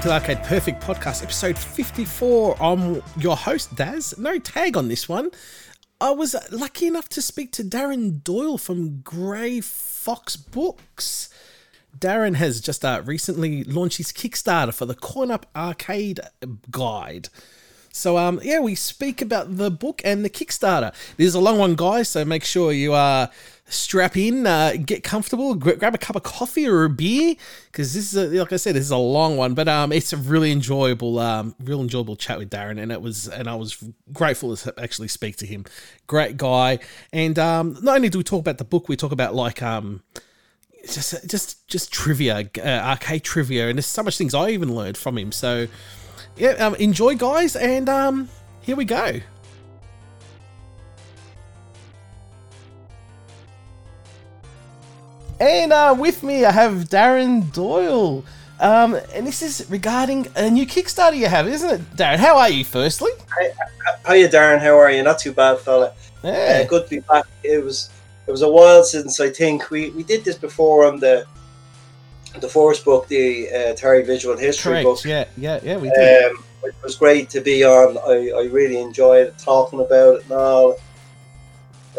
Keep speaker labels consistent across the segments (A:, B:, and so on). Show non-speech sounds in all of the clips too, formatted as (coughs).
A: welcome to Arcade Perfect Podcast, episode 54. I'm your host, Daz. No tag on this one. I was lucky enough to speak to Darren Doyle from Grey Fox Books. Darren has just uh, recently launched his Kickstarter for the Coin-Op Arcade Guide. So um yeah, we speak about the book and the Kickstarter. This is a long one, guys. So make sure you uh strap in, uh, get comfortable, grab a cup of coffee or a beer because this is a, like I said, this is a long one, but um it's a really enjoyable um real enjoyable chat with Darren, and it was and I was grateful to actually speak to him. Great guy, and um not only do we talk about the book, we talk about like um just just just trivia, uh, arcade trivia, and there's so much things I even learned from him. So yeah, um, enjoy, guys, and um, here we go. And uh, with me, I have Darren Doyle. Um, and this is regarding a new Kickstarter you have, isn't it, Darren? How are you, firstly?
B: Hi, how you, Darren? How are you? Not too bad, fella.
A: Yeah.
B: Uh, good to be back. It was it was a while since I think we, we did this before on the the Force book, the uh, Terry Visual History
A: Correct.
B: book.
A: Yeah, yeah, yeah, we did.
B: Um, it was great to be on. I, I really enjoyed talking about it and all.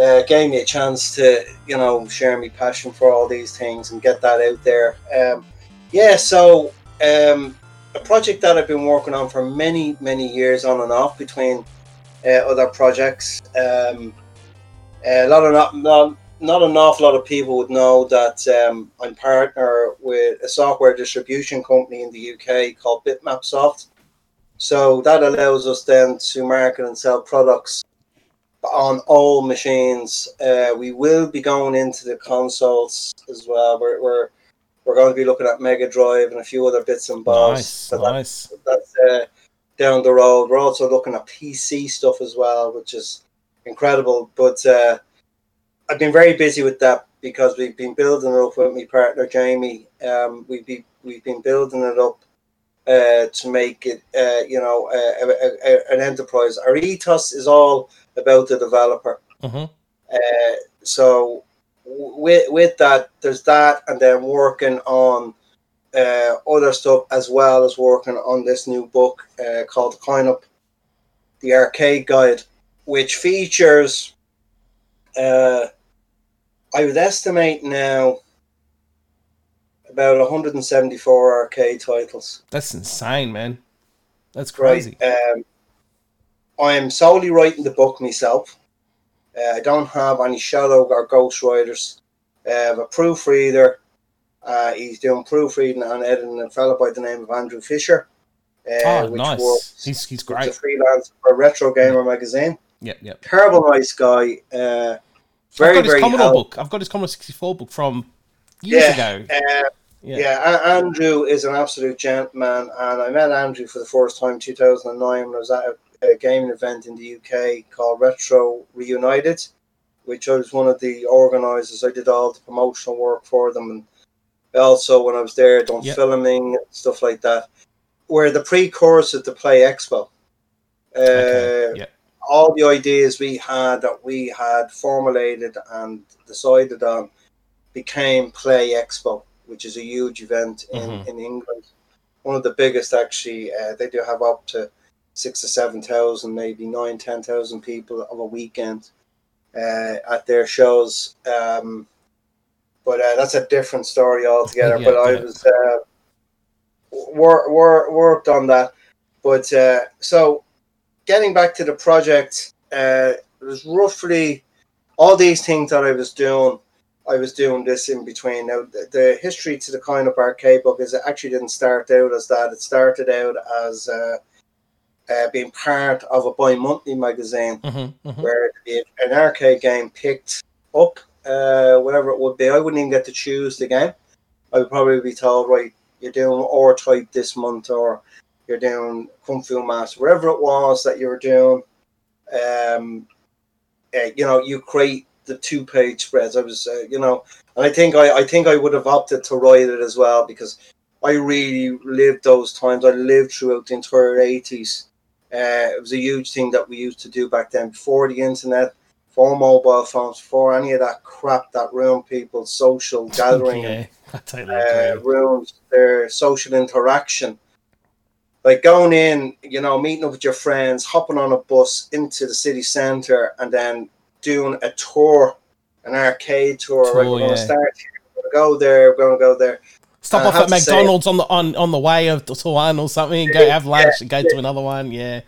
B: Uh, gave me a chance to, you know, share my passion for all these things and get that out there. Um, yeah, so um, a project that I've been working on for many, many years on and off between uh, other projects. Um, a lot of not, not not an awful lot of people would know that um, I'm partner with a software distribution company in the UK called Bitmap Soft. So that allows us then to market and sell products on all machines. Uh, we will be going into the consoles as well. We're, we're we're going to be looking at Mega Drive and a few other bits and bobs.
A: Nice,
B: So
A: nice.
B: that's uh, down the road. We're also looking at PC stuff as well, which is incredible. But uh, I've been very busy with that because we've been building it up with my partner Jamie. Um, we've been we've been building it up uh, to make it, uh, you know, a, a, a, an enterprise. Our ethos is all about the developer.
A: Mhm.
B: Uh, so with with that, there's that, and then working on uh, other stuff as well as working on this new book uh, called Coin-Op, the Arcade Guide, which features. Uh, I would estimate now about 174 arcade titles.
A: That's insane, man. That's
B: Right.
A: crazy.
B: Um, I am solely writing the book myself. Uh, I don't have any shadow or ghostwriters. Uh, I have a proofreader. Uh, he's doing proofreading and editing a fellow by the name of Andrew Fisher. Uh,
A: oh,
B: which
A: nice.
B: works
A: He's he's great.
B: a freelance for Retro Gamer magazine.
A: Yep, yep.
B: Terrible nice guy. Uh,
A: I've
B: very,
A: got his
B: very
A: Commodore book. I've got his Commodore 64 book from years
B: Yeah,
A: ago.
B: Uh,
A: Yeah.
B: Yeah, A- Andrew is an absolute gentleman, and I met Andrew for the first time in 2009 when I was at a, a gaming event in the UK called Retro Reunited, which I was one of the organisers. I did all the promotional work for them, and also when I was there, done
A: Yep.
B: filming stuff like that. We're the precursor to Play Expo. Uh,
A: Okay, yep.
B: All the ideas we had that we had formulated and decided on became Play Expo, which is a huge event in,
A: Mhm.
B: in England. One of the biggest, actually. Uh, they do have up to six or seven thousand, maybe nine, ten thousand people of a weekend uh, at their shows. Um, but uh, that's a different story altogether.
A: Yeah,
B: but I was uh, wor- wor- worked on that. But uh, so getting back to the project, uh, it was roughly all these things that I was doing. I was doing this in between. Now, the, the history to the kind of arcade book is it actually didn't start out as that. It started out as uh, uh, being part of a bi-monthly magazine
A: Mm-hmm, mm-hmm.
B: where if an arcade game picked up, uh, whatever it would be, I wouldn't even get to choose the game. I would probably be told, right, you're doing or type this month, or you're doing Kung Fu Master, whatever it was that you were doing. Um, uh, you know, you create the two-page spreads. I was, uh, you know, and I think I, I think I would have opted to write it as well because I really lived those times. I lived throughout the entire eighties. Uh, it was a huge thing that we used to do back then before the internet, before mobile phones, before any of that crap that ruined people's social gathering (laughs)
A: yeah,
B: uh, their social interaction. like going in, you know, meeting up with your friends, hopping on a bus into the city centre, and then doing a tour, an arcade tour.
A: Tour,
B: right, we're going to start here. We're going to go there. We're going to go there.
A: Stop off at McDonald's on the on, on the way of to one or something, and go have lunch and go to another one. Yeah.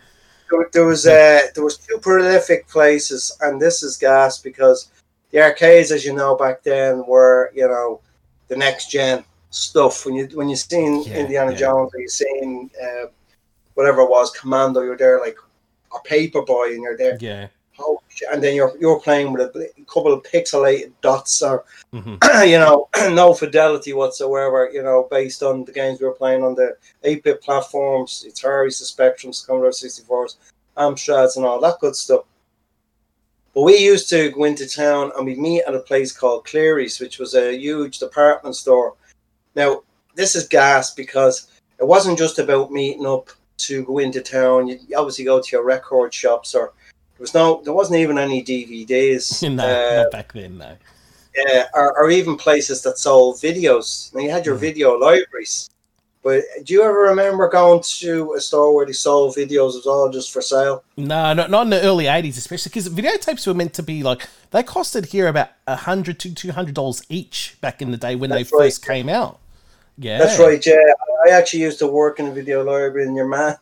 B: There, there was uh, there was two prolific places, and this is gas because the arcades, as you know, back then were you know the next gen stuff. When you when you seen
A: Yeah,
B: Indiana
A: yeah.
B: Jones, or you seen uh, whatever it was, Commando, you're there like a paper boy, and you're there.
A: Yeah.
B: And then you're you're playing with a couple of pixelated dots or
A: hmm (clears throat)
B: you know (clears throat) no fidelity whatsoever. You know, based on the games we were playing on the 8-bit platforms, Ataris, the Spectrums, Commodore 64s, Amstrads, and all that good stuff. But we used to go into town and we'd meet at a place called Clerys, which was a huge department store. Now, this is gas because it wasn't just about meeting up to go into town. You obviously go to your record shops or there was no, there wasn't even any DVDs. (laughs)
A: no,
B: uh,
A: not back then. No.
B: yeah, or, or even places that sold videos. Now you had your
A: Mhm.
B: video libraries, but do you ever remember going to a store where they sold videos? It was all just for sale.
A: No, not, not in the early '80s, especially because videotapes were meant to be like they costed here about a hundred to two hundred dollars each back in the day when
B: That's
A: they
B: right.
A: first came out. Yeah,
B: That's right. Yeah, I actually used to work in a video library, and your man,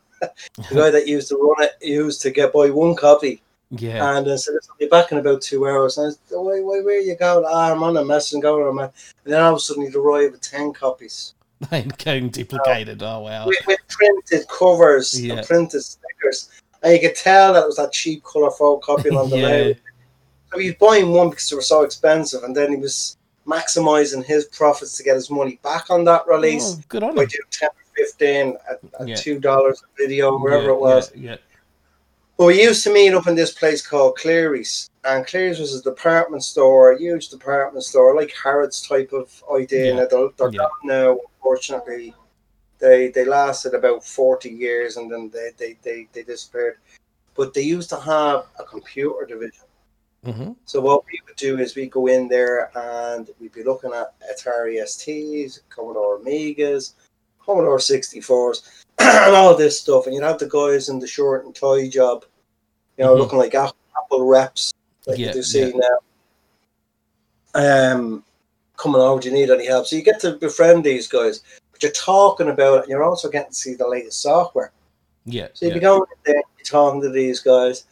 B: the guy that used to run it, used to get by one copy,
A: Yeah,
B: and I said, "I'll be back in about two hours." And I said, "Why, why, where are you going?" Ah, I'm on a mess and going on a. And then all of a sudden, he'd arrive with ten copies. (laughs)
A: and getting duplicated. Oh wow.
B: with, with printed covers
A: Yeah.
B: and printed stickers. And you could tell that it was that cheap colour copy (laughs) on the
A: Yeah.
B: label. So he was buying one because they were so expensive, and then he was maximising his profits to get his money back on that release.
A: Oh, good on
B: By
A: him.
B: doing 10 15 at, at
A: Yeah.
B: $2 a video, wherever
A: Yeah,
B: it was.
A: Yeah,
B: But we used to meet up in this place called Clerys. And Clerys was a department store, a huge department store, like Harrods type of idea. Now they're, they're gone now, unfortunately. They they lasted about 40 years and then they, they, they, they disappeared. But they used to have a computer division.
A: yeah. hmm
B: So what we would do is we go in there and we'd be looking at Atari STs, Commodore Amigas, Commodore 64s, (clears throat) and all this stuff. And you'd have the guys in the short and tie job, you know,
A: Mhm.
B: looking like Apple, Apple reps, like
A: Yeah,
B: you do see now. Um, coming over, do you need any help? So you get to befriend these guys, but you're talking about it, and you're also getting to see the latest software.
A: Yeah,
B: So you'd
A: yeah.
B: be going in there, you're talking to these guys,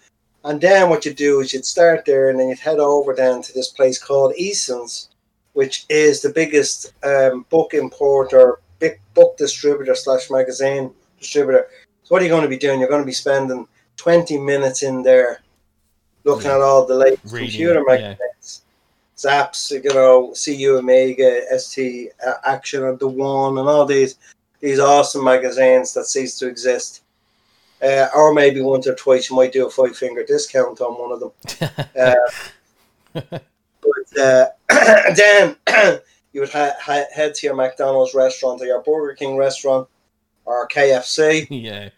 B: and then what you do is you'd start there, and then you'd head over down to this place called Eason's, which is the biggest um, book importer, big book distributor slash magazine distributor. So what are you going to be doing? You're going to be spending 20 minutes in there, looking
A: Yeah.
B: at all the latest
A: Reading,
B: computer
A: yeah.
B: magazines. Zaps, you know, CU Amiga, ST uh, Action, and the One, and all these these awesome magazines that cease to exist. Uh, or maybe once or twice you might do a five finger discount on one of them. (laughs) Uh, (laughs) but uh, (clears throat) then (clears throat) you would ha- ha- head to your McDonald's restaurant or your Burger King restaurant or KFC, (laughs)
A: yeah,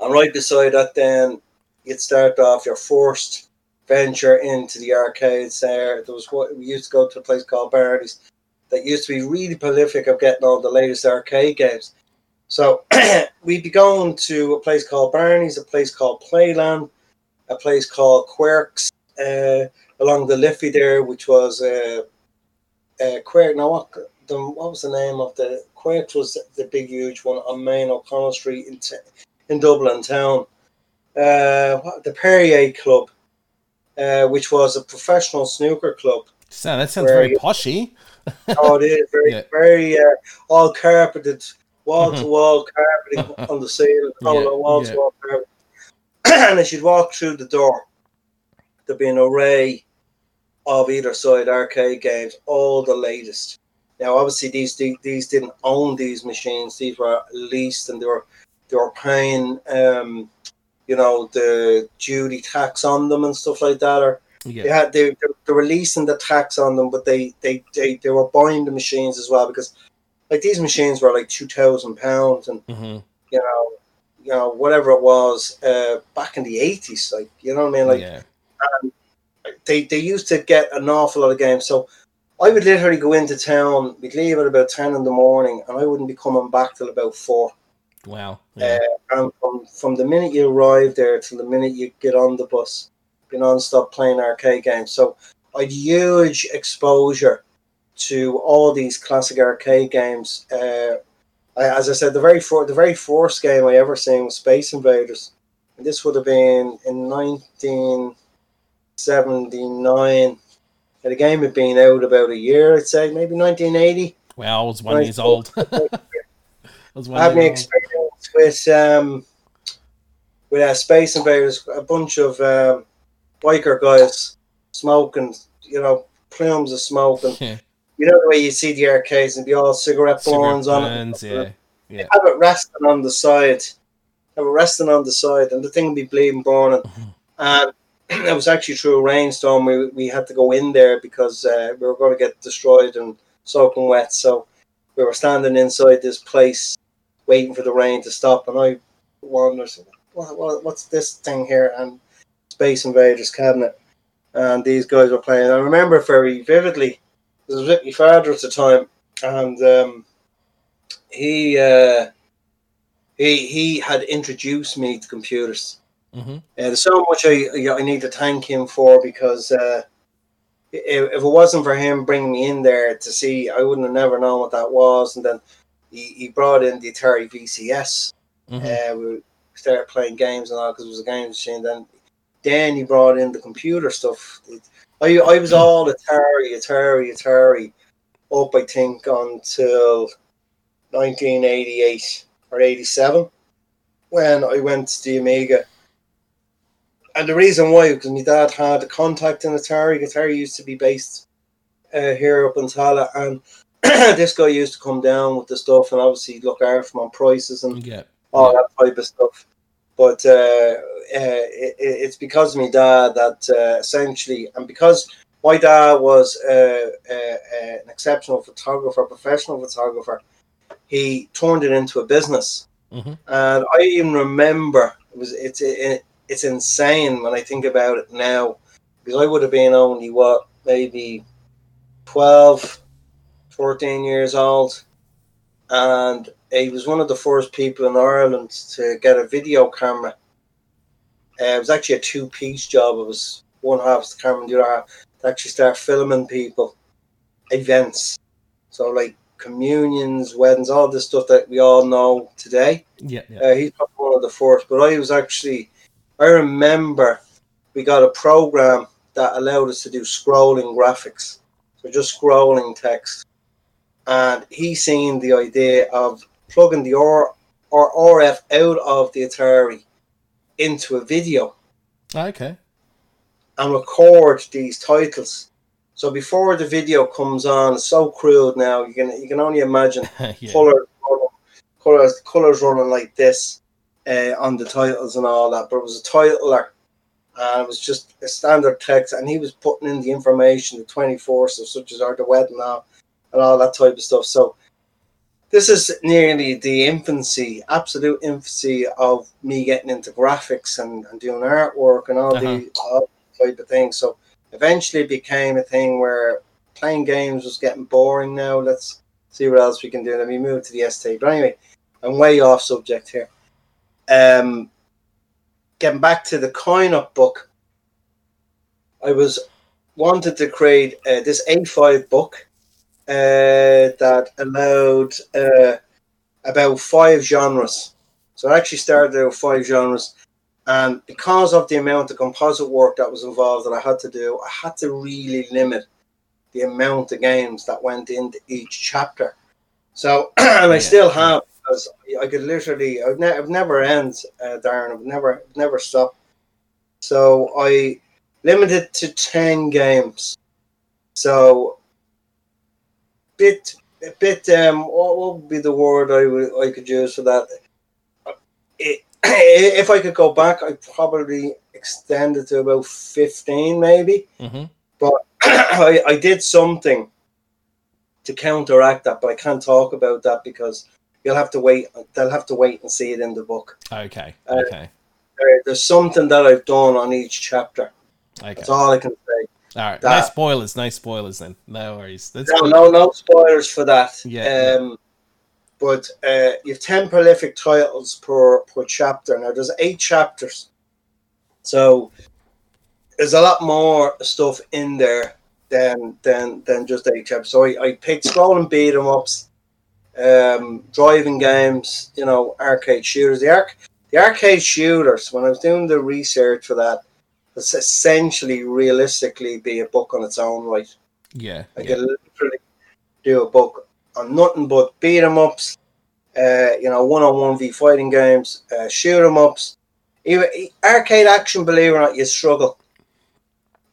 B: and right beside that, then you'd start off your first venture into the arcades. There, there was what we used to go to a place called Barney's that used to be really prolific of getting all the latest arcade games. So (clears throat) we'd be going to a place called Barney's, a place called Playland, a place called Quirks uh, along the Liffey there, which was uh, uh, Quirk. Now, what, the, what was the name of the Quirks? Was the big, huge one on Main O'Connell Street in, t- in Dublin town. Uh, what, the Perrier Club, uh, which was a professional snooker club.
A: so that sounds very poshy. (laughs)
B: Oh, it is very, (laughs)
A: Yeah.
B: very uh, all carpeted, wall to wall carpeting (laughs) on the ceiling,
A: Yeah,
B: wall to wall carpeting. (clears throat) and as you'd walk through the door, there'd be an array of either side arcade games, all the latest. Now, obviously, these these, didn't own these machines; these were leased, and they were they were paying, um, you know, the duty tax on them and stuff like that, or
A: Yeah,
B: they had they, they were leasing the tax on them, but they, they, they, they were buying the machines as well because like these machines were like two thousand pounds and
A: hmm
B: you know you know whatever it was uh, back in the eighties like you know what I mean? Like
A: yeah,
B: they they used to get an awful lot of games so. I would literally go into town. We'd leave at about ten in the morning, and I wouldn't be coming back till about four.
A: Wow. Yeah.
B: Uh, and from, from the minute you arrive there to the minute you get on the bus, you're non-stop playing arcade games. So I had huge exposure to all these classic arcade games. Uh, I, as I said, the very for, the very first game I ever seen was Space Invaders. And this would have been in 1979. And the game had been out about a year, I'd say, maybe 1980.
A: Well, I was one years old. (laughs) I
B: was one I had my experience with um, with uh, Space Invaders, a bunch of um, biker guys smoking, you know, plumes of smoke, and (laughs) yeah. you know the way you see the arcades and be all cigarette burns on
A: it. Yeah, yeah.
B: Have it resting on the side, have it resting on the side, and the thing would be bleeding, burning. Mm-hmm. And (clears throat) it was actually through a rainstorm. We we had to go in there because uh, we were going to get destroyed and soaking wet. So we were standing inside this place, waiting for the rain to stop, and I wondered, what, what, what's this thing here? And Space Invaders cabinet, and these guys were playing. I remember very vividly. This was with my father at the time, and um, he uh, he he had introduced me to computers.
A: Mm-hmm. Uh,
B: there's so much I I need to thank him for because uh, if, if, it wasn't for him bringing me in there to see, I wouldn't have never known what that was. And then he, he brought in the Atari VCS. Mm-hmm. Uh, we started playing games and all because it was a game machine. Then then he brought in the computer stuff. I, I was all Atari, Atari, Atari up, I think, until 1988 or 87 when I went to the Amiga. And the reason why, because my dad had a contact in Atari. Atari used to be based uh, here up in Tallaght, and (clears throat) this guy used to come down with the stuff and obviously look after him on prices and
A: yeah.
B: all that type of stuff. But uh, uh, it, it's because of my dad that uh, essentially, and because my dad was uh, an exceptional photographer, professional photographer, he turned it into a business.
A: Mm-hmm.
B: And I even remember it was it's it, it's insane when I think about it now because I would have been only what maybe 12, 14 years old, and he was one of the first people in Ireland to get a video camera. Uh, it was actually a two piece job. It was one half the camera and the other half to actually start filming people, events. So, like communions, weddings, all this stuff that we all know today.
A: Yeah, yeah. Uh,
B: he's probably one of the first. But I was actually, I remember we got a program that allowed us to do scrolling graphics. So just scrolling text. And he seen the idea of plugging the R or RF out of the Atari into a video.
A: Ah, okay.
B: And record these titles. So before the video comes on, it's so crude now. You can you can only imagine (laughs) yeah. color, colors colors running like this uh, on the titles and all that. But it was a titler, and it was just a standard text, and he was putting in the information, the twenty fourth, of such as our the wedding now, and all that type of stuff. So this is nearly the infancy, absolute infancy of me getting into graphics and, and doing artwork and all, uh-huh. the, all type of things. So eventually it became a thing where playing games was getting boring now. Let's see what else we can do. Let me move to the ST. But anyway, I'm way off subject here. Um, getting back to the coin-op book, I was wanted to create uh, this A5 book uh, that allowed uh, about five genres. So I actually started out with five genres. And because of the amount of composite work that was involved that I had to do, I had to really limit the amount of games that went into each chapter. So, (clears throat) and I still have, because I could literally, I've, ne- never end, uh, Darren, I've never, never stop. So I limited to 10 games. So bit a bit um what, would be the word I would I could use for that? It, if I could go back, I'd probably extend it to about fifteen, maybe.
A: Mm-hmm.
B: But (clears throat) I, I did something to counteract that, but I can't talk about that because you'll have to wait. They'll have to wait and see it in the book.
A: Okay. Okay. Uh,
B: there, there's something that I've done on each chapter. Okay. That's all I can say.
A: All right, that, no spoilers, no spoilers then. No worries.
B: That's no, no, no spoilers for that.
A: Yeah.
B: Um, but uh, you have ten prolific titles per per chapter. Now there's eight chapters, so there's a lot more stuff in there than than than just eight chapters. So I, I picked scrolling beat 'em ups, um, driving games, you know, arcade shooters. The arc the arcade shooters. When I was doing the research for that, it's essentially realistically be a book on its own right.
A: Yeah.
B: I
A: yeah.
B: could literally do a book on nothing but beat 'em ups, uh, you know, one on one v fighting games, uh, shoot 'em ups, even arcade action. Believe it or not, you struggle.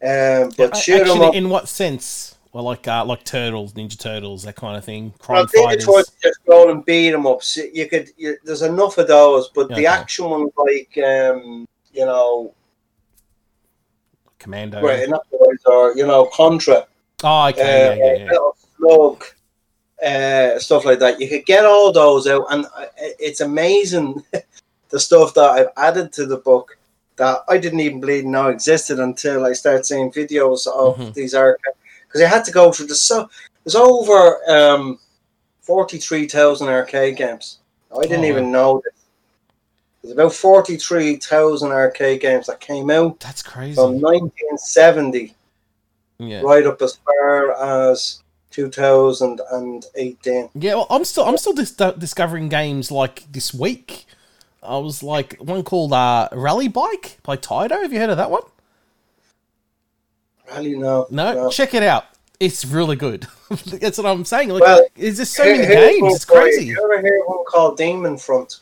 B: Um, but
A: Uh,
B: shoot 'em
A: Actually,
B: up.
A: in what sense? Well, like uh, like turtles, Ninja Turtles, that kind of thing. Crime
B: Ninja
A: fighters.
B: Turtles just go and beat 'em ups. You could, you, there's enough of those, but the
A: Okay.
B: action ones like, um, you know,
A: Commando.
B: right, or you know, Contra.
A: Oh, okay.
B: uh,
A: yeah, yeah, yeah.
B: Slug, uh, stuff like that. You could get all those out, and uh, it's amazing (laughs) the stuff that I've added to the book that I didn't even believe know existed until I started seeing videos of
A: Mhm.
B: these archives. Because I had to go through the so there's over um, forty three thousand arcade games. I didn't
A: Oh,
B: even know this. There's about forty three thousand arcade games that came out
A: That's crazy.
B: from 1970
A: yeah.
B: right up as far as 2018.
A: Yeah, well, I'm still I'm still dis- discovering games like this week. I was like one called uh, Rally Bike by Taito. Have you heard of that one?
B: Really, no.
A: No, check it out. It's really good. (laughs) That's what I'm saying. Like,
B: Well,
A: there's just so
B: Here-
A: many games. It's crazy.
B: You ever hear one called Demon Front?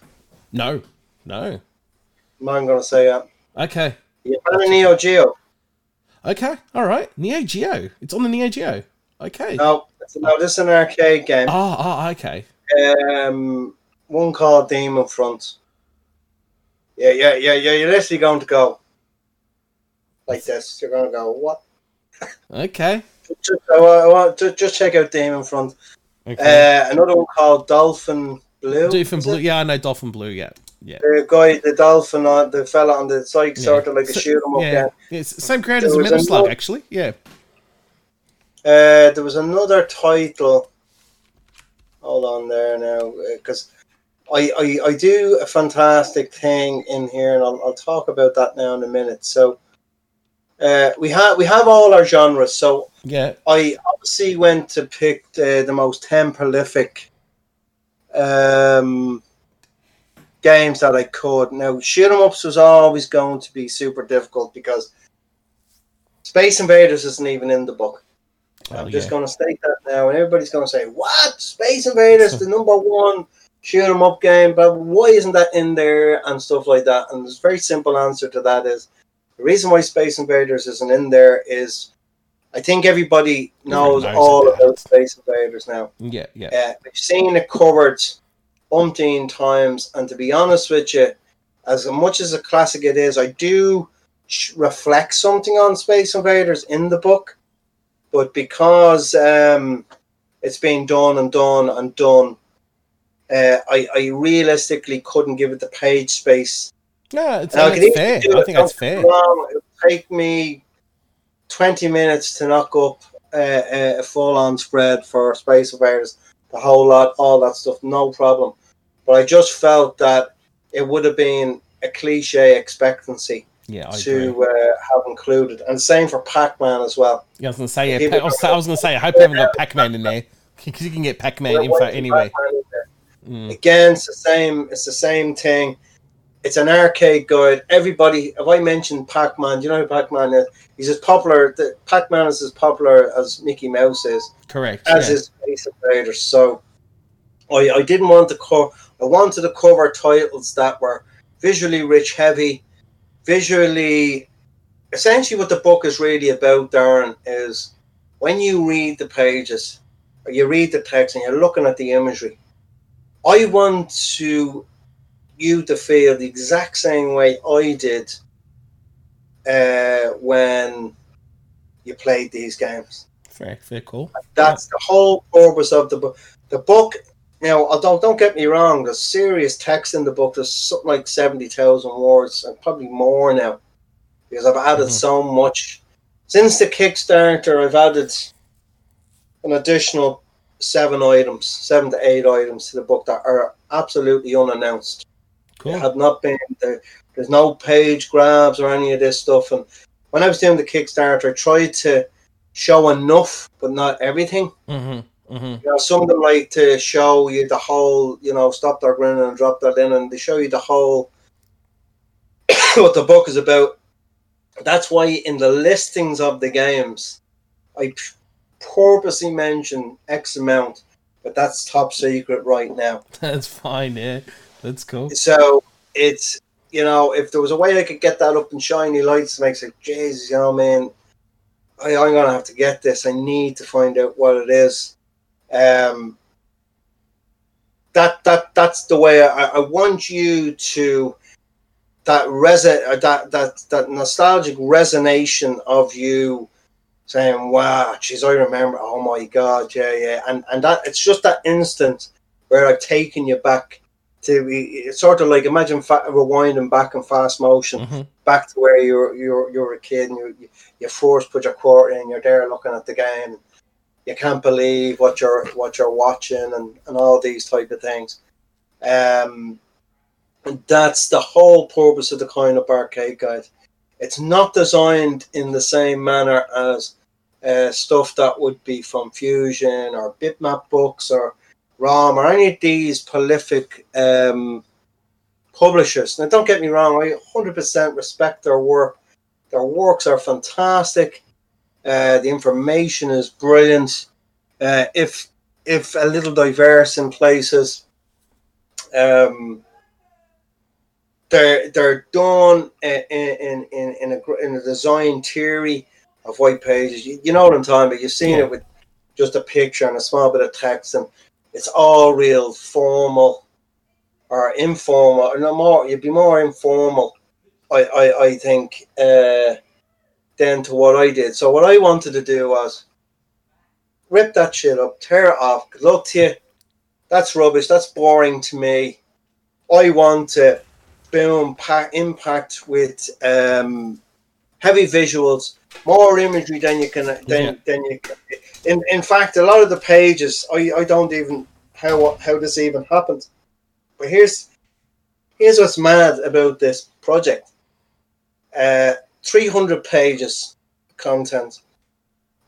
A: No, no.
B: Uh, I'm not going to say that.
A: Okay,
B: You fan of Neo Geo?
A: okay, all right. Neo Geo. It's on the Neo Geo. Okay.
B: No, no, this is an arcade game.
A: Oh, oh, okay.
B: Um, one called Demon Front. Yeah, yeah, yeah, yeah. You're literally going to go like this. You're going to go what?
A: Okay.
B: Just, I want, I want, just, just check out Demon Front.
A: Okay.
B: Uh, another one called Dolphin Blue.
A: Dolphin Blue.
B: it?
A: Yeah, I know Dolphin Blue. Yeah, yeah.
B: The guy, the dolphin, on the fella on the side,
A: Yeah.
B: sort of like a
A: So-
B: shoot 'em up
A: yeah. yeah. Same
B: There
A: as
B: was
A: Metal Slug,
B: another-
A: actually. Yeah.
B: Uh, there was another title. Hold on there now, because I, I I do a fantastic thing in here, and I'll, I'll talk about that now in a minute. So, uh, we have we have all our genres. So
A: Yeah.
B: I obviously went to pick the, the most ten prolific um, games that I could. Now, shoot 'em ups was always going to be super difficult because Space Invaders isn't even in the book.
A: Oh,
B: I'm just
A: yeah.
B: going to state that now, and everybody's going to say, "What? Space Invaders, (laughs) the number one shoot 'em up game, but why isn't that in there?" and stuff like that. And the very simple answer to that: is the reason why Space Invaders isn't in there is I think everybody knows,
A: knows
B: all
A: about it.
B: Space Invaders now.
A: Yeah. Yeah.
B: Uh, we've seen it covered umpteen times, and to be honest with you, as much as a classic it is, I do reflect something on Space Invaders in the book, but because um, it's been done and done and done, uh, I, I realistically couldn't give it the page space.
A: No, it's,
B: Now, I
A: fair. I think that's fair.
B: It would take me 20 minutes to knock up uh, a full on spread for Space Invaders, the whole lot, all that stuff, no problem. But I just felt that it would have been a cliche expectancy
A: Yeah, I
B: to uh, have included. And same for Pac Man as well.
A: Yeah, I was gonna say, yeah, Pa- I was, was gonna say, I hope you haven't got Pac-Man in there because you can get Pac-Man info anyway.
B: In?
A: Mm.
B: Again, it's the same. It's the same thing. It's an arcade guide. Everybody, if I mentioned Pac-Man, do you know who Pac-Man is? He's as popular. The Pac-Man is as popular as Mickey Mouse is.
A: Correct.
B: as
A: yeah.
B: is Space Invaders. So I, I didn't want to cover. I wanted to cover titles that were visually rich, heavy, visually. Essentially, what the book is really about, Darren, is when you read the pages or you read the text and you're looking at the imagery. I want to you to feel the exact same way I did uh, when you played these games.
A: Fair, fair call.
B: That's the whole purpose of the book. The book, know, although don't get me wrong, there's serious text in the book. There's something like seventy thousand words, and probably more now, because I've added
A: Mhm.
B: so much since the Kickstarter. I've added an additional seven items, seven to eight items to the book that are absolutely unannounced.
A: Cool.
B: It had not been there. There's no page grabs or any of this stuff. And when I was doing the Kickstarter, I tried to show enough, but not everything.
A: Mm-hmm. Mm-hmm.
B: You know, some of them like to show you the whole, you know, stop their grinning and drop that in, and they show you the whole (coughs) what the book is about. That's why in the listings of the games, I p- purposely mention X amount, but that's top secret right now. (laughs)
A: That's fine. Yeah, that's cool.
B: So it's you know, if there was a way I could get that up in shiny lights, makes it Jesus, you know, man, I, I'm gonna have to get this. I need to find out what it is. Um, that that that's the way I, I want you to that reson uh, that that that nostalgic resonation of you saying, "Wow, geez, I remember. Oh my God, yeah, yeah," and and that it's just that instant where I've taken you back to be it's sort of like imagine fa- rewinding back in fast motion
A: hmm
B: back to where you're you're you're a kid and you you, first put your quarter in, you're there looking at the game. You can't believe what you're what you're watching and, and all these type of things. Um, and that's the whole purpose of the Coin-Op Arcade Guide. It's not designed in the same manner as uh, stuff that would be from Fusion or Bitmap books or ROM or any of these prolific um, publishers. Now, don't get me wrong, I 100% respect their work. Their works are fantastic. Uh, the information is brilliant. Uh, if if a little diverse in places, um, they're they're done in in in, in a in a design theory of white pages. You, you know what I'm talking about. You've seen
A: Yeah.
B: it with just a picture and a small bit of text, and it's all real formal or informal. Or no more, you'd be more informal. I I, I think uh, than to what I did. So what I wanted to do was rip that shit up, tear it off. Good luck to you. That's rubbish. That's boring to me. I want to boom pack impact with um, heavy visuals, more imagery than you can than,
A: Yeah.
B: than you can. In in fact, a lot of the pages I, I don't even how how this even happened. But here's here's what's mad about this project. Uh, 300 pages content.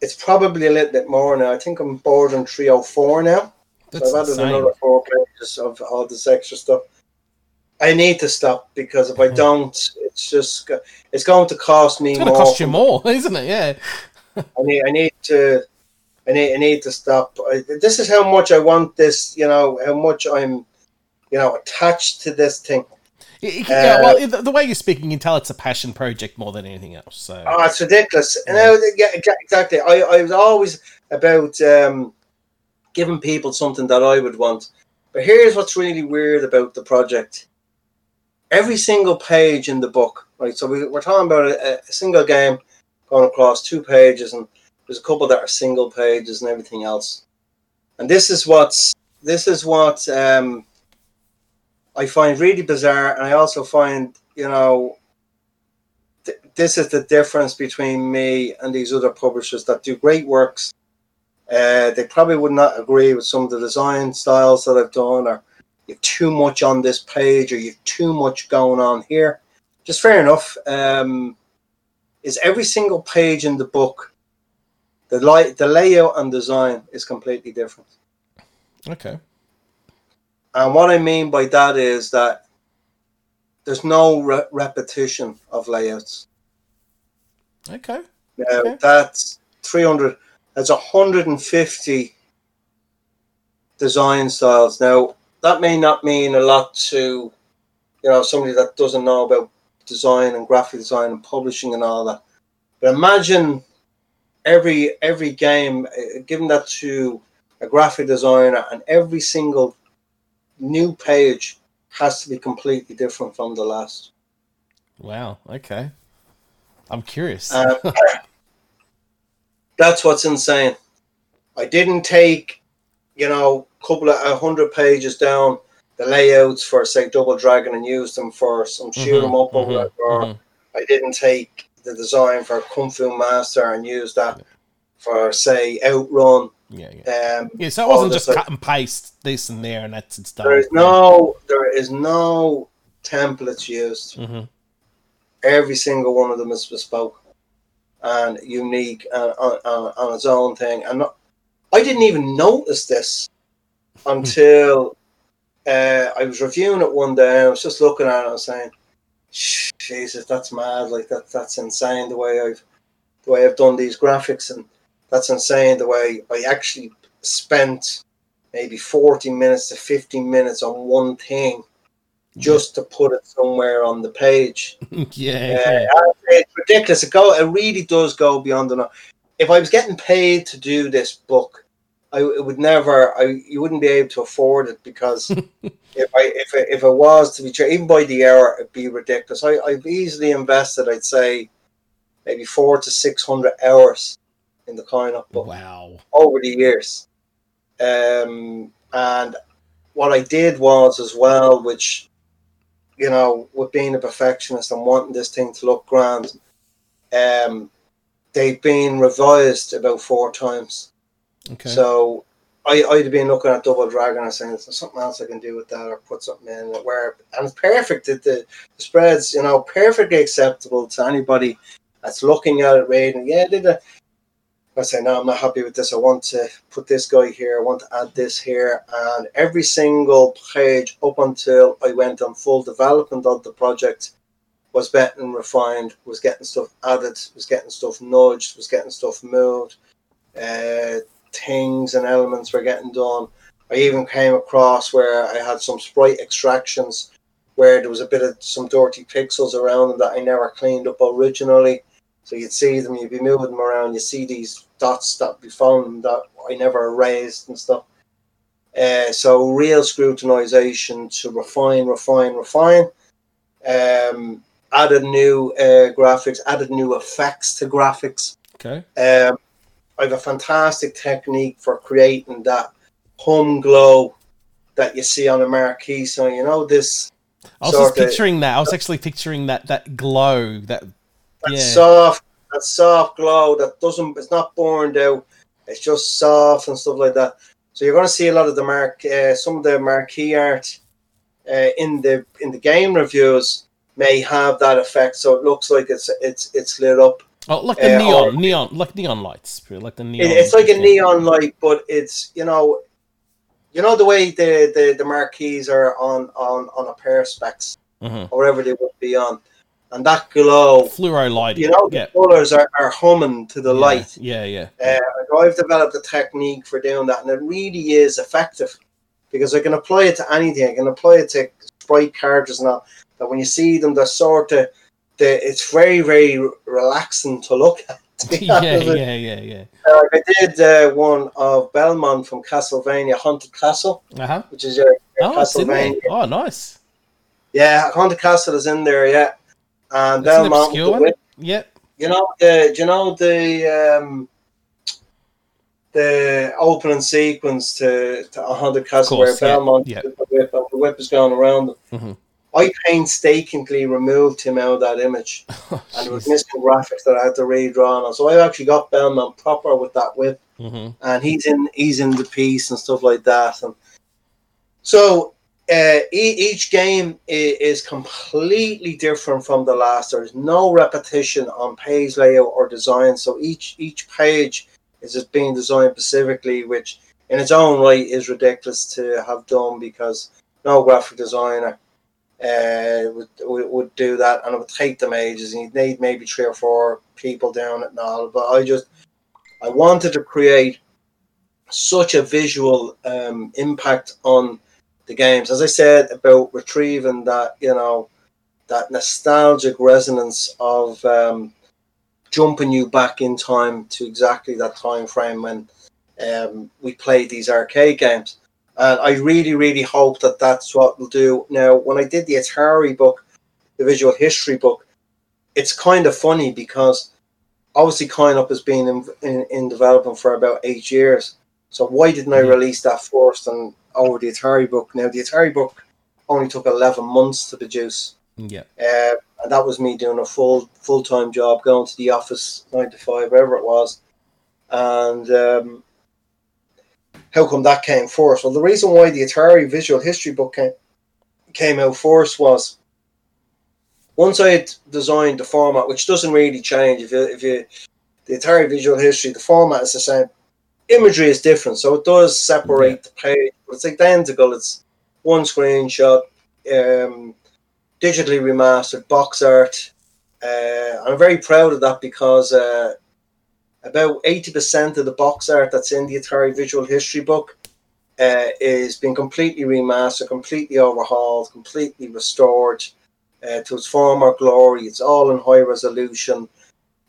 B: It's probably a little bit more now. I think I'm bordering 304 now.
A: That's
B: so I've added
A: insane.
B: another four pages of all this extra stuff. I need to stop because if I
A: Mhm.
B: don't, it's just it's going to cost me
A: It's gonna cost you more, (laughs) isn't it? Yeah.
B: I need I need to I need I need to stop. I, this is how much I want this. You know how much I'm you know attached to this thing.
A: Yeah.
B: Uh,
A: well, the, the way you're speaking, you can tell it's a passion project more than anything else. So.
B: Oh, it's ridiculous. And now, yeah, exactly. I, I was always about um, giving people something that I would want. But here's what's really weird about the project. Every single page in the book, right? So we, we're talking about a, a single game going across two pages, and there's a couple that are single pages and everything else. And this is what's this is what um, I find really bizarre, and I also find you know th- this is the difference between me and these other publishers that do great works. Uh, they probably would not agree with some of the design styles that I've done, or you've too much on this page, or you've too much going on here. Just fair enough. Um, is every single page in the book, the light, the layout and design is completely different.
A: Okay.
B: And what I mean by that is that there's no re- repetition of layouts.
A: Okay.
B: Now
A: Okay.
B: that's 300. That's 150 design styles. Now that may not mean a lot to you know somebody that doesn't know about design and graphic design and publishing and all that. But imagine every every game, uh, giving that to a graphic designer, and every single new page has to be completely different from the last.
A: Wow. Okay. I'm curious.
B: Uh, (laughs) that's what's insane. I didn't take, you know, a couple of a hundred pages down the layouts for say Double Dragon and use them for some shoot 'em up or
A: Mhm,
B: whatever.
A: mhm.
B: I didn't take the design for Kung Fu Master and use that for say Outrun.
A: Yeah, yeah.
B: Um,
A: Yeah, so it wasn't just
B: like-
A: cut and paste this and there and that's it's done.
B: there is no there is no templates used.
A: hmm
B: Every single one of them is bespoke and unique and on, on, on its own thing. And not, I didn't even notice this until uh, I was reviewing it one day. And I was just looking at it and saying, "Jesus, that's mad! Like that, that's insane. The way I've the way I've done these graphics, and that's insane. The way I actually spent maybe forty minutes to fifteen minutes on one thing." Just to put it somewhere on the page, (laughs)
A: yeah,
B: yeah. it's ridiculous. It go. It really does go beyond the. If I was getting paid to do this book, I it would never. I you wouldn't be able to afford it because (laughs) if I if it, if it was to be tra- even by the hour, it'd be ridiculous. I I've easily invested. I'd say maybe four to six hundred hours in the coin-op book
A: Wow.
B: over the years. Um, and what I did was as well, which you know, with being a perfectionist and wanting this thing to look grand, um, they've been revised about four times.
A: Okay.
B: So I, I'd been looking at Double Dragon and saying, "There's something else I can do with that, or put something in where." And it's perfect. The, the, the spreads, you know, perfectly acceptable to anybody that's looking at it, reading. Yeah, did it. I say, no, I'm not happy with this. I want to put this guy here. I want to add this here. And every single page up until I went on full development of the project was better and refined, was getting stuff added, was getting stuff nudged, was getting stuff moved. Uh, things and elements were getting done. I even came across where I had some sprite extractions where there was a bit of some dirty pixels around them that I never cleaned up originally. So you'd see them, you'd be moving them around, you see these dots that be found that I never erased and stuff. Uh, so real scrutinization to refine, refine, refine. Um, added new uh, graphics, added new effects to graphics.
A: okay.
B: Um, I have a fantastic technique for creating that hum glow that you see on a marquee. So you know this
A: I was just
B: of-
A: picturing that. I was actually picturing that that glow. That
B: that
A: Yeah.
B: soft, that soft glow that doesn't, it's not burned out. It's just soft and stuff like that. So you're going to see a lot of the mark, uh, some of the marquee art uh, in the in the game reviews may have that effect. So it looks like it's it's it's lit up.
A: Oh, like the
B: Uh,
A: neon,
B: or-
A: neon, like neon lights, like the neon.
B: It, it's like a neon light, but it's you know, you know the way the the, the marquees are on on on a pair of specs
A: hmm
B: or whatever they would be on, and that glow.
A: Fluoro lighting.
B: You know, the
A: yeah.
B: colors are, are humming to the
A: yeah,
B: light.
A: Yeah, yeah.
B: Uh, I've developed a technique for doing that, and it really is effective because I can apply it to anything. I can apply it to sprite characters and all. That when you see them, they're sort of, they, it's very, very relaxing to look at. to (laughs)
A: yeah,
B: honest with you.
A: yeah, yeah, yeah.
B: Uh, I did uh, one of Belmont from Castlevania Haunted Castle,
A: Uh huh.
B: which is your, your
A: Oh, it's in there.
B: Castlevania.
A: Oh, nice.
B: Yeah, Haunted Castle is in there, yeah. And
A: That's
B: Belmont,
A: obscure
B: the
A: Yep.
B: you know, the, you know the um, the opening sequence to, to haunted castle
A: course,
B: where
A: yeah,
B: Belmont
A: yeah.
B: with the whip the whip is going around them.
A: Mhm.
B: I painstakingly removed him out of that image, (laughs)
A: Oh,
B: and there was missing graphics that I had to redraw on. So I actually got Belmont proper with that whip,
A: mm-hmm.
B: and he's in he's in the piece and stuff like that. And so uh, e- each game is completely different from the last. There's no repetition on page layout or design. So each each page is just being designed specifically, which in its own right is ridiculous to have done because no graphic designer uh, would, would would do that, and it would take them ages. And you'd need maybe three or four people down it and all. But I just I wanted to create such a visual um, impact on the games. As I said about retrieving that, you know, that nostalgic resonance of um, jumping you back in time to exactly that time frame when um, we played these arcade games. And I really, really hope that that's what we'll do. Now, when I did the Atari book, the visual history book, it's kind of funny because obviously Coin-Op has been in, in, in development for about eight years. So why didn't I
A: Mhm.
B: release that first and over the Atari book? Now the Atari book only took eleven months to produce,
A: Yeah.
B: uh, and that was me doing a full full time job, going to the office nine to five, wherever it was, And um, how come that came first? Well, the reason why the Atari Visual History book came came out first was once I had designed the format, which doesn't really change if you if you the Atari Visual History, the format is the same. Imagery is different, so it does separate the page, but it's identical. It's one screenshot, um, digitally remastered box art. Uh, I'm very proud of that because uh, about 80% of the box art that's in the Atari Visual History book uh, is being completely remastered, completely overhauled, completely restored uh, to its former glory. It's all in high resolution,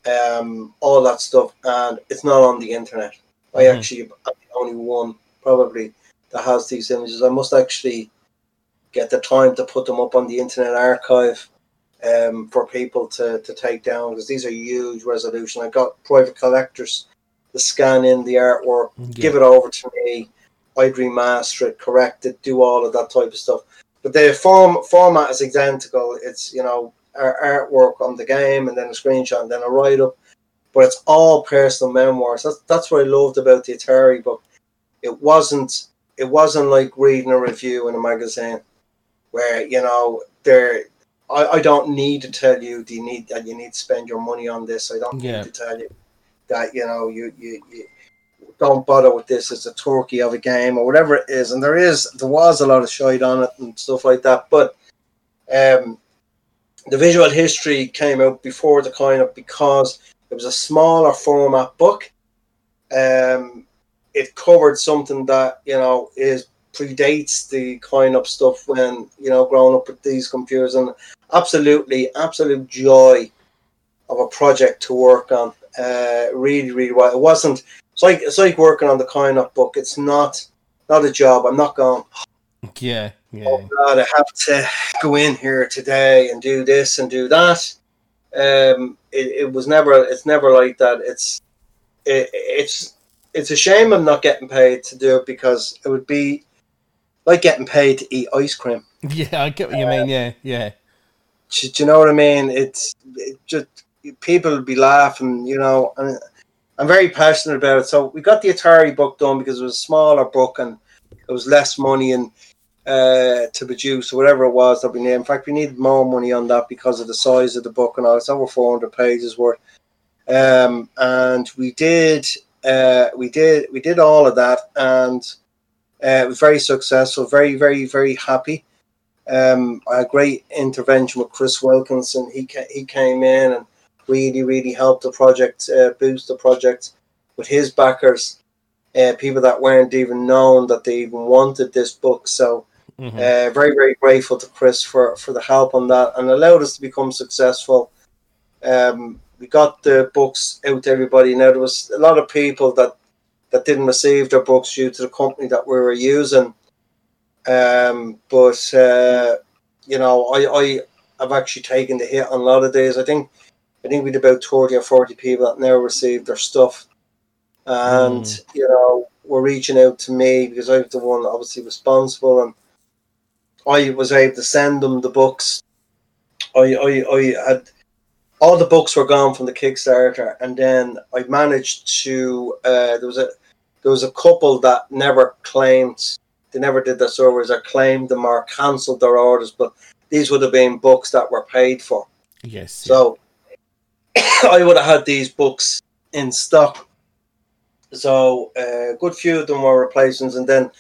B: um, all that stuff, and it's not on the internet. Mm-hmm. I actually am the only one probably that has these images. I must actually get the time to put them up on the Internet Archive um, for people to, to take down because these are huge resolution. I got private collectors to scan in the artwork, yeah. give it over to me. I'd remaster it, correct it, do all of that type of stuff. But the form format is identical. It's you know our artwork on the game and then a screenshot and then a write up. But it's all personal memoirs. That's that's what I loved about the Atari book. It wasn't it wasn't like reading a review in a magazine where you know there I, I don't need to tell you do you need that you need to spend your money on this. I don't yeah. need to tell you that you know you, you, you don't bother with this. It's a turkey of a game or whatever it is. And there is there was a lot of shite on it and stuff like that. But um, the visual history came out before the Coin-Op because it was a smaller format book. Um, it covered something that you know is predates the kind of stuff when you know growing up with these computers and absolutely absolute joy of a project to work on. Uh really really well it wasn't it's like it's like working on the Coin-Op book. It's not not a job. I'm not going
A: yeah yeah.
B: Oh god i have to go in here today and do this and do that. Um it, it was never it's never like that. It's it, it's it's a shame i'm not getting paid to do it because it would be like getting paid to eat ice cream. (laughs)
A: Yeah, I get what you uh, mean. Yeah, yeah.
B: Do, you know what I mean? It's it just people be laughing, you know. And I'm very passionate about it. So we got the Atari book done because it was a smaller book and it was less money and uh, to produce or whatever it was that we needed. In fact, we needed more money on that because of the size of the book and all. It's over 400 pages worth. Um, and we did, uh, we did, we did all of that, and uh, it was very successful, very, very, very happy. Um, a great intervention with Chris Wilkinson. He ca- he came in and really, really helped the project uh, boost the project with his backers, uh, people that weren't even known that they even wanted this book. So, mm-hmm. uh, very, very grateful to Chris for for the help on that and allowed us to become successful. Um, we got the books out to everybody. Now there was a lot of people that that didn't receive their books due to the company that we were using. Um, but uh, you know, I, I have actually taken the hit on a lot of days. I think I think we had about thirty or forty people that never received their stuff, and mm. you know, were reaching out to me because I was the one obviously responsible, and I was able to send them the books. I I, I had all the books were gone from the Kickstarter, and then I managed to. Uh, there was a there was a couple that never claimed they never did their surveys or claimed them or cancelled their orders, but these would have been books that were paid for.
A: Yes.
B: So (coughs) I would have had these books in stock. So uh, a good few of them were replacements, and then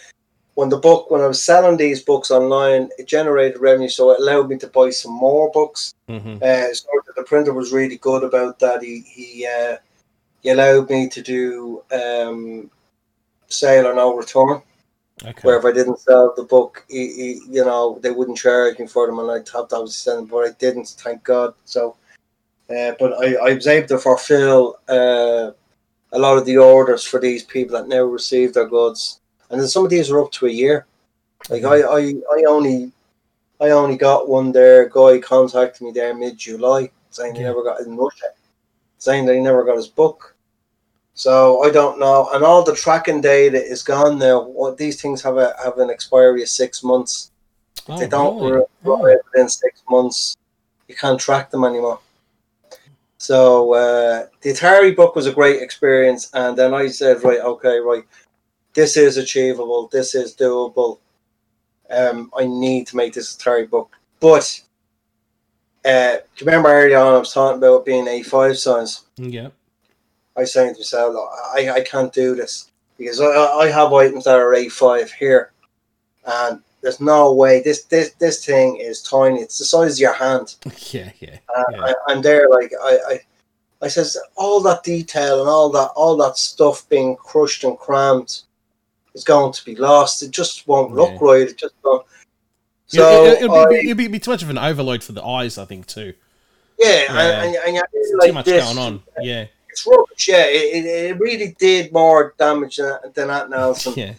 B: when the book when I was selling these books online, it generated revenue, so it allowed me to buy some more books. Mm-hmm. Uh, so the printer was really good about that. He he, uh, he allowed me to do um, sale or no return. Okay. Where if I didn't sell the book, he, he, you know, they wouldn't charge me for them, and I'd have to obviously send them, but I didn't, thank God. So, uh, but I, I was able to fulfill uh, a lot of the orders for these people that never received their goods, and then some of these are up to a year. Like I, I, I only, I only got one there. Guy contacted me there mid July saying yeah. he never got in Russia, saying that he never got his book. So I don't know, and all the tracking data is gone now. What these things have a have an expiry of six months. Oh, they don't really? oh. within six months, you can't track them anymore. So uh, the Atari book was a great experience, and then I said, right, okay, right, this is achievable, this is doable. Um, I need to make this Atari book, but uh, do you remember earlier on I was talking about being A5 size?
A: Yeah.
B: I was saying to myself, I, I can't do this because I, I have items that are A5 here, and there's no way this this this thing is tiny. It's the size of your hand. (laughs)
A: Yeah, yeah.
B: Uh,
A: yeah.
B: I, I'm there, like I, I, I says all that detail and all that all that stuff being crushed and crammed is going to be lost. It just won't look
A: Yeah.
B: right. It just won't. So
A: it, it'll,
B: I-
A: be, it'll be, too much of an overload for the eyes, I think, too.
B: yeah,
A: Yeah.
B: and, and, and feel
A: Too much
B: this,
A: going on. Yeah,
B: It's rubbish. Yeah, it, it, really did more damage than, than that, Nelson.
A: yeah.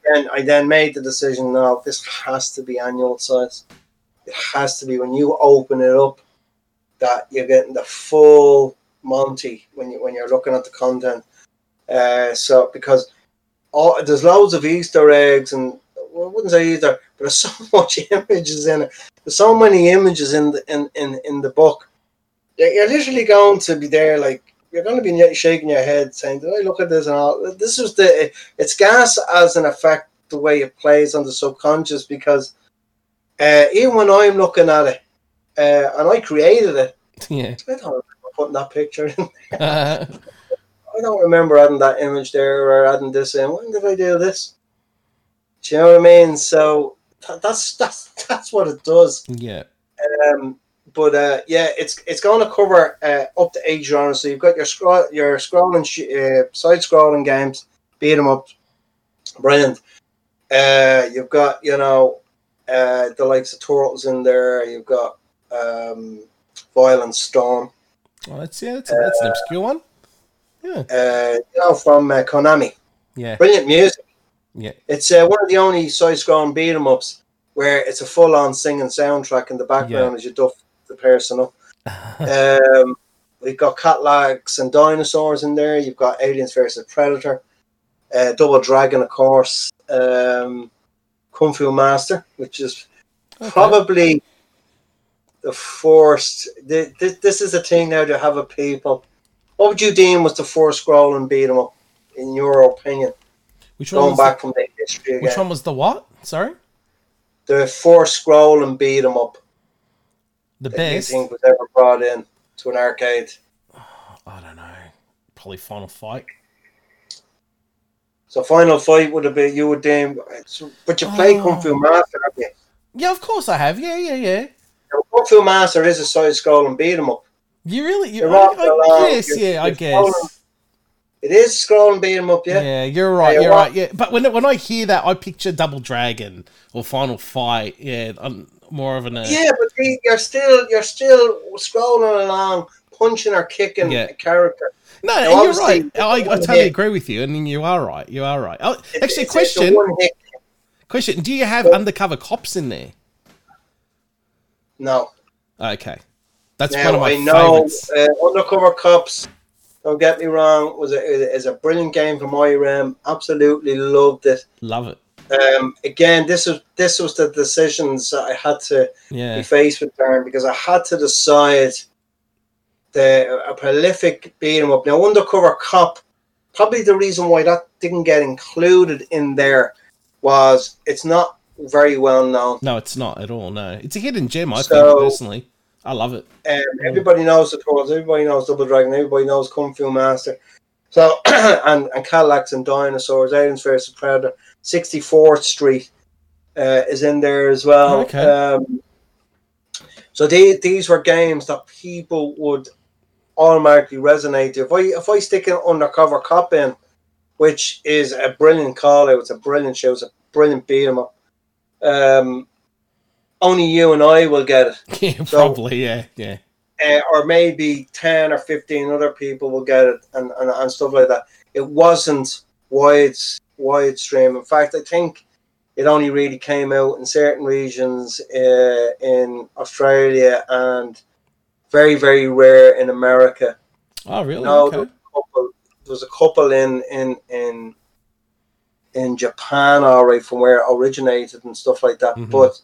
B: Again, I then made the decision. No, this has to be annual size. It has to be when you open it up that you're getting the full Monty when you when you're looking at the content. Uh, so because all, there's loads of Easter eggs and well, I wouldn't say Easter, but there's (laughs) so much images in it. There's so many images in the in in, in the book. You're literally going to be there like you're going to be shaking your head saying, "Did I look at this?" And all this is the it's gas as an effect the way it plays on the subconscious because uh, even when I'm looking at it uh, and I created it,
A: Yeah.
B: I don't remember putting that picture in.
A: Uh,
B: I don't remember adding that image there or adding this in. When did I do this? Do you know what I mean? So tha- that's that's that's what it does.
A: yeah.
B: Um, but uh, yeah, it's it's going to cover uh, up to eight genres. So you've got your scroll, your scrolling, sh- uh, side scrolling games, beat 'em up, brilliant. Uh, you've got you know uh, the likes of Turtles in there. You've got um, Violent Storm.
A: Well, that's yeah. That's, that's an obscure one. Yeah.
B: Uh, you know from uh, Konami.
A: Yeah.
B: Brilliant music.
A: Yeah.
B: It's uh, one of the only side-scrolling beat 'em ups where it's a full-on singing soundtrack in the background as you duff the personal. (laughs) Um, we've got Cadillacs and dinosaurs in there. You've got Aliens versus Predator, uh, Double Dragon, of course, um, Kung Fu Master, which is
A: Okay.
B: probably the first. Th- th- this is a thing now to have a people. What would you deem was the first scrolling beat 'em up, in your opinion?
A: Which one?
B: Going
A: Was
B: back
A: the,
B: from the history again.
A: which one was the what? Sorry.
B: the first scroll and beat 'em up
A: The
B: that you
A: best.
B: think was ever brought in to an arcade. (sighs)
A: I don't know. Probably Final Fight.
B: So Final Fight would have been you would deem, but you play
A: Oh.
B: Kung Fu oh. Master, haven't you?
A: Yeah, of course I have. Yeah, yeah, yeah.
B: Now, Kung Fu Master is a side scroll and beat 'em up.
A: You really? You,
B: You're
A: I, I guess.
B: you're-
A: Yeah, I
B: you're
A: guess.
B: It is scroll and beat 'em up,
A: Yeah.
B: yeah.
A: you're right.
B: Yeah,
A: You're
B: what-
A: right. Yeah, but when when I hear that, I picture Double Dragon or Final Fight. Yeah, I'm more of an. Uh,
B: Yeah, but see, you're still you're still scrolling along, punching or kicking
A: Yeah.
B: a character.
A: No,
B: Now,
A: you're right. I, I totally
B: hit.
A: agree with you, and you are right. You are right. Oh, actually, question. Question: Do you have
B: Well-
A: undercover cops in there?
B: No.
A: Okay, that's
B: Now
A: one of my
B: I know uh, Undercover Cops. Don't get me wrong, was a is a brilliant game from Irem. Absolutely loved it.
A: Love it.
B: Um, again, this was this was the decisions that I had to
A: Yeah,
B: be faced with, Darren, because I had to decide the a prolific beat 'em up. Now, Undercover Cop, probably the reason why that didn't get included in there was it's not very well known.
A: no, it's not at all. No, it's a hidden gem. I
B: So-
A: think personally, I love it.
B: Um, everybody knows the Turtles, everybody knows Double Dragon, everybody knows Kung Fu Master. So, (clears throat) and, and Cadillacs and Dinosaurs, Aliens vs. Predator, 64th Street uh, is in there as well.
A: Okay.
B: Um, so they, these were games that people would automatically resonate to. If I, if I stick an Undercover Cop in, which is a brilliant call out, it's a brilliant show, it's a brilliant beat 'em up. Um, only you and I will get it (laughs)
A: Yeah,
B: So-
A: probably. Yeah, yeah.
B: uh, or maybe 10 or 15 other people will get it and, and, and stuff like that. It wasn't wide, wide stream. In fact, I think it only really came out in certain regions uh, in Australia and very, very rare in America.
A: Oh, really?
B: No,
A: okay.
B: there, was a couple, there was a couple in, in, in, in Japan, all right, from where it originated and stuff like that.
A: Mhm.
B: But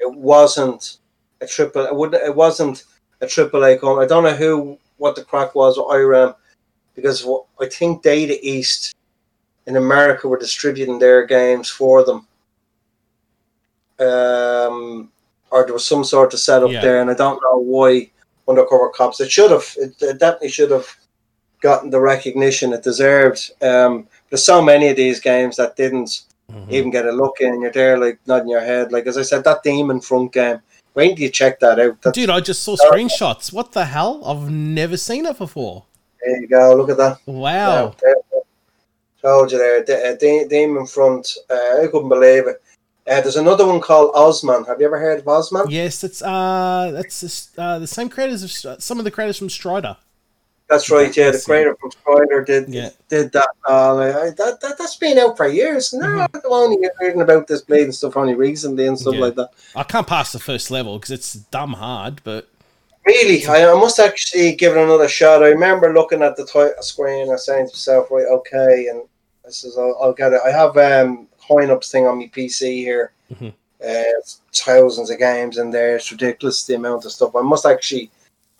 B: it wasn't a triple. It wouldn't. It wasn't a triple A company. I don't know who what the crack was with Irem because I think Data East in America were distributing their games for them. Um, or there was some sort of setup
A: Yeah.
B: there, and I don't know why Undercover Cops. It should have, it, it definitely should have gotten the recognition it deserved. Um, there's so many of these games that didn't
A: Mhm.
B: even get a look in. You're there, like nodding your head. Like as I said, that Demon Front game. When do you check that out? That's,
A: Dude, I just saw screenshots. What the hell? I've never seen it before.
B: there you go. Look at that.
A: Wow.
B: Yeah, you there. De- uh, De- Demon Front. Uh, I couldn't believe it. Uh, there's another one called Osman. Have you ever heard of Osman?
A: Yes, it's uh, that's uh, the same creators of some of the creators from Strider.
B: That's right. Yeah, the creator from Strider did
A: Yeah.
B: did that. Uh, that, that that's been out for years. No,
A: Mhm.
B: I'm only hearing about this blade and stuff only recently and stuff
A: Yeah.
B: like that.
A: I can't pass the first level because it's dumb hard, but
B: Really, I, I must actually give it another shot. I remember looking at the title screen and saying to myself, right, okay, and I says, I'll, I'll get it. I have um Coinup's thing on my PC here.
A: Mhm.
B: Uh, it's thousands of games in there. It's ridiculous the amount of stuff. I must actually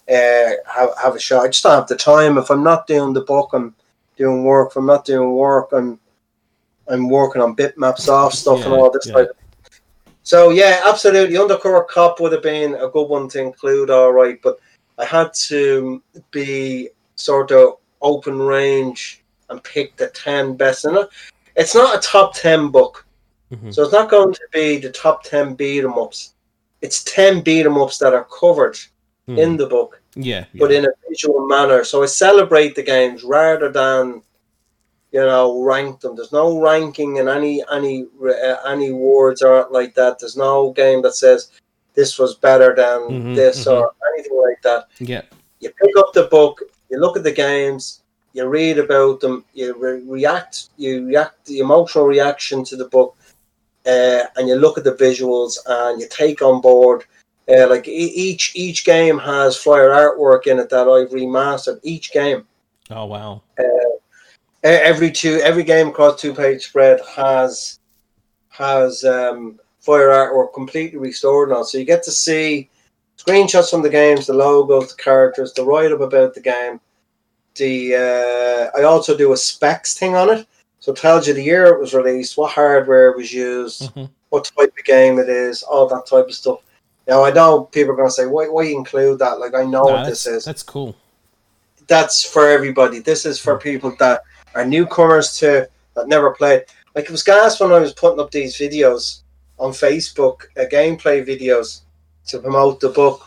B: uh, have have a shot. I just don't have the time. If I'm not doing the book, I'm doing work. If I'm not doing work, I'm I'm working on bitmaps off stuff and all this
A: yeah.
B: type. So yeah, absolutely. Undercover Cop would have been a good one to include, all right. But I had to be sort of open range and pick the ten best. And it's not a top ten book,
A: Mhm.
B: so it's not going to be the top ten beat 'em ups. It's ten beat 'em ups that are covered
A: Hmm.
B: in the book
A: yeah, yeah.
B: but in a visual manner. So I celebrate the games rather than, you know, rank them. There's no ranking in any any uh, any words or like that. There's no game that says this was better than
A: Mhm,
B: this
A: mhm.
B: or anything like that.
A: yeah.
B: You pick up the book, you look at the games, you read about them, you re- react, you react the emotional reaction to the book, uh, and you look at the visuals and you take on board. Uh, like e- each each game has flyer artwork in it that I've remastered. Each game,
A: Oh wow.
B: E- every two every game across two page spread has has um, flyer artwork completely restored now. So you get to see screenshots from the games, the logos, the characters, the write up about the game. The uh, I also do a specs thing on it, so it tells you the year it was released, what hardware was used,
A: Mhm.
B: what type of game it is, all that type of stuff. Now I know people are going to say, "Why, why include that?" Like I know
A: No,
B: what this is.
A: that's cool.
B: That's for everybody. This is for people that are newcomers to that never played. Like it was gas when I was putting up these videos on Facebook, uh, gameplay videos to promote the book.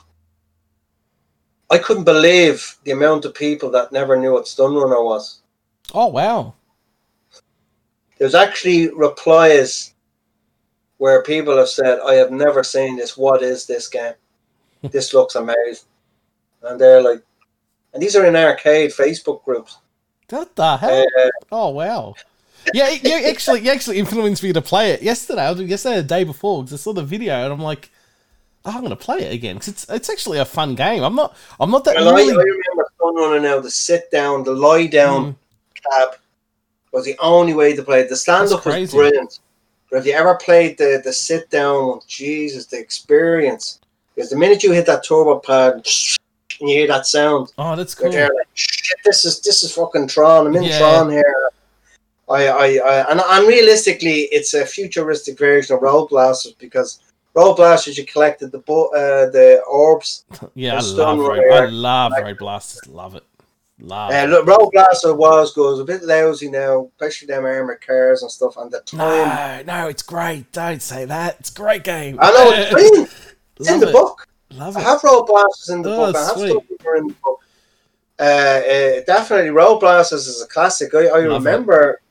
B: I couldn't believe the amount of people that never knew what Stunrunner was.
A: Oh wow.
B: There's actually replies where people have said, I have never seen this. What is this game? (laughs) this looks amazing. And they're like, and these are in arcade Facebook groups.
A: What the hell?
B: Uh,
A: Oh wow. Yeah, you actually you actually influenced me to play it yesterday. I was yesterday the day before because I saw the video and I'm like, oh, I'm gonna play it again because it's it's actually a fun game. I'm not I'm not that
B: well, I, I
A: really.
B: remember Stunrunner now, the sit down, the lie down
A: Mm,
B: cab was the only way to play it. The stand up was brilliant. But if you ever played the, the sit down Jesus, the experience. Because the minute you hit that turbo pad and you hear that sound,
A: oh, that's cool.
B: like, shit, this is this is fucking Tron. I'm in
A: Yeah.
B: Tron here. I, I, I and, and realistically, it's a futuristic version of Road Blasters because Road Blasters you collected the bo- uh, the orbs. (laughs)
A: Yeah, I love Road,
B: right.
A: I love Road Blasters. Love it. Love.
B: Uh,
A: it.
B: look, Road Blaster was good. It was a bit lousy now, especially them armored cars and stuff. And the time,
A: No, no, it's great. Don't say that. It's a great game.
B: I know it's. (laughs) It's in the
A: it.
B: book.
A: Love
B: I have Road Blasters in the
A: Oh,
B: book. I have
A: sweet.
B: stuff in the book. Uh, uh, definitely, Road Blasters is a classic. I, I remember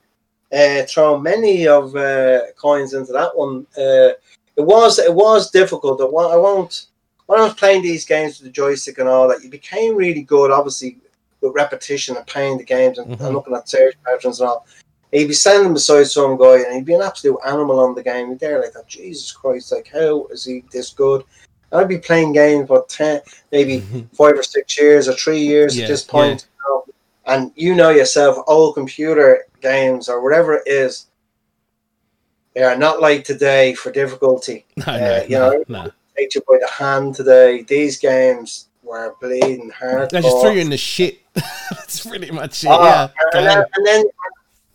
B: uh, throwing many of uh, coins into that one. Uh, it was it was difficult. I won't, I won't. When I was playing these games with the joystick and all that, you became really good. Obviously, with repetition and playing the games and,
A: Mhm.
B: and looking at search patterns and all. He'd be standing beside some guy and he'd be an absolute animal on the game. You'd there like that. Jesus Christ! Like how is he this good? I'd be playing games for ten, maybe (laughs) five or six years or three years
A: Yeah,
B: at this point. you know. and you know yourself, old computer games or whatever it is, they are not like today for difficulty.
A: no, (laughs) no,
B: uh, you
A: no,
B: know,
A: no.
B: Take you by the hand today. These games were bleeding hard.
A: They just threw you in the shit. (laughs) That's pretty much it.
B: Oh,
A: yeah.
B: and, then, and then,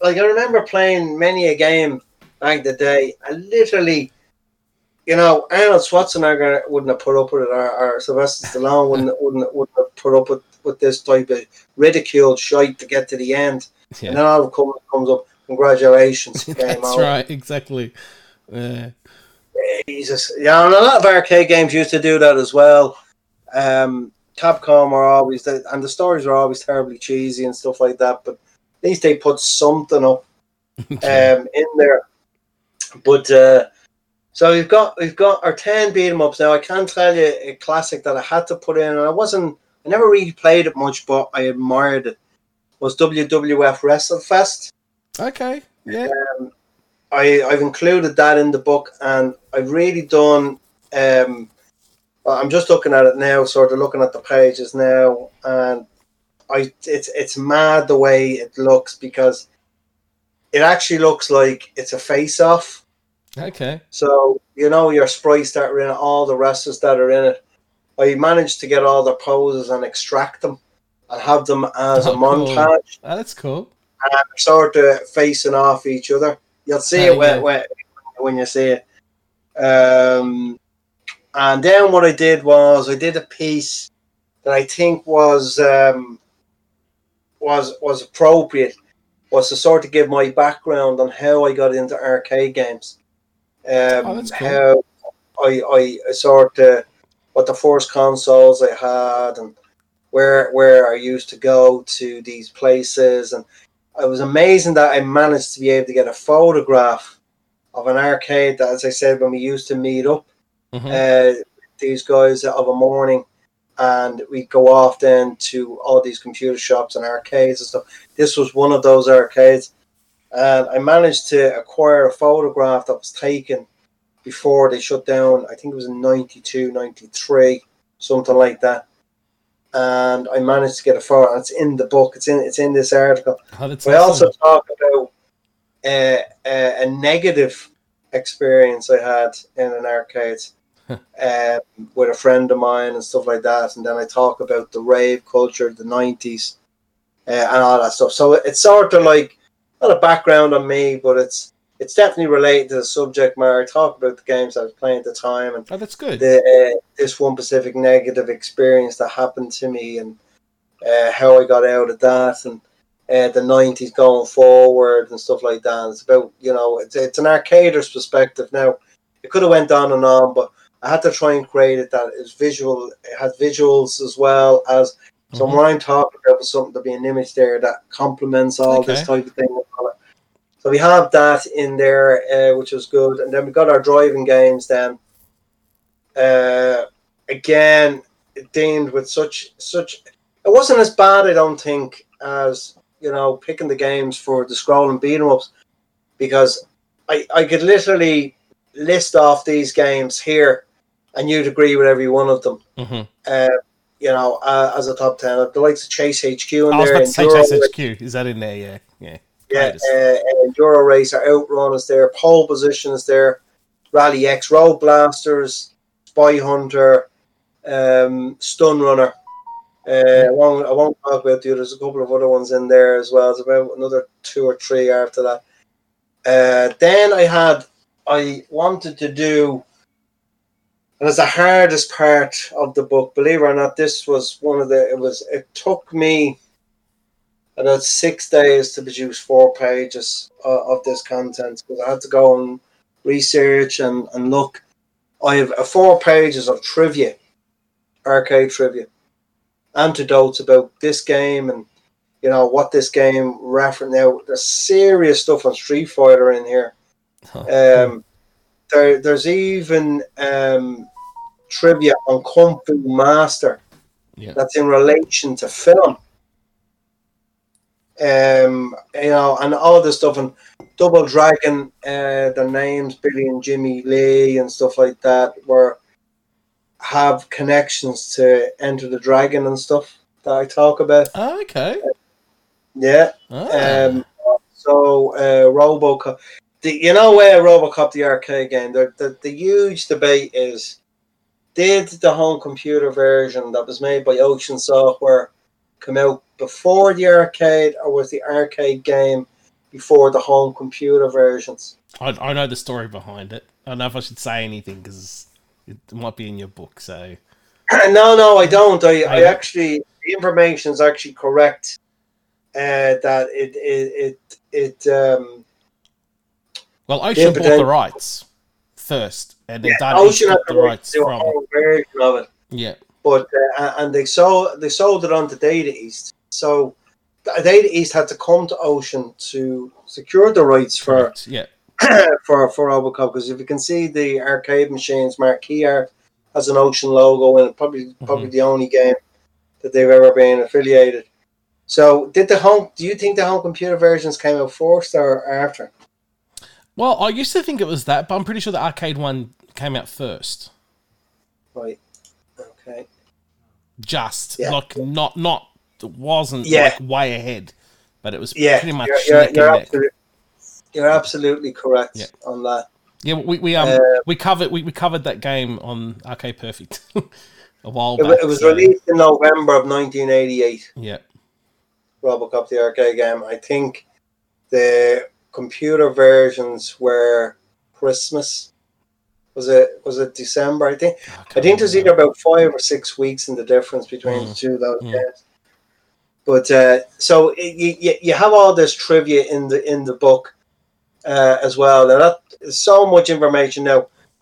B: like, I remember playing many a game back in the day. I literally, you know, Arnold Schwarzenegger wouldn't have put up with it, or, or Sylvester Stallone wouldn't, (laughs) wouldn't wouldn't have put up with, with this type of ridiculed shite to get to the end.
A: Yeah.
B: And then all of comes, comes up, congratulations, (laughs) game
A: That's
B: over.
A: right. Exactly. Yeah.
B: Jesus, yeah, and a lot of arcade games used to do that as well. Um, Capcom are always the, and the stories are always terribly cheesy and stuff like that. But at least they put something up (laughs) um, in there. But uh, so we've got we've got our ten beat 'em ups now. I can tell you a classic that I had to put in, and I wasn't I never really played it much, but I admired it. Was WWF WrestleFest.
A: Okay. Yeah.
B: I I've included that in the book, and I've really done. Um, I'm just looking at it now, sort of looking at the pages now, and I it's it's mad the way it looks because it actually looks like it's a face off.
A: Okay.
B: So you know your sprites that are in it, all the wrestlers that are in it. I managed to get all the poses and extract them and have them as
A: Oh,
B: a
A: cool.
B: montage
A: Oh, that's cool.
B: and sort of facing off each other. You'll see
A: Oh,
B: it when,
A: yeah.
B: when, when you see it. Um, and then what I did was I did a piece that I think was um, was was appropriate was to sort of give my background on how I got into arcade games. Um,
A: Oh, cool.
B: How I, I, I sort of what the first consoles I had and where where I used to go to these places and it was amazing that I managed to be able to get a photograph of an arcade that, as I said, when we used to meet up,
A: Mhm.
B: uh, these guys of a morning, and we'd go off then to all these computer shops and arcades and stuff. This was one of those arcades, and I managed to acquire a photograph that was taken before they shut down. I think it was in 92, 93, something like that. And I managed to get a photo. It's in the book. It's in. It's in this article.
A: Oh,
B: We also talk about uh, a, a negative experience I had in an arcade um, with a friend of mine and stuff like that. And then I talk about the rave culture, the 90s, uh, and all that stuff. So it's sort of like not a background on me, but it's it's definitely related to the subject matter. Talk about the games I was playing at the time and
A: Oh, that's good.
B: the uh, this one specific negative experience that happened to me and uh, how I got out of that and uh, the nineties going forward and stuff like that. It's about you know it's, it's an arcader's perspective. Now it could have went on and on, but I had to try and create it that is visual. It has visuals as well as so
A: Mhm.
B: when I'm talking about something to be an image there that complements all this type of thing. So we have that in there, uh, which was good, and then we got our driving games. Then uh, again, deemed with such such. It wasn't as bad, I don't think, as you know picking the games for the scroll and beat 'em ups, because I I could literally list off these games here, and you'd agree with every one of them.
A: Mhm.
B: Uh, you know, uh, as a top ten, the likes of Chase HQ in
A: I was
B: there,
A: about to say Chase HQ. Is that in there? Yeah. Yeah.
B: yeah,
A: Greatest.
B: uh, Enduro Racer, Outrun is there, Pole Position is there, Rally X, Road Blasters, Spy Hunter, um, Stun Runner. Uh, I, won't, I won't talk about the others. There's a couple of other ones in there as well. It's about another two or three after that. Uh, then I had, I wanted to do, and it's the hardest part of the book. Believe it or not, this was one of the. It was. It took me about six days to produce four pages uh, of this content because I had to go and research and, and look. I have uh, four pages of trivia, arcade trivia, anecdotes about this game and you know what this game reference. Now there's serious stuff on Street Fighter in here. Um, there, there's even um, trivia on Kung Fu Master
A: Yeah.
B: that's in relation to film. Um, you know, and all this stuff and Double Dragon, uh, their names Billy and Jimmy Lee and stuff like that were have connections to Enter the Dragon and stuff that I talk about.
A: Oh, okay.
B: Yeah.
A: Ah.
B: Um, so uh, did the home computer version that was made by Ocean Software come out before the arcade, or was the arcade game before the home computer versions?
A: I, I know the story behind it. I don't know if I should say anything because it might be in your book. So (clears throat)
B: no, no, I don't. I, I actually the information is actually correct. Uh, that it it it, it um,
A: well, Ocean
B: but
A: bought the rights first, and then
B: yeah, Ocean had the
A: rights
B: to
A: from.
B: version of it.
A: Yeah,
B: but uh, and they sold they sold it on to Data East. So Data East had to come to Ocean to secure the rights for
A: correct. Yeah, (clears throat)
B: for for Robocop. Because if you can see the arcade machines marquee art has an Ocean logo and probably
A: Mm-hmm.
B: probably the only game that they've ever been affiliated. So did the home? Do you think the home computer versions came out first or after?
A: Well, I used to think it was that, but I'm pretty sure the arcade one came out first.
B: Right. Okay.
A: Just
B: Yeah.
A: like not not it wasn't
B: Yeah.
A: like way ahead, but it was
B: Yeah,
A: pretty much
B: you're, you're,
A: neck and
B: you're,
A: neck.
B: absolutely, you're absolutely correct
A: Yeah.
B: on that.
A: Yeah, we we um
B: Uh,
A: we covered we, we covered that game on Arcade Perfect (laughs) a while
B: It,
A: back.
B: it was
A: so,
B: released in November of 1988.
A: Yeah,
B: Robocop the arcade game. I think the computer versions were Christmas. Was it was it December? I think I think there's either about five or six weeks in the difference between the two of those
A: Mm.
B: games. But uh, so it, you, you- you have all this trivia in the in the book uh, as well. And that is so much information. Now,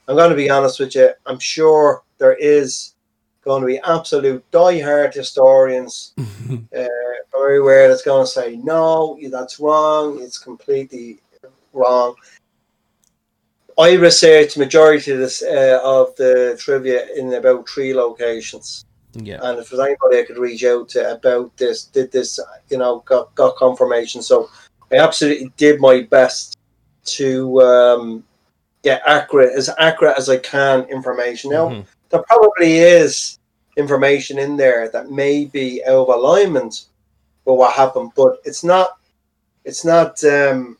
B: I'm going to be honest with you. I'm sure there is going to be absolute die-hard historians (laughs) uh, everywhere that's going to say no, that's wrong. It's completely wrong. I researched majority of this uh, of the trivia in about three locations,
A: yeah,
B: and if there's anybody I could reach out to about this, did this, you know, got got confirmation. So I absolutely did my best to um, get accurate as accurate as I can information. Now
A: Mhm.
B: there probably is information in there that may be out of alignment with what happened, but it's not. It's not. Um,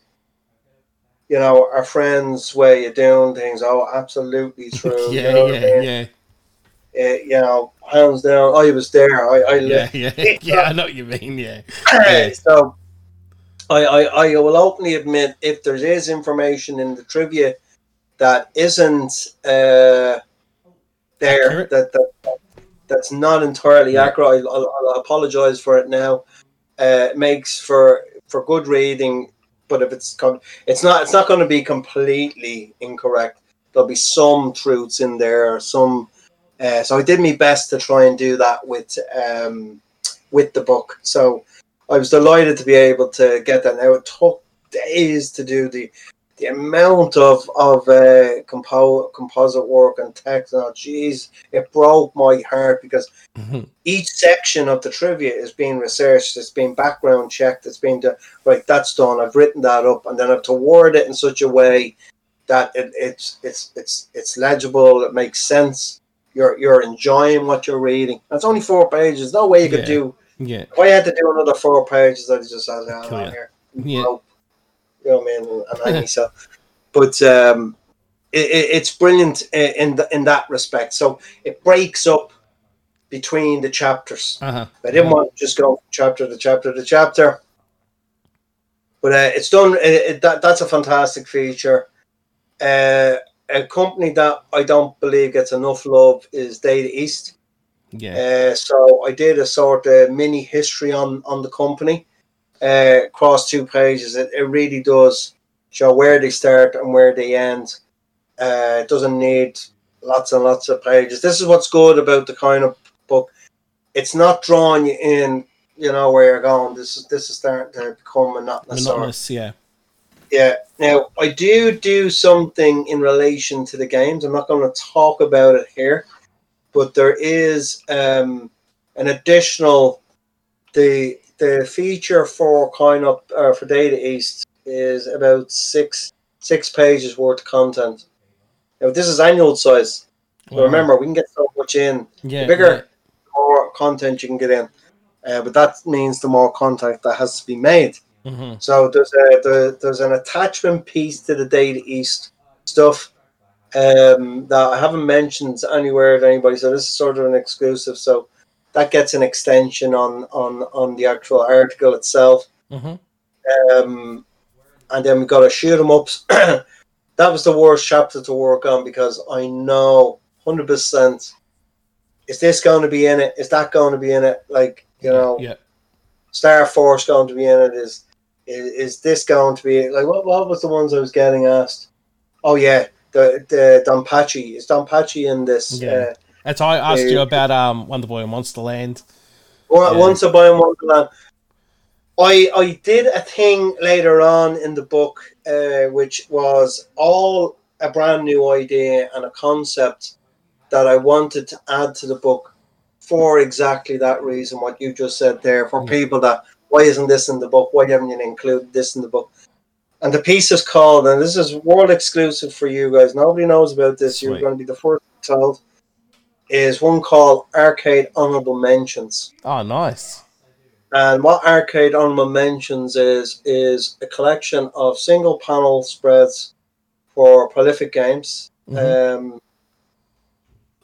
B: you know, our friends' way of doing things. Oh, absolutely (laughs) true.
A: yeah,
B: you know what I
A: yeah,
B: mean?
A: yeah,
B: Uh, you know, hands down. I was there. I, I
A: yeah, yeah, (laughs) yeah. I know what you mean. Yeah, Yeah.
B: so, I, I, I will openly admit if there is information in the trivia that isn't uh, there,
A: Accurate.
B: that, that that's not entirely
A: Yeah.
B: accurate, I'll, I'll, I'll apologize for it now. Uh, makes for for good reading, but if it's it's not it's not going to be completely incorrect. There'll be some truths in there, some. Uh, so I did my best to try and do that with um, with the book. So I was delighted to be able to get that. Now it took days to do the the amount of of uh, compo- composite work and text. Oh, jeez, it broke my heart because
A: Mhm.
B: each section of the trivia is being researched. It's being background checked. It's being done. Right, that's done. I've written that up, and then I have to word it in such a way that it, it's it's it's it's legible. It makes sense. You're you're enjoying what you're reading. That's only four pages. No way you could
A: Yeah.
B: do.
A: yeah,
B: If I had to do another four pages, I'd just say, "Oh, I'm here."
A: yeah.
B: rope, you know what I mean, and hang. But um, it, it, it's brilliant in the, in that respect. So it breaks up between the chapters.
A: Uh huh.
B: I didn't want to just go chapter to chapter to chapter. But uh, it's done. It, it, that that's a fantastic feature. Uh, a company that I don't believe gets enough love is Data East.
A: Yeah.
B: Uh, so I did a sort of mini history on on the company uh, across two pages. It, it really does show where they start and where they end. Uh, it doesn't need lots and lots of pages. This is what's good about the Coin-Op book. It's not drawing you in. You know where you're going. This is this is starting to become monotonous.
A: Monotonous. Yeah.
B: yeah. Now I do do something in relation to the games. I'm not going to talk about it here, but there is um, an additional the the feature for coin-op uh, for Data East is about six six pages worth of content. Now this is annual size. So
A: Wow.
B: remember, we can get so much in.
A: yeah,
B: the bigger- More content you can get in, uh, but that means the more content that has to be made.
A: Yeah. hmm
B: So there's a there, there's an attachment piece to the Data East stuff. um, that I haven't mentioned anywhere to anybody. So this is sort of an exclusive. So that gets an extension on on on the actual article itself.
A: Mm-hmm.
B: Um, and then we got a shoot 'em ups. (clears throat) that was the worst chapter to work on because I know hundred percent. Is this going to be in it? Is that going to be in it? Like you know,
A: Yeah.
B: Star Force going to be in it? Is is, is this going to be like what? What was the ones I was getting asked? Oh yeah, the the Donpachi is Donpachi in this.
A: Yeah.
B: Uh,
A: That's how I asked you about um Wonder Boy and Monsterland.
B: Well,
A: Yeah.
B: Once a Wonderland. I I did a thing later on in the book, uh, which was all a brand new idea and a concept that I wanted to add to the book for exactly that reason. What you just said there, for
A: Yeah.
B: people that why isn't this in the book? Why haven't you included this in the book? And the piece is called, and this is world exclusive for you guys. Nobody knows about this. You're going to be the first told. Is one called Arcade Honorable Mentions.
A: Oh, nice.
B: And what Arcade Honorable Mentions is is a collection of single panel spreads for prolific games.
A: Mhm.
B: Um,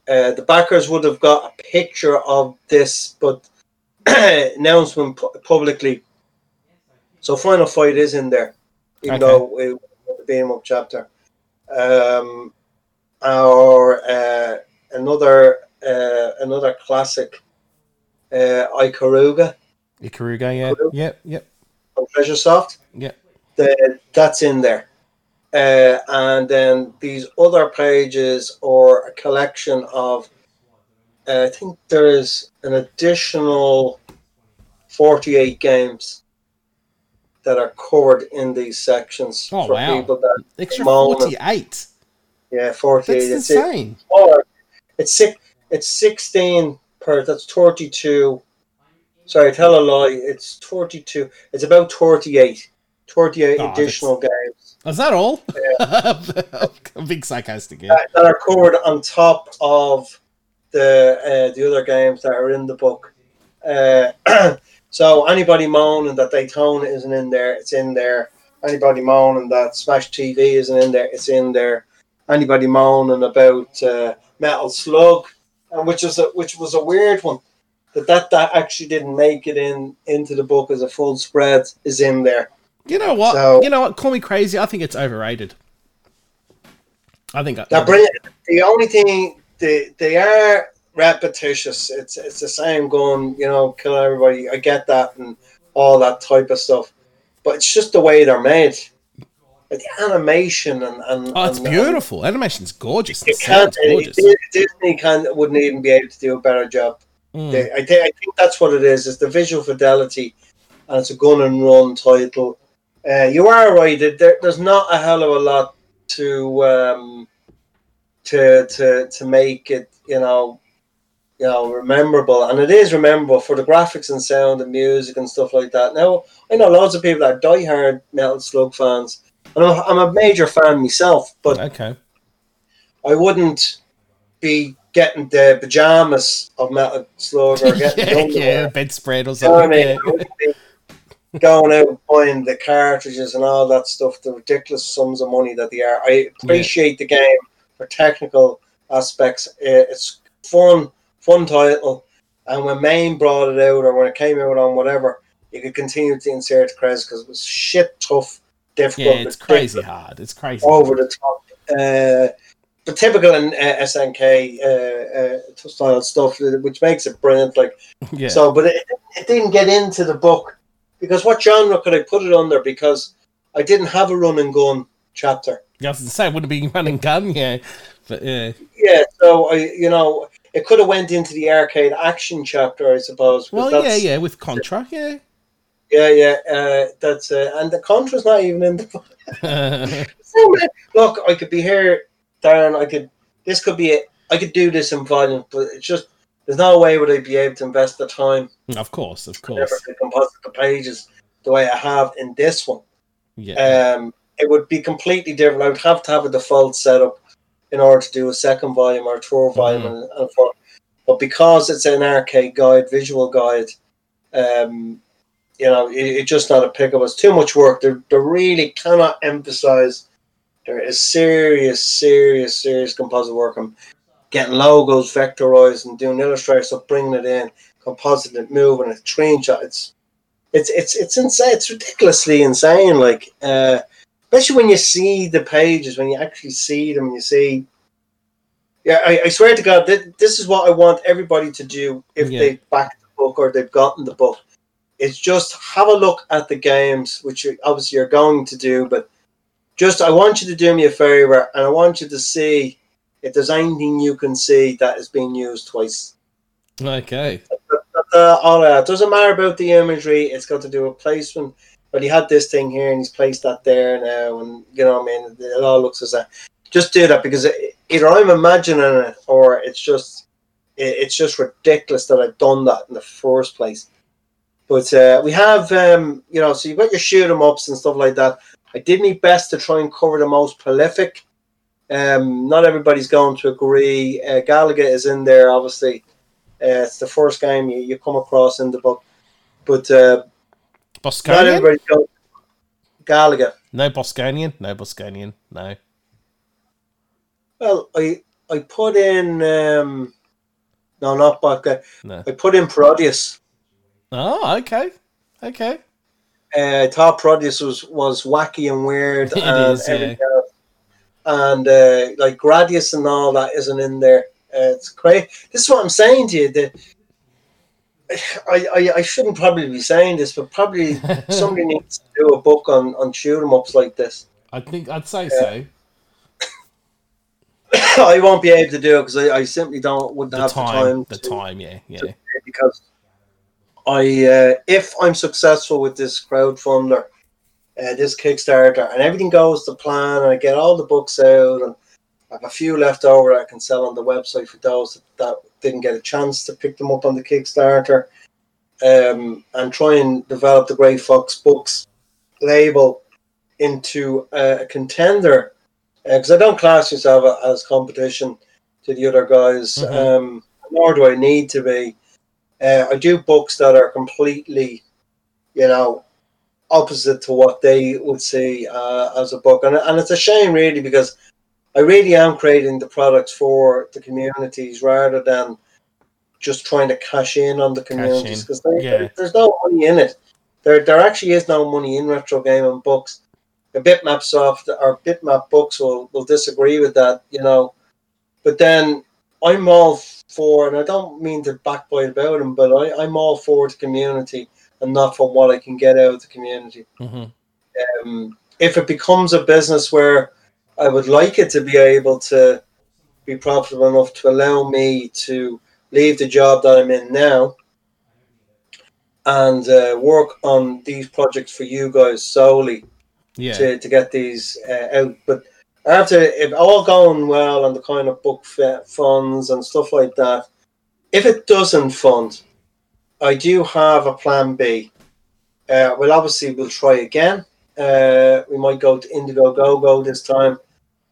B: uh, the backers would have got a picture of this, but (clears throat) announcement pu- publicly. So Final Fight is in there, even
A: Okay.
B: though it the beat 'em up chapter. Um, or uh, another uh, another classic, uh, Ikaruga
A: Ikaruga, yeah. Yep, yep,
B: on Treasure Soft.
A: yep.
B: the, that's in there. Uh, and then these other pages or a collection of, uh, I think there's an additional 48 games that are covered in these sections
A: Oh,
B: for
A: wow.
B: people that,
A: Extra 48.
B: yeah, 48.
A: That's
B: it's, it,
A: insane.
B: It's, six, it's 16 per, that's 32. Sorry, tell a lie. It's 32. It's about 38. 38
A: Oh,
B: additional games.
A: Is that all? I'm (laughs) being sarcastic, yeah.
B: that, that are covered on top of the uh, the other games that are in the book. Uh, (clears throat) so anybody moaning that Daytona isn't in there, it's in there. Anybody moaning that Smash TV isn't in there, it's in there. Anybody moaning about uh, Metal Slug, and which is a, which was a weird one. That, that that actually didn't make it in into the book as a full spread is in there.
A: You know what?
B: So-
A: you know what? Call me crazy. I think it's overrated. I think
B: Now, bring the only thing they they are repetitious. It's it's the same going, you know, killing everybody. I get that and all that type of stuff, but it's just the way they're made. Like the animation and and
A: Oh, it's
B: and-
A: beautiful. Animation's gorgeous.
B: It can't.
A: sound's gorgeous.
B: Disney can wouldn't even be able to do a better job.
A: Mm.
B: They, I think I think that's what it is. It's the visual fidelity, and it's a gun and run title. Uh, you are right. There, there's not a hell of a lot to um, to to to make it, you know, you know, memorable, and it is memorable for the graphics and sound and music and stuff like that. Now, I know loads of people that are diehard Metal Slug fans, and I'm, a major fan myself, but
A: Okay.
B: I wouldn't be getting the pajamas of Metal Slug or (laughs) getting
A: yeah,
B: the
A: yeah, bedspread or
B: You know I mean?
A: Yeah.
B: I wouldn't be going out buying the cartridges and all that stuff, the ridiculous sums of money that they are. I appreciate the game for technical aspects. It's fun, fun title. And when MAME brought it out or when it came out on whatever, you could continue to insert credits because it was shit tough, difficult.
A: Yeah, it's crazy hard. It's crazy.
B: Over the top. Uh, but typical in uh, SNK uh, uh, style stuff, uh, which makes it brilliant. Like
A: yeah.
B: so, but it, it didn't get into the book because what genre could I put it under? Because I didn't have a run and gun chapter.
A: I was to say, it wouldn't be (laughs) running gun, yeah. But yeah.
B: Yeah, so I, you know, it could have went into the arcade action chapter, I suppose.
A: Well, yeah, yeah, with Contra, yeah.
B: Yeah, yeah. Uh, that's uh, and the Contra's not even in the book. (laughs) So, Look, I could be here, Darren. I could. This could be it. I could do this in volume, but it's just there's no way would I be able to invest the time
A: of course, of
B: never
A: course.
B: to composite the pages the way I have in this one.
A: Yeah.
B: um, it would be completely different. I would have to have a default setup in order to do a second volume or a third volume,
A: Mhm.
B: and, and for, but because it's an arcade guide, visual guide, um, you know, it, it's just not a pickup. It's too much work. They, they really cannot emphasize There is serious, serious, serious composite work. I'm getting logos vectorized and doing Illustrator stuff, bringing it in, composite it, moving it, screenshot. It's it's it's it's insane. It's ridiculously insane. Like, uh, especially when you see the pages, when you actually see them, you see. Yeah, I, I swear to God, th- this is what I want everybody to do if
A: Yeah.
B: they back the book or they've gotten the book. It's just have a look at the games, which you, obviously you're going to do, but just I want you to do me a favor and I want you to see if there's anything you can see that is being used twice.
A: Okay.
B: Uh, all that doesn't matter about the imagery. It's got to do with placement. But he had this thing here, and he's placed that there now, and you know, what I mean, it all looks as that. Just do that because it, either I'm imagining it, or it's just, it, it's just ridiculous that I've done that in the first place. But uh, we have, um, you know, so you've got your shoot 'em ups and stuff like that. I did my best to try and cover the most prolific. Um, not everybody's going to agree. Uh, Galaga is in there, obviously. Uh, it's the first game you, you come across in the book, but uh, not
A: Bosconian?
B: everybody's going. Galaga.
A: No Bosconian? No Bosconian. No.
B: Well, I I put in um, no, not Baka.
A: No.
B: I put in Parodius.
A: Oh, okay. Okay.
B: Uh, I thought Parodius was was wacky and weird, (laughs) and
A: is, yeah.
B: and uh, like Gradius and all that isn't in there. Uh, it's great. This is what I'm saying to you. That (sighs) I, I I shouldn't probably be saying this, but probably (laughs) somebody needs to do a book on on shoot 'em ups like this.
A: I think I'd say so. (coughs)
B: I won't be able to do it because I, I simply don't wouldn't
A: The
B: have
A: time,
B: the
A: the
B: time.
A: time, yeah, yeah.
B: because I uh, if I'm successful with this crowdfunder, uh, this Kickstarter, and everything goes to plan, and I get all the books out, and I have a few left over I can sell on the website for those that, that didn't get a chance to pick them up on the Kickstarter, um, and try and develop the Grey Fox Books label into a contender, because I don't class myself as competition to the other guys,
A: Mhm.
B: um, nor do I need to be. Uh, I do books that are completely, you know, opposite to what they would see uh, as a book, and and it's a shame really because I really am creating the products for the communities rather than just trying to cash in on the communities because
A: yeah.
B: there's no money in it. There there actually is no money in retro gaming books. The bitmap soft or bitmap books will, will disagree with that, you know. But then I'm all for, and I don't mean to backbite about them, but I, I'm all for the community and not for what I can get out of the community.
A: hmm
B: Um, if it becomes a business where I would like it to be able to be profitable enough to allow me to leave the job that I'm in now and uh, work on these projects for you guys solely
A: Yeah.
B: to, to get these uh, out. But after if all going well and the kind of book funds and stuff like that, if it doesn't fund, I do have a plan B. Uh, well, obviously we'll try again. Uh, we might go to Indiegogo this time.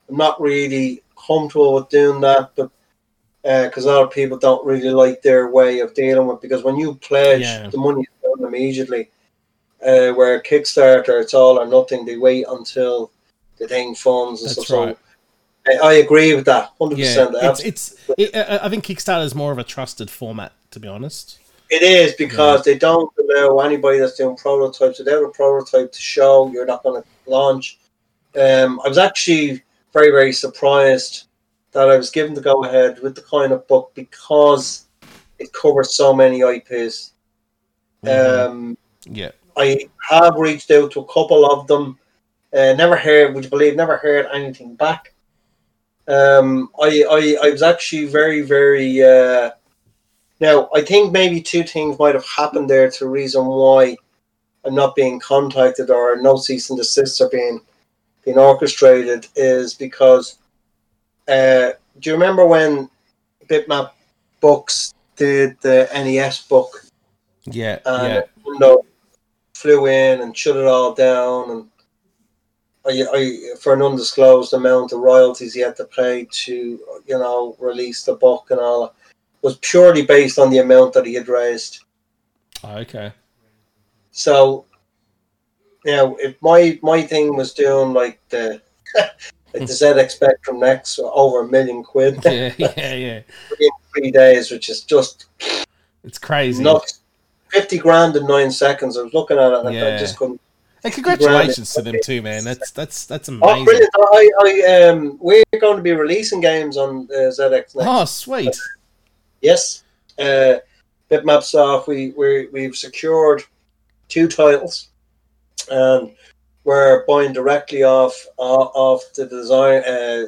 B: I'm not really comfortable with doing that, but because a lot of people don't really like their way of dealing with. Because when you pledge,
A: Yeah.
B: the money is done immediately. Uh, where Kickstarter, it's all or nothing. They wait until the thing funds and
A: That's
B: stuff.
A: right.
B: So I, I agree with that, hundred
A: Yeah.
B: percent.
A: It's it's. It, I I think Kickstarter is more of a trusted format, to be honest.
B: It is because they don't allow anybody that's doing prototypes without a prototype to show. You're not going to launch. Um, I was actually very very surprised that I was given the go ahead with the kind of book because it covers so many IPs.
A: Mhm.
B: Um,
A: yeah.
B: I have reached out to a couple of them. Uh, never heard, would you believe, never heard anything back. Um, I, I, I was actually very, very. Uh, now, I think maybe two things might have happened there to reason why I'm not being contacted or no cease and desist are being being orchestrated is because. Uh, do you remember when Bitmap Books did the NES book?
A: Yeah.
B: and
A: yeah.
B: Flew in and shut it all down and I, I, for an undisclosed amount of royalties he had to pay to you know release the book and all was purely based on the amount that he had raised
A: Oh, okay.
B: so you know if my my thing was doing like the (laughs) Like the ZX Spectrum Next over a million quid (laughs)
A: Yeah, yeah, yeah.
B: in three days, which is just
A: It's crazy.
B: nuts. Fifty grand in nine seconds. I was looking at it and I
A: Yeah.
B: just couldn't.
A: And congratulations to them too, man. That's that's that's amazing.
B: Oh,
A: amazing.
B: brilliant! I, I, um, we're going to be releasing games on uh, ZX Next.
A: Oh, sweet.
B: Yes, uh, Bitmap Soft. We we we've secured two titles, and we're buying directly off uh, off the design. Uh,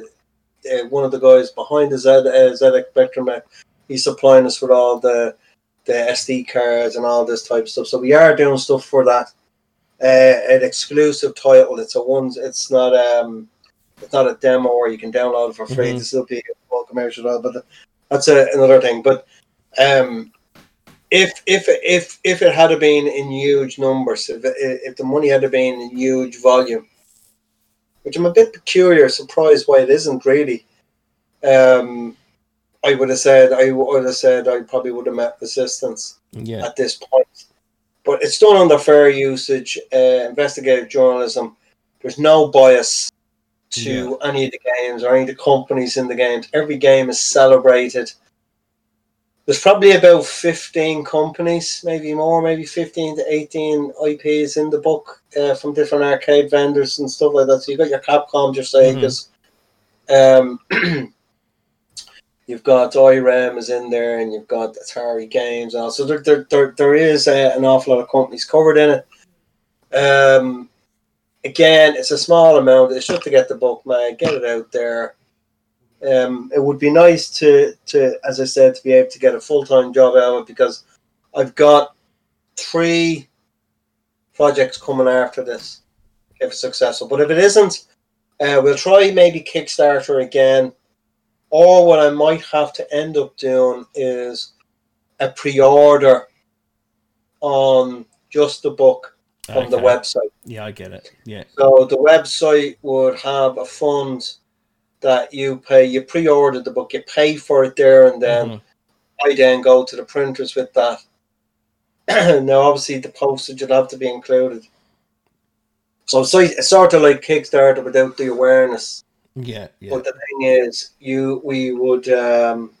B: uh, one of the guys behind the Z, uh, ZX Spectrum, uh, he's supplying us with all the the SD cards and all this type of stuff. So we are doing stuff for that. Uh, an exclusive title. It's a ones. It's not um. It's not a demo where you can download it for free.
A: Mhm.
B: This will be a full commercial, but that's a, another thing. But um, if if if if it had been in huge numbers, if if the money had been in huge volume, which I'm a bit peculiar, surprised why it isn't really. Um, I would have said I would have said I probably would have met resistance
A: Yeah.
B: at this point. But it's done under fair usage, uh, investigative journalism. There's no bias to any of the games or any of the companies in the games. Every game is celebrated. There's probably about 15 companies, maybe more, maybe 15 to 18 IPs in the book uh, from different arcade vendors and stuff like that. So you've got your Capcoms, your Segas. Um, (clears throat) you've got IREM is in there, and you've got Atari Games. And all. So there, there, there, there is uh, an awful lot of companies covered in it. Um, again, it's a small amount. It's just to get the book, man, get it out there. Um, it would be nice to, to, as I said, to be able to get a full time job out of it because I've got three projects coming after this if successful. But if it isn't, uh, we'll try maybe Kickstarter again. Or what I might have to end up doing is a pre-order on just the book from the website.
A: Yeah, I get it. Yeah.
B: So the website would have a fund that you pay. You pre-order the book, you pay for it there, and then
A: Mhm.
B: I then go to the printers with that. (clears throat) now, obviously, the postage would have to be included. So like, it's sort of like Kickstarter without the awareness.
A: Yeah. Yeah.
B: But the thing is, you we would um,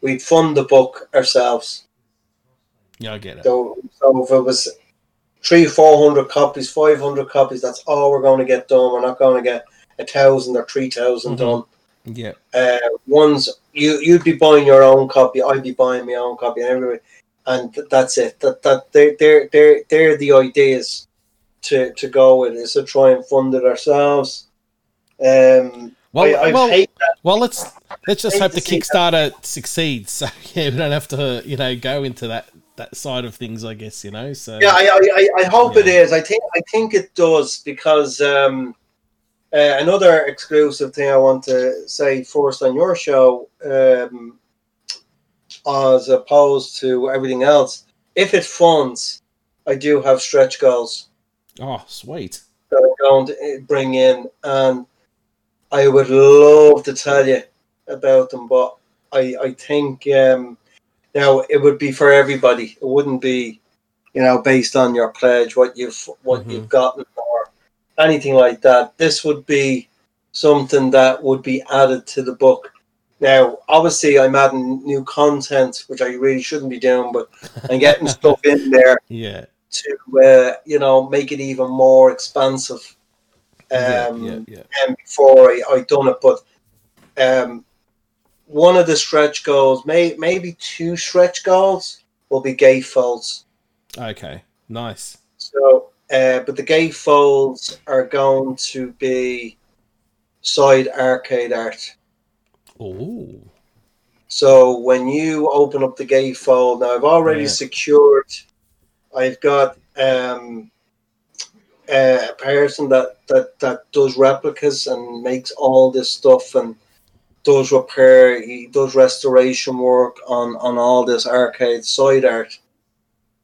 B: we'd fund the book ourselves.
A: Yeah, I get it.
B: So, so if it was three, four hundred copies, five hundred copies, that's all we're going to get done. We're not going to get a thousand or three thousand
A: Mhm.
B: done.
A: Yeah.
B: Uh, one's you you'd be buying your own copy, I'd be buying my own copy, and everybody, and th- that's it. That that they're they're they're they're the ideas to to go with is to try and fund it ourselves. Um,
A: Well,
B: I, I
A: well,
B: hate that.
A: well. Let's let's just hope the Kickstarter succeeds. (laughs) So yeah, we don't have to you know go into that that side of things. I guess you know. So
B: Yeah, I, I, I- hope it
A: Yeah.
B: is. I think I think it does because um, uh, another exclusive thing I want to say first on your show, um, as opposed to everything else, if it funds, I do have stretch goals
A: oh, sweet.
B: that I'm going to uh, bring in, and I would love to tell you about them, but I I think um, now it would be for everybody. It wouldn't be, you know, based on your pledge, what you've what
A: Mhm.
B: you've gotten or anything like that. This would be something that would be added to the book. Now, obviously, I'm adding new content, which I really shouldn't be doing, but I'm getting (laughs) stuff in there
A: Yeah.
B: to uh, you know make it even more expansive. Um,
A: yeah. Yeah. Yeah.
B: and before I, I done it, but um, one of the stretch goals, may, maybe two stretch goals, will be gatefolds.
A: Okay. Nice.
B: So, uh, but the gatefolds are going to be side arcade art.
A: Oh.
B: So when you open up the gatefold, now I've already
A: Yeah.
B: secured. I've got um, a person that, that that does replicas and makes all this stuff and does repair. He does restoration work on on all this arcade side art.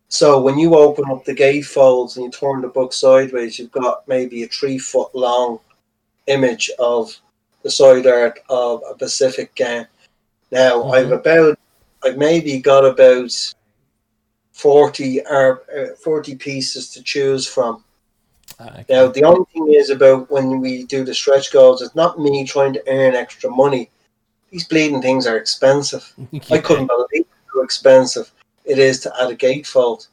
B: So when you open up the gatefolds and you turn the book sideways, you've got maybe a three foot long image of the side art of a Pacific game. Now
A: Mhm.
B: I've about I've maybe got about forty ar- uh, forty pieces to choose from.
A: Ah, okay.
B: Now, the only thing is about when we do the stretch goals, it's not me trying to earn extra money. These bleeding things are expensive. (laughs) I couldn't believe how expensive it is to add a gatefold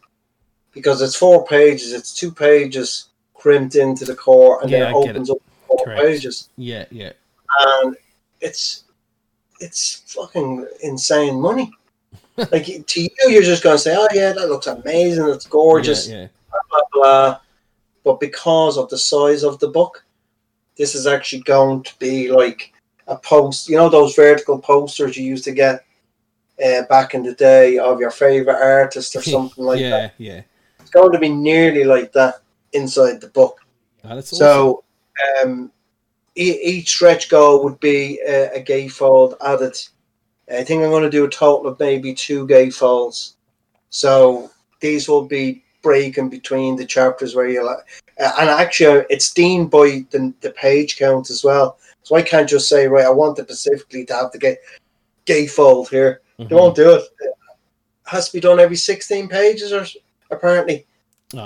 B: because it's four pages, it's two pages crimped into the core, and
A: Yeah,
B: then it opens up four
A: Correct.
B: pages,
A: Yeah, yeah.
B: and it's it's fucking insane money. (laughs) like to you, you're just going to say, "Oh yeah, that looks amazing, it's gorgeous."
A: Yeah, yeah.
B: blah blah. But because of the size of the book, this is actually going to be like a post. You know those vertical posters you used to get uh, back in the day of your favorite artist or (laughs) something like
A: yeah,
B: that.
A: yeah. Yeah.
B: It's going to be nearly like that inside the book.
A: Oh, that's awesome.
B: So um, e- each stretch goal would be a, a gatefold added. I think I'm going to do a total of maybe two gatefolds. So these will be breaking between the chapters where you're like, uh, and actually uh, it's deemed by the, the page count as well. So I can't just say right. I want it specifically to have the gate gatefold here.
A: Mhm.
B: They won't do it. It has to be done every 16 pages, or apparently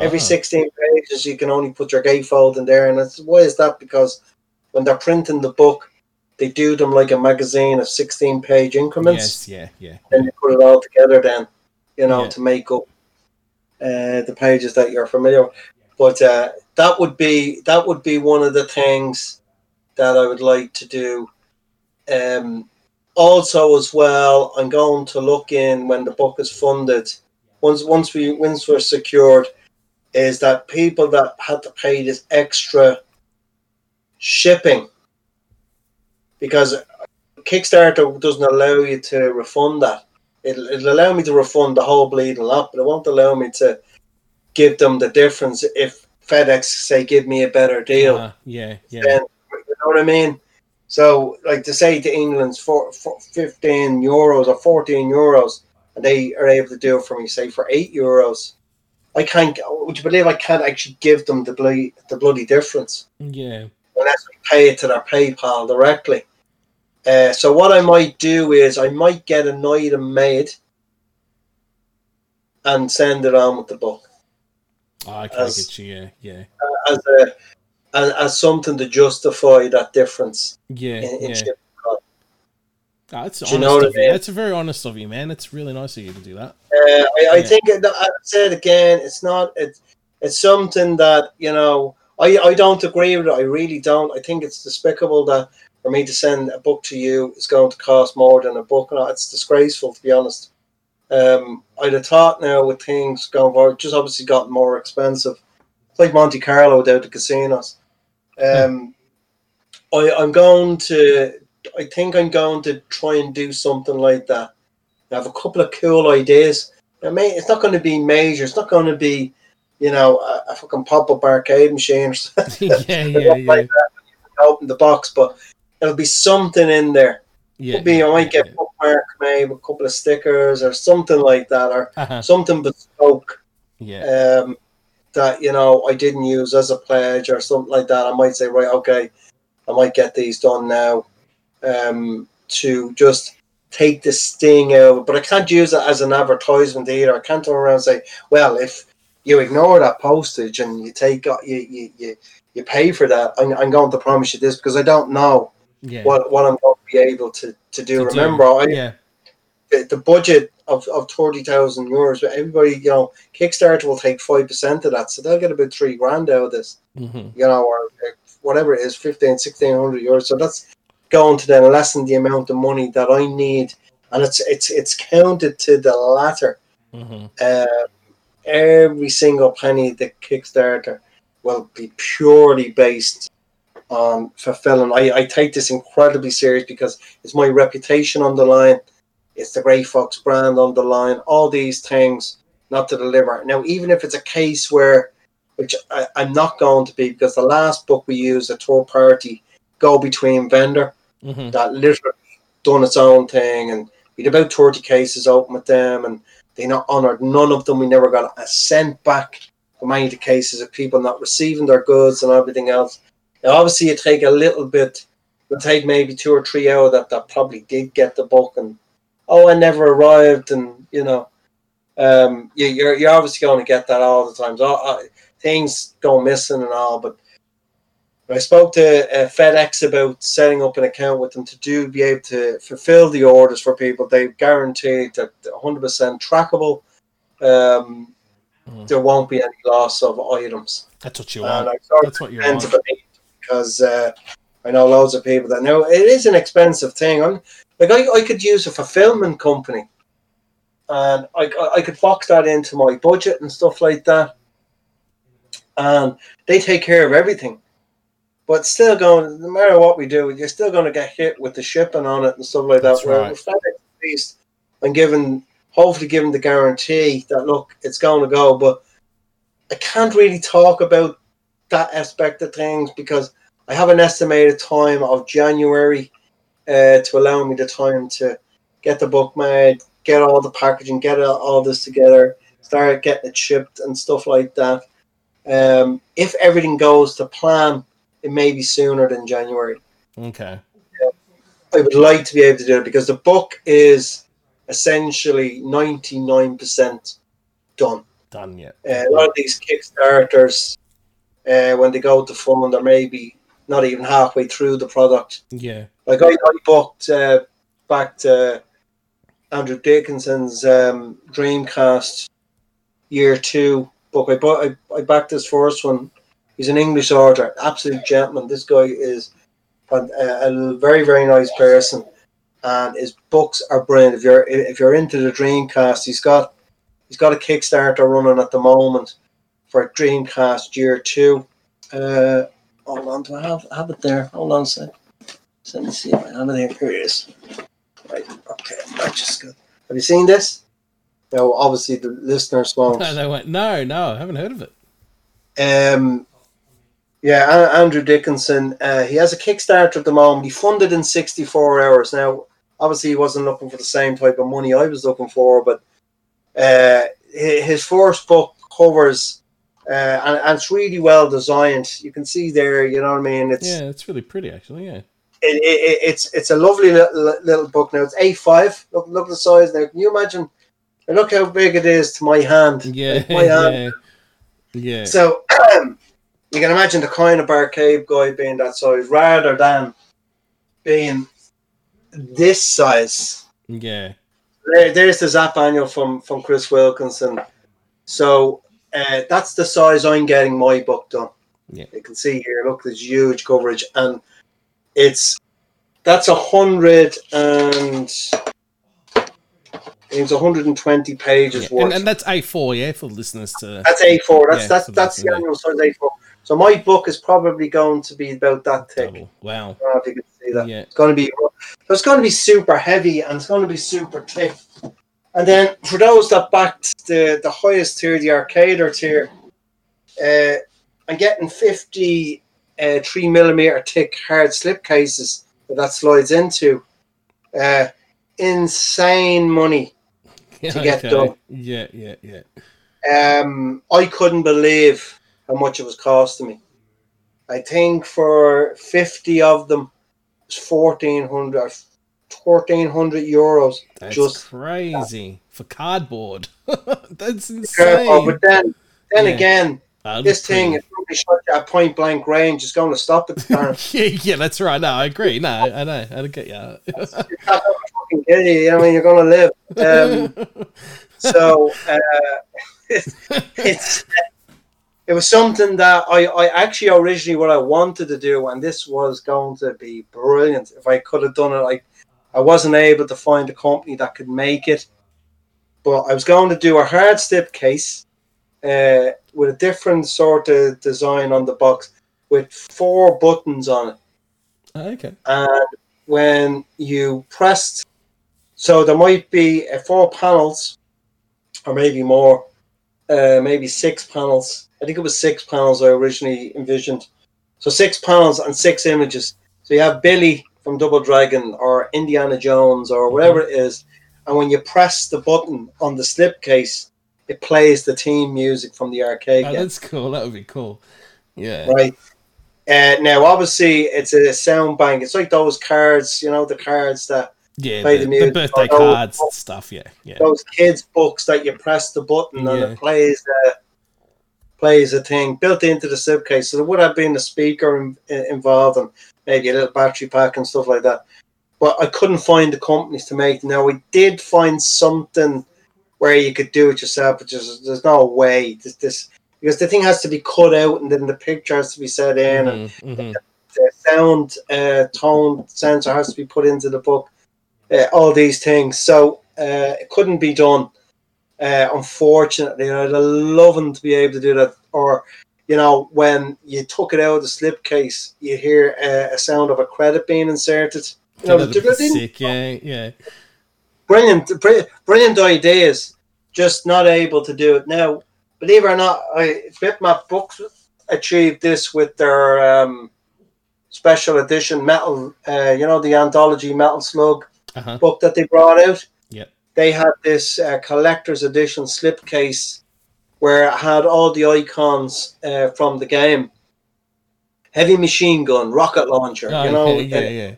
B: every
A: Ah,
B: 16 pages you can only put your gatefold in there and it's, why is that because when they're printing the book they do them like a magazine of 16 page increments
A: Yes, yeah, yeah.
B: and they put it all together then you know
A: Yeah.
B: to make up uh, the pages that you're familiar with. But uh, that would be that would be one of the things that I would like to do. Um, also as well I'm going to look in when the book is funded. Once once we once we're secured is that people that had to pay this extra shipping. Because Kickstarter doesn't allow you to refund that. It'll, it'll allow me to refund the whole bleeding lot, but it won't allow me to give them the difference if FedEx say give me a better deal.
A: Ah, yeah, yeah.
B: Then you know what I mean? So, like to say to England's for, for 15 euros or 14 euros, and they are able to do it for me, say for 8 euros. I can't, would you believe I can't actually give them the bloody, the bloody difference
A: Yeah.
B: unless I pay it to their PayPal directly? Uh, so, what I might do is I might get an item made and send it on with the book
A: Oh, okay,
B: As-
A: get you. Yeah, yeah.
B: as a as, as something to justify that difference
A: Yeah,
B: in, in
A: yeah. Oh, that's honest
B: you know
A: of
B: I
A: you.
B: mean?
A: That's very honest of you, man. It's really nice of you to do that.
B: Uh, I, I
A: Yeah.
B: think I said again, it's not it's it's something that you know I I don't agree with it. I really don't. I think it's despicable that for me to send a book to you is going to cost more than a book. No, It's disgraceful to be honest. Um, I'd have thought now with things going forward, just obviously gotten more expensive. It's like Monte Carlo without the casinos. Um, I I'm going to. I think I'm going to try and do something like that. I have a couple of cool ideas. I mean, it's not going to be major. It's not going to be, you know, a, a fucking pop up arcade machine or (laughs) something. (laughs)
A: yeah, yeah,
B: like
A: yeah.
B: Open the box, but there'll be something in there.
A: Yeah.
B: Be I might get
A: yeah.
B: bookmark with a couple of stickers or something like that, or
A: Uh-huh.
B: something bespoke
A: Yeah.
B: um, that you know I didn't use as a pledge or something like that. I might say, right, okay, I might get these done now um, to just take the sting out. But I can't use it as an advertisement either. I can't turn around and say, well, if you ignore that postage and you take you you you, you pay for that, I'm, I'm going to promise you this because I don't know
A: Yeah.
B: what what I'm going to be able to to do.
A: To do.
B: Remember, I,
A: yeah.
B: the, the budget of, of 30,000 euros, but everybody, you know, Kickstarter will take 5% of that. So they'll get about three grand out of this,
A: hmm
B: you know, or uh, whatever it is, 15, 1600 euros. So that's going to then lessen the amount of money that I need. And it's it's it's counted to the latter.
A: hmm
B: Um, every single penny the Kickstarter will be purely based on fulfilling. I, I take this incredibly serious because it's my reputation on the line. It's the Grey Fox brand on the line. All these things not to deliver. Now, even if it's a case where, which I, I'm not going to be, because the last book we used a third party go between vendor
A: hmm
B: that literally done its own thing and we had about 30 cases open with them and they not honoured none of them we never got a cent back from any of the cases of people not receiving their goods and everything else now obviously you take a little bit it'll take maybe two or three hours that, that probably did get the book and oh I never arrived and you know um you, you're, you're obviously going to get that all the time so I, things go missing and all. But I spoke to uh, FedEx about setting up an account with them to do be able to fulfill the orders for people. They guaranteed that 100% trackable. Um,
A: Mm.
B: There won't be any loss of items.
A: That's what you
B: And
A: want.
B: I
A: That's what you
B: tend
A: want.
B: to believe because uh, I know loads of people that know it is an expensive thing. I'm, like I, I could use a fulfillment company, and I, I- could box that into my budget and stuff like that, and they take care of everything. But still, going no matter what we do, you're still going to get hit with the shipping on it and stuff like
A: That's
B: that.
A: Right.
B: FedEx, at least, and given hopefully given the guarantee that look, it's going to go. But I can't really talk about that aspect of things because I have an estimated time of January uh, to allow me the time to get the book made, get all the packaging, get all- this together, start getting it shipped and stuff like that. Um, if everything goes to plan, it may be sooner than January.
A: Okay.
B: I would like to be able to do it because the book is essentially 99% done.
A: Done yet.
B: Uh, a lot of these Kickstarters, uh, when they go to fund, they're maybe not even halfway through the product.
A: Yeah.
B: Like I, I booked uh, back to Andrew Dickinson's um, Dreamcast Year Two book. I bought, I, I backed this first one. He's an English author, absolute gentleman. This guy is a, a very very nice person, and his books are brilliant. If you're if you're into the Dreamcast, he's got he's got a Kickstarter running at the moment for Dreamcast Year Two. Uh, hold on, do I have have it there? Hold on a sec. So let me see if I have it here. Here it is. Right. Okay. That's just good. Have you seen this? No, obviously the listeners (laughs) won't.
A: No, they went, no, no, I haven't heard of it.
B: Um, yeah, Andrew Dickinson. Uh, he has a Kickstarter at the moment. He funded in 64 hours. Now, obviously, he wasn't looking for the same type of money I was looking for, but uh, his first book covers, uh, and, and it's really well designed. You can see there, you know what I mean? It's
A: Yeah, it's really pretty, actually. Yeah.
B: it, it, it's it's a lovely little, little book now. It's A5. Look, look at the size now. Can you imagine? Look how big it is to my hand.
A: Yeah.
B: Like (laughs) my hand.
A: Yeah. Yeah.
B: So (clears throat) you can imagine the kind of arcade guy being that size rather than being this size.
A: Yeah.
B: There, there's the Zzap annual from from Chris Wilkinson. So uh, that's the size I'm getting my book done.
A: Yeah.
B: You can see here. Look, there's huge coverage, and it's that's a hundred and it's 120 pages
A: Yeah.
B: worth.
A: And, and that's A4, yeah, for listeners to.
B: That's A4. That's
A: Yeah,
B: that's that's the annual size A4. So my book is probably going to be about that thick.
A: Double. Wow.
B: I don't know if you can see that.
A: Yeah.
B: It's going to be it's going to be super heavy and it's going to be super thick. And then for those that backed the the highest tier, the arcader tier, uh, I'm getting 50 uh, three millimeter thick hard slip cases that that slides into. Uh, insane money. (laughs) to get done.
A: Yeah, yeah, yeah.
B: Um, I couldn't believe how much it was costing me. I think for 50 of them, it's 1400 1400 euros.
A: That's
B: Just-
A: crazy for cardboard. (laughs) That's
B: Oh,
A: insane.
B: but then, then
A: Yeah.
B: again,
A: That
B: this thing, if somebody shot at point blank range, is going to stop it. (laughs) Darren.
A: yeah, yeah, that's right. No, I agree. No, I know. I don't get you.
B: It's not gonna fucking. I mean, you're going to live. Um, (laughs) so uh, it's it was something that I, I actually originally what I wanted to do, and this was going to be brilliant if I could have done it. Like I wasn't able to find a company that could make it, but I was going to do a hard step case uh, with a different sort of design on the box with four buttons on it
A: okay.
B: and when you pressed, so there might be uh, four panels, or maybe more, uh, maybe six panels. I think it was six panels I originally envisioned. So six panels and six images. So you have Billy from Double Dragon or Indiana Jones or whatever it is, and when you press the button on the slipcase, it plays the theme music from the arcade
A: Oh,
B: game
A: that's cool. That would be cool. Yeah.
B: right? Uh, now, obviously, it's a sound bank. It's like those cards, you know, the cards that
A: Yeah.
B: Play
A: The,
B: the
A: the birthday
B: Oh,
A: cards and stuff. Yeah. Yeah.
B: those kids' books that you press the button and
A: Yeah.
B: it plays the plays a thing built into the slipcase. So there would have been a speaker in, involved and maybe a little battery pack and stuff like that. But I couldn't find the companies to make. Now we did find something where you could do it yourself, but just, there's no way this, this because the thing has to be cut out and then the picture has to be set in and
A: Mm-hmm.
B: the sound uh, tone sensor has to be put into the book. Uh, all these things, so uh, it couldn't be done. Uh, unfortunately, I'd love them to be able to do that. Or, you know, when you took it out of the slipcase, you hear uh, a sound of a credit being inserted. You know,
A: sick, yeah, yeah.
B: brilliant, br- brilliant ideas. Just not able to do it now. Believe it or not, I Bitmap Books achieved this with their um, special edition metal. Uh, you know, the anthology Metal Slug
A: Uh-huh.
B: book that they brought out.
A: Yep.
B: They had this uh, collector's edition slipcase where it had all the icons uh, from the game. Heavy machine gun, rocket launcher,
A: Oh,
B: you know,
A: yeah, yeah, yeah.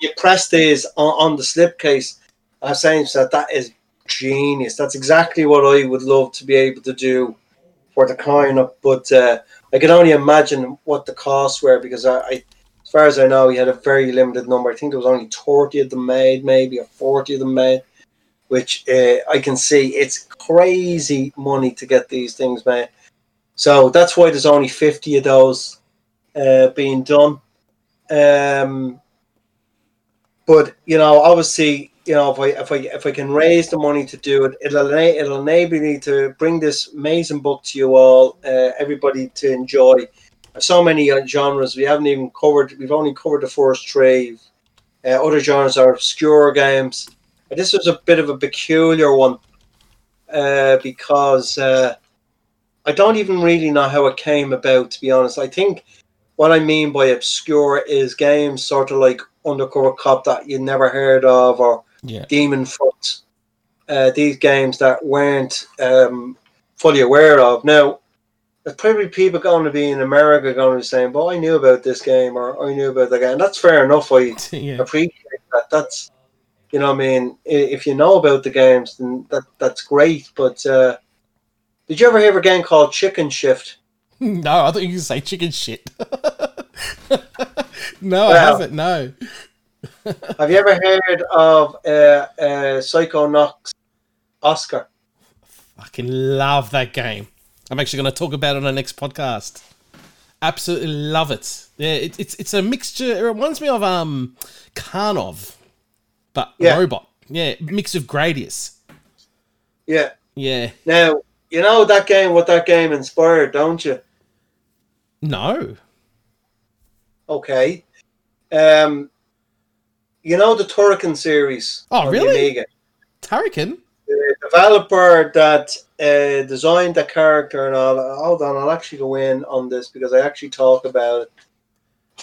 B: you press these on, on the slipcase. I'm saying that that is genius. That's exactly what I would love to be able to do for the kind of. But uh, I can only imagine what the costs were because I, I, as far as I know, he had a very limited number. I think there was only thirty of them made, maybe or forty of them made. Which uh, I can see it's crazy money to get these things made. So that's why there's only fifty of those uh, being done. Um, but you know, obviously, you know, if I if I if I can raise the money to do it, it'll it'll enable me to bring this amazing book to you all, uh, everybody to enjoy. So many genres we haven't even covered. We've only covered the first three. Uh, other genres are obscure games. This was a bit of a peculiar one uh, because uh, I don't even really know how it came about. To be honest, I think what I mean by obscure is games sort of like Undercover Cop that you never heard of, or
A: Yeah.
B: Demon Foot. Uh, these games that weren't um, fully aware of. Now, there's probably people going to be in America going to be saying, "Well, I knew about this game," or "I knew about that game." And that's fair enough. I (laughs)
A: yeah.
B: appreciate that. That's you know, what I mean, if you know about the games, then that that's great. But uh, did you ever hear of a game called Chicken Shift? (laughs)
A: No, I thought you could say chicken shit. (laughs) no, I haven't. No. (laughs)
B: Have you ever heard of uh, uh, Psychonauts Oscar?
A: Fucking love that game. I'm actually going to talk about it on our next podcast. Absolutely love it. Yeah, it, it's it's a mixture. It reminds me of um Karnov, but
B: Yeah.
A: robot. Yeah, mix of Gradius.
B: Yeah.
A: Yeah.
B: Now you know that game. What that game inspired, don't you?
A: No.
B: Okay. Um, you know the Turrican series.
A: Oh, really?
B: Amiga?
A: Turrican.
B: The developer that uh, designed the character and all. Hold on, I'll actually go in on this because I actually talk about it.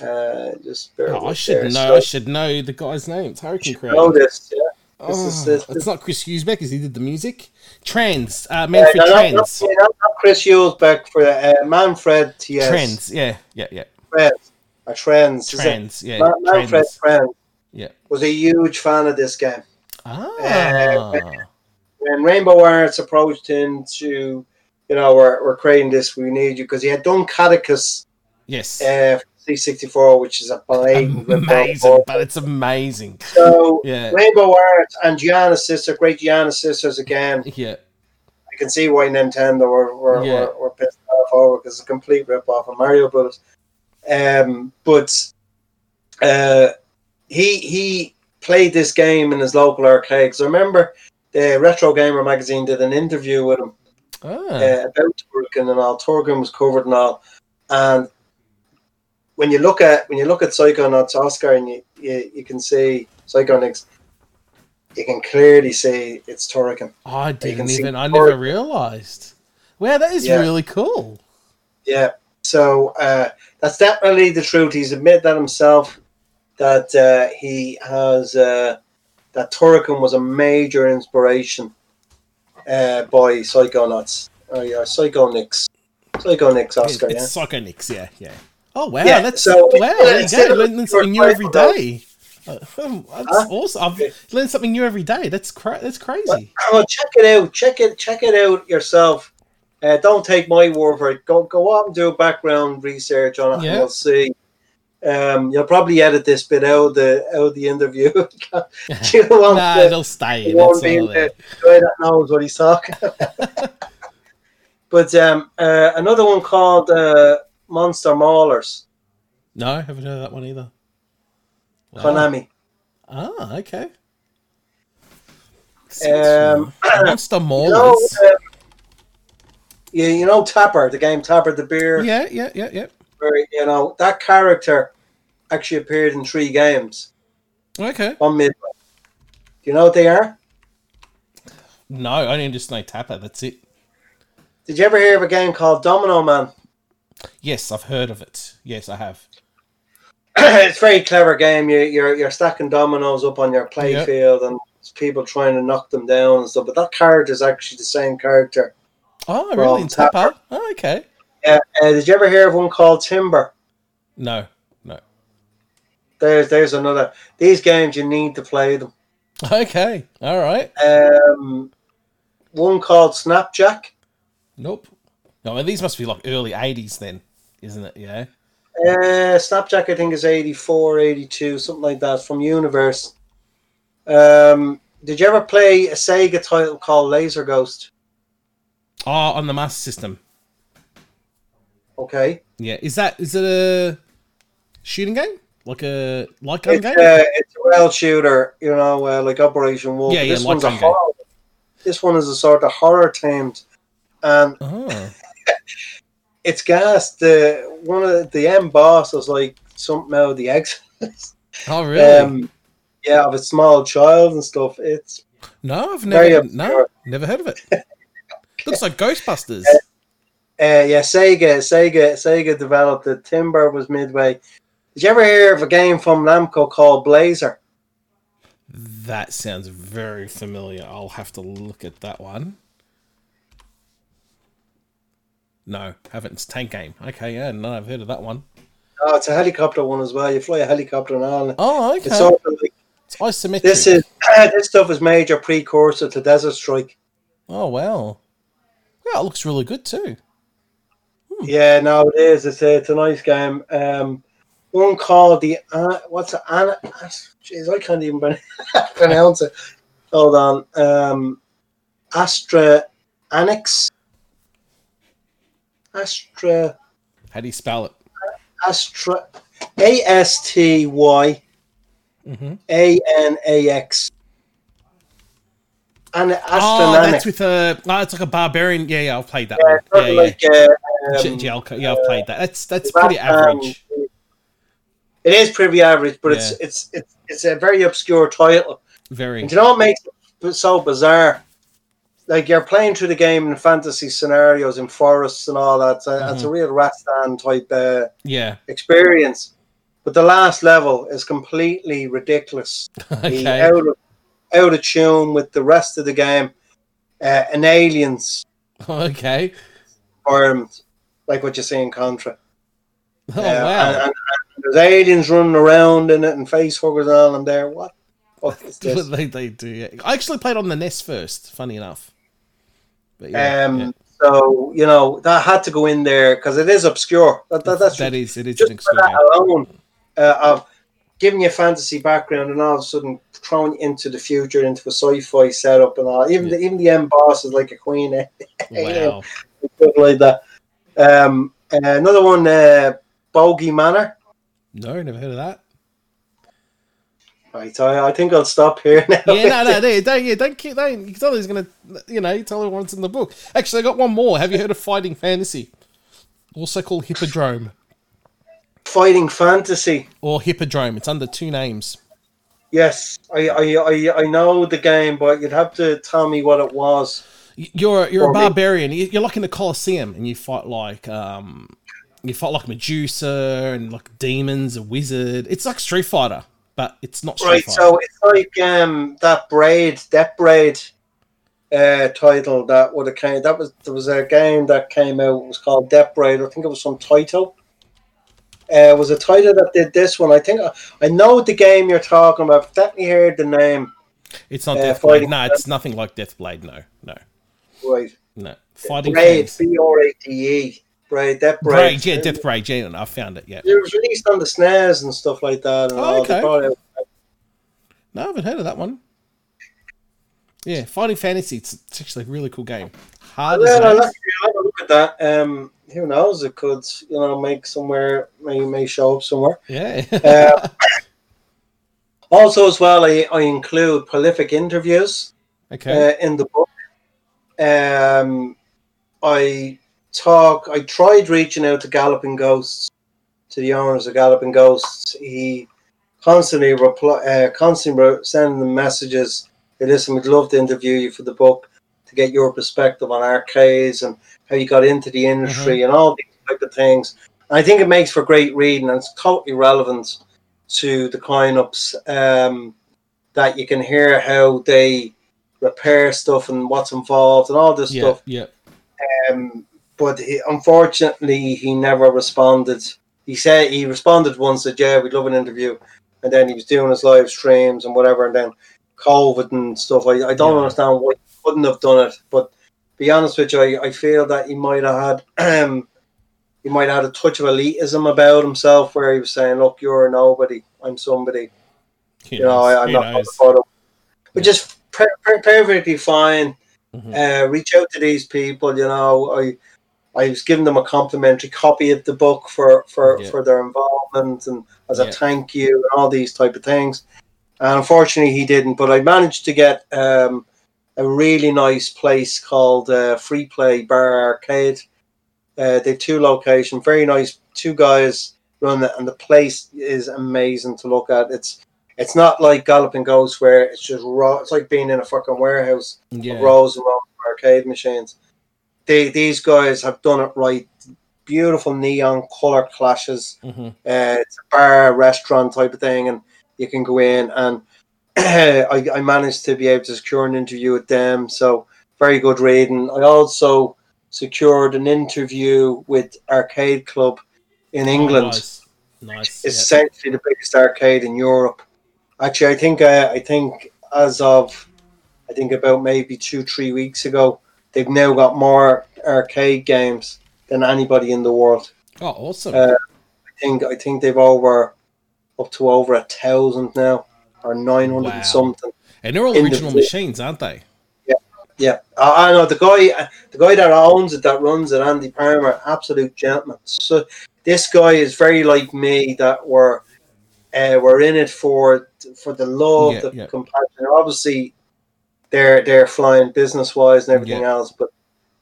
B: Uh, just
A: Oh, I should
B: there.
A: know.
B: So-
A: I should know the guy's name. Turrican creator.
B: know this. Yeah. This
A: Oh,
B: is- this-
A: it's not Chris because he did the music. Trenz. Uh, Manfred
B: no, no,
A: Trenz.
B: not, not, not Chris Hulsbeck for uh, Manfred TS.
A: Trenz. Yeah, yeah, yeah.
B: Trenz. Or Trenz.
A: Trenz. Yeah.
B: Ma- Manfred
A: Trenz.
B: Trenz
A: Yeah.
B: was a huge fan of this game.
A: Ah.
B: When Rainbow Arts approached him to, you know, we're, we're creating this, we need you, because he had done Katakis
A: yes.
B: uh, C64, which is a blatant
A: amazing, but it's amazing.
B: So,
A: Yeah.
B: Rainbow Arts and Giana's sister, great Giana's sisters again.
A: Yeah.
B: I can see why Nintendo were were,
A: Yeah.
B: were, were pissed off over because it's a complete rip off of Mario Brothers. Um, but uh, he he played this game in his local arcade. So I remember the Retro Gamer magazine did an interview with him
A: Ah.
B: uh, about Turrican and all. Turrican was covered and all. And when you look at when you look at Psychonauts Oscar and you, you, you can see Psychonauts, you can clearly see it's Turrican.
A: I didn't even. I never realized. Wow, that is
B: Yeah.
A: really cool.
B: Yeah. So uh, that's definitely the truth. He's admitted that himself that uh, he has uh, that Turrican was a major inspiration uh, by Psychonauts. Oh yeah, Psychonix. Psychonix Oscar,
A: it's
B: yeah.
A: it's Psychonix, yeah, yeah. Oh wow,
B: Yeah,
A: that's
B: so-
A: wow. There you go.
B: of-
A: Learning something new every day. Uh, um, that's
B: Huh?
A: awesome. I've learned something new every day. That's cra- that's crazy.
B: Oh, check it out. Check it. Check it out yourself. Uh, don't take my word for it. Go go on and do background research on it,
A: Yeah.
B: and you'll see. Um, you'll probably edit this bit out of the out of the interview. (laughs) (laughs) you
A: nah,
B: the,
A: it'll stay.
B: the
A: in.
B: one
A: It's
B: being
A: all there.
B: the guy that knows what he's talking. (laughs) about. but um, uh, another one called uh, Monster Maulers,
A: No, I haven't heard of that one either. Wow.
B: Konami.
A: Ah, okay.
B: Um, (clears throat)
A: Monster
B: You know,
A: Maulers.
B: uh, you, you know Tapper, the game Tapper the beer.
A: yeah, yeah, yeah, yeah.
B: Where, you know that character actually appeared in three games
A: Okay.
B: on Midway. Do you know what they are?
A: No, I only just know Tapper. That's it.
B: Did you ever hear of a game called Domino Man?
A: Yes, I've heard of it. Yes, I have. (clears throat)
B: it's a very clever game. You, you're you're stacking dominoes up on your play
A: Yeah.
B: field, and people trying to knock them down and stuff. But that character is actually the same character.
A: Oh, really?
B: Tapper?
A: Oh, okay.
B: Uh, uh, did you ever hear of one called Timber?
A: No, no.
B: There's there's another. These games you need to play them. (laughs)
A: Okay. All right.
B: Um, one called Snapjack.
A: Nope. No, well, these must be like early 80s then, isn't it? Yeah.
B: Uh, Snapjack, I think, is 84, 82, something like that, from Universe. Um, did you ever play a Sega title called Laser Ghost?
A: Oh, on the Master System.
B: Okay.
A: Yeah. Is that is it a shooting game? Like a light gun
B: It's,
A: game?
B: uh, it's a rail shooter, you know, uh, like Operation Wolf.
A: Yeah, yeah,
B: this one's a
A: gun game.
B: horror. This one is a sort of horror themed, and
A: Oh.
B: It's gas. The one of the end boss was like something out of the Exodus. (laughs)
A: Oh, really?
B: Um, yeah, of a small child and stuff. It's
A: no, I've never no, never heard of it. (laughs) Looks like Ghostbusters.
B: Uh, yeah, Sega, Sega, Sega developed it. Timber was midway. Did you ever hear of a game from Namco called Blazer?
A: That sounds very familiar. I'll have to look at that one. No, haven't. It's Tank Game. Okay, yeah, no, I've heard of that one.
B: Oh, it's a helicopter one as well. You fly a helicopter and all.
A: Oh, okay.
B: It's sort of like,
A: It's isometric.
B: this is (clears throat) this stuff is major precursor to Desert Strike.
A: Oh, wow. Yeah, it looks really good too.
B: Yeah, no, it is. It's a, it's a nice game. Um, one called the uh, what's it? Anna? Jeez, I can't even (laughs) pronounce it. Hold on. Um, Astra Annex. Astra
A: How do you spell it?
B: Astra A S T Y
A: Mm-hmm.
B: A N A X. And Astra
A: Oh, that's with a. Oh, it's like a barbarian. Yeah, yeah, I've played that
B: Yeah,
A: one. Yeah,
B: of
A: yeah.
B: uh, um,
A: yeah, yeah, I've played that. That's that's pretty average.
B: It is pretty average, but it's it's it's it's a very obscure title.
A: Very.
B: And do you know what makes it so bizarre? Like you're playing through the game in fantasy scenarios in forests and all that. So It's a
A: Mm-hmm.
B: real Rastan type uh,
A: Yeah.
B: experience. But the last level is completely ridiculous. (laughs)
A: Okay.
B: Out of out of tune with the rest of the game. Uh, an aliens
A: Okay.
B: environment, like what you see in Contra.
A: Oh
B: Uh,
A: wow.
B: and, and, and there's aliens running around in it and face huggers and all. I'm there. What? What is (laughs) this?
A: they they do. Yeah. I actually played on the NES first. Funny enough. But yeah,
B: um,
A: yeah.
B: So you know that had to go in there because it is obscure. That, that, that's
A: that is it is
B: just
A: obscure
B: that alone uh, of giving you a fantasy background and all of a sudden throwing you into the future into a sci-fi setup and all. Even the even the end boss is like a queen? (laughs)
A: Wow. (laughs)
B: stuff like that. Um, uh, another one, uh, Bogey Manor.
A: No, never heard of that.
B: Right, I, I think I'll stop here (laughs) now.
A: Yeah, no, no, no, don't, yeah, don't keep, don't, you tell he's gonna, you know, you tell everyone it's in the book. Actually, I got one more. Have you heard of Fighting Fantasy? Also called Hippodrome
B: Fighting fantasy.
A: or Hippodrome. It's under two names.
B: Yes, I, I, I, I know the game, but you'd have to tell me what it was.
A: You're you're a
B: me.
A: barbarian. You- You're like in the Colosseum, and you fight like um, you fight like Medusa and like demons, a wizard. It's like Street Fighter, but it's not
B: Right, so it's like um that braid, that braid uh title that would have came that was there was a game that came out it was called Death Braid. I think it was some title. Uh, it was a title that did this one. I think I, know the game you're talking about. I've definitely heard the name.
A: it's not
B: uh,
A: Deathblade. No, it's nothing like Death Deathblade. No, no.
B: Right.
A: No, fighting
B: Braid. B R A D E. Braid, Death Braid.
A: Braid, yeah, Death Braid. Yeah, I found it. Yeah.
B: It was released on the SNES and stuff like that. And
A: Oh, okay. No, I haven't heard of that one. Yeah, Fighting Fantasy. It's, it's actually a really cool game. Hard
B: Well,
A: as
B: I'll have a look at that. Um, who knows? It could, you know, make somewhere, may may show up somewhere.
A: Yeah.
B: Uh, (laughs) also, as well, I, I include prolific interviews
A: okay.
B: uh, in the book. Um, I talk. I tried reaching out to Galloping Ghosts, to the owners of Galloping Ghosts. He constantly reply, uh, constantly re- sending them messages. Hey, listen, we'd love to interview you for the book to get your perspective on arcades and how you got into the industry and all these type of things. And I think it makes for great reading and it's totally relevant to the coin-ops um, that you can hear how they repair stuff and what's involved and all this
A: yeah.
B: stuff.
A: Yeah.
B: Um, but he, unfortunately, he never responded. He said he responded once, said, "Yeah, we'd love an interview," and then he was doing his live streams and whatever, and then COVID and stuff. I, I don't
A: Yeah.
B: understand why he couldn't have done it. But be honest with you, I, I feel that he might have had (clears throat) um, he might have had a touch of elitism about himself, where he was saying, "Look, you're nobody. I'm somebody."
A: Who
B: you know, I, I'm
A: Who
B: not
A: knows?
B: about him. Which is per- per- perfectly fine.
A: Mhm.
B: Uh, reach out to these people. You know, I I was giving them a complimentary copy of the book for for,
A: Yeah.
B: for their involvement and as a
A: Yeah.
B: thank you and all these type of things. And unfortunately, he didn't. But I managed to get um, a really nice place called uh, Free Play Bar Arcade. Uh, they have two locations, very nice. Two guys run it, and the place is amazing to look at. It's it's not like Galloping Ghost where it's just raw. It's like being in a fucking warehouse
A: Yeah.
B: of rows and rows of arcade machines. They these guys have done it right. Beautiful neon color clashes.
A: hmm
B: Uh, it's a bar restaurant type of thing, and you can go in and (clears throat) I, I managed to be able to secure an interview with them. So very good reading. I also secured an interview with Arcade Club in England.
A: Oh, nice. Nice.
B: It's
A: yeah.
B: essentially the biggest arcade in Europe. Actually, I think uh, I think as of I think about maybe two three weeks ago, they've now got more arcade games than anybody in the world.
A: Oh, awesome.
B: Uh, I think I think they've over up to over a thousand now, or nine hundred
A: Wow.
B: something.
A: and they're all
B: in the-
A: original machines, aren't they?
B: Yeah, I, I know the guy. The guy that owns it, that runs it, Andy Palmer, absolute gentleman. So this guy is very like me. That were uh, we're in it for for the love,
A: Yeah,
B: the
A: yeah.
B: compassion. Obviously, they're they're flying business wise and everything else, but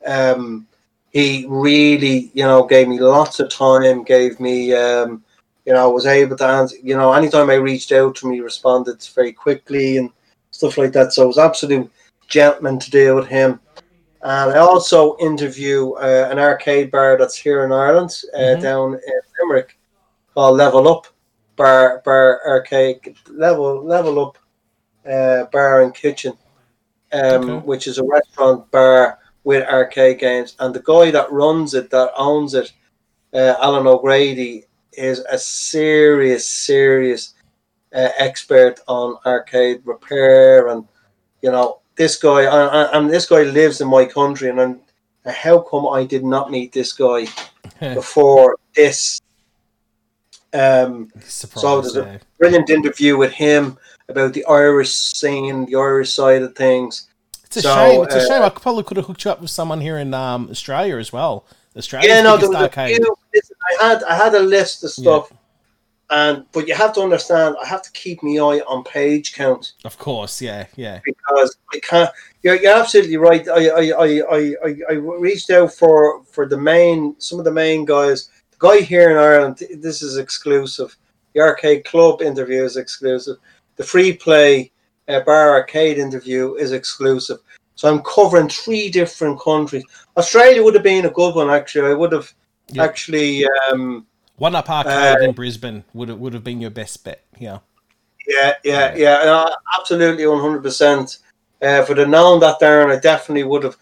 B: um, he really, you know, gave me lots of time. Gave me, um, you know, was able to answer. You know, anytime I reached out to him, he responded very quickly and stuff like that. So it was absolute gentleman to deal with him. And I also interview uh, an arcade bar that's here in Ireland, uh,
A: Mhm.
B: down in Limerick, called Level Up Bar Bar Arcade Level Level Up uh, Bar and Kitchen, um,
A: Okay.
B: which is a restaurant bar with arcade games. And the guy that runs it, that owns it, uh, Alan O'Grady, is a serious, serious uh, expert on arcade repair and you know this guy and, and- and this guy lives in my country and I'm, how come I did not meet this guy (laughs) before this um
A: Surprise.
B: So there's a-
A: yeah.
B: brilliant interview with him about the Irish scene, the Irish side of things.
A: It's a
B: So,
A: shame. It's a
B: uh,
A: shame. I probably could have hooked you up with someone here in um, Australia as well. Australia.
B: yeah, no, there was a listen, I had I had a list of stuff, and but you have to understand, I have to keep my eye on page count.
A: Of course, yeah, yeah.
B: because I can't. You're, you're absolutely right. I, I, I, I, I, I reached out for for the main some of the main guys. Guy here in Ireland, this is exclusive. The arcade club interview is exclusive. The free play uh, bar arcade interview is exclusive. So I'm covering three different countries. Australia would have been a good one actually. I would have
A: Yeah.
B: actually. Um,
A: One up arcade
B: Uh,
A: in Brisbane would have would have been your best bet. Yeah.
B: Yeah, yeah, yeah, absolutely, one hundred percent. If I'd have known that, Darren, I definitely would have,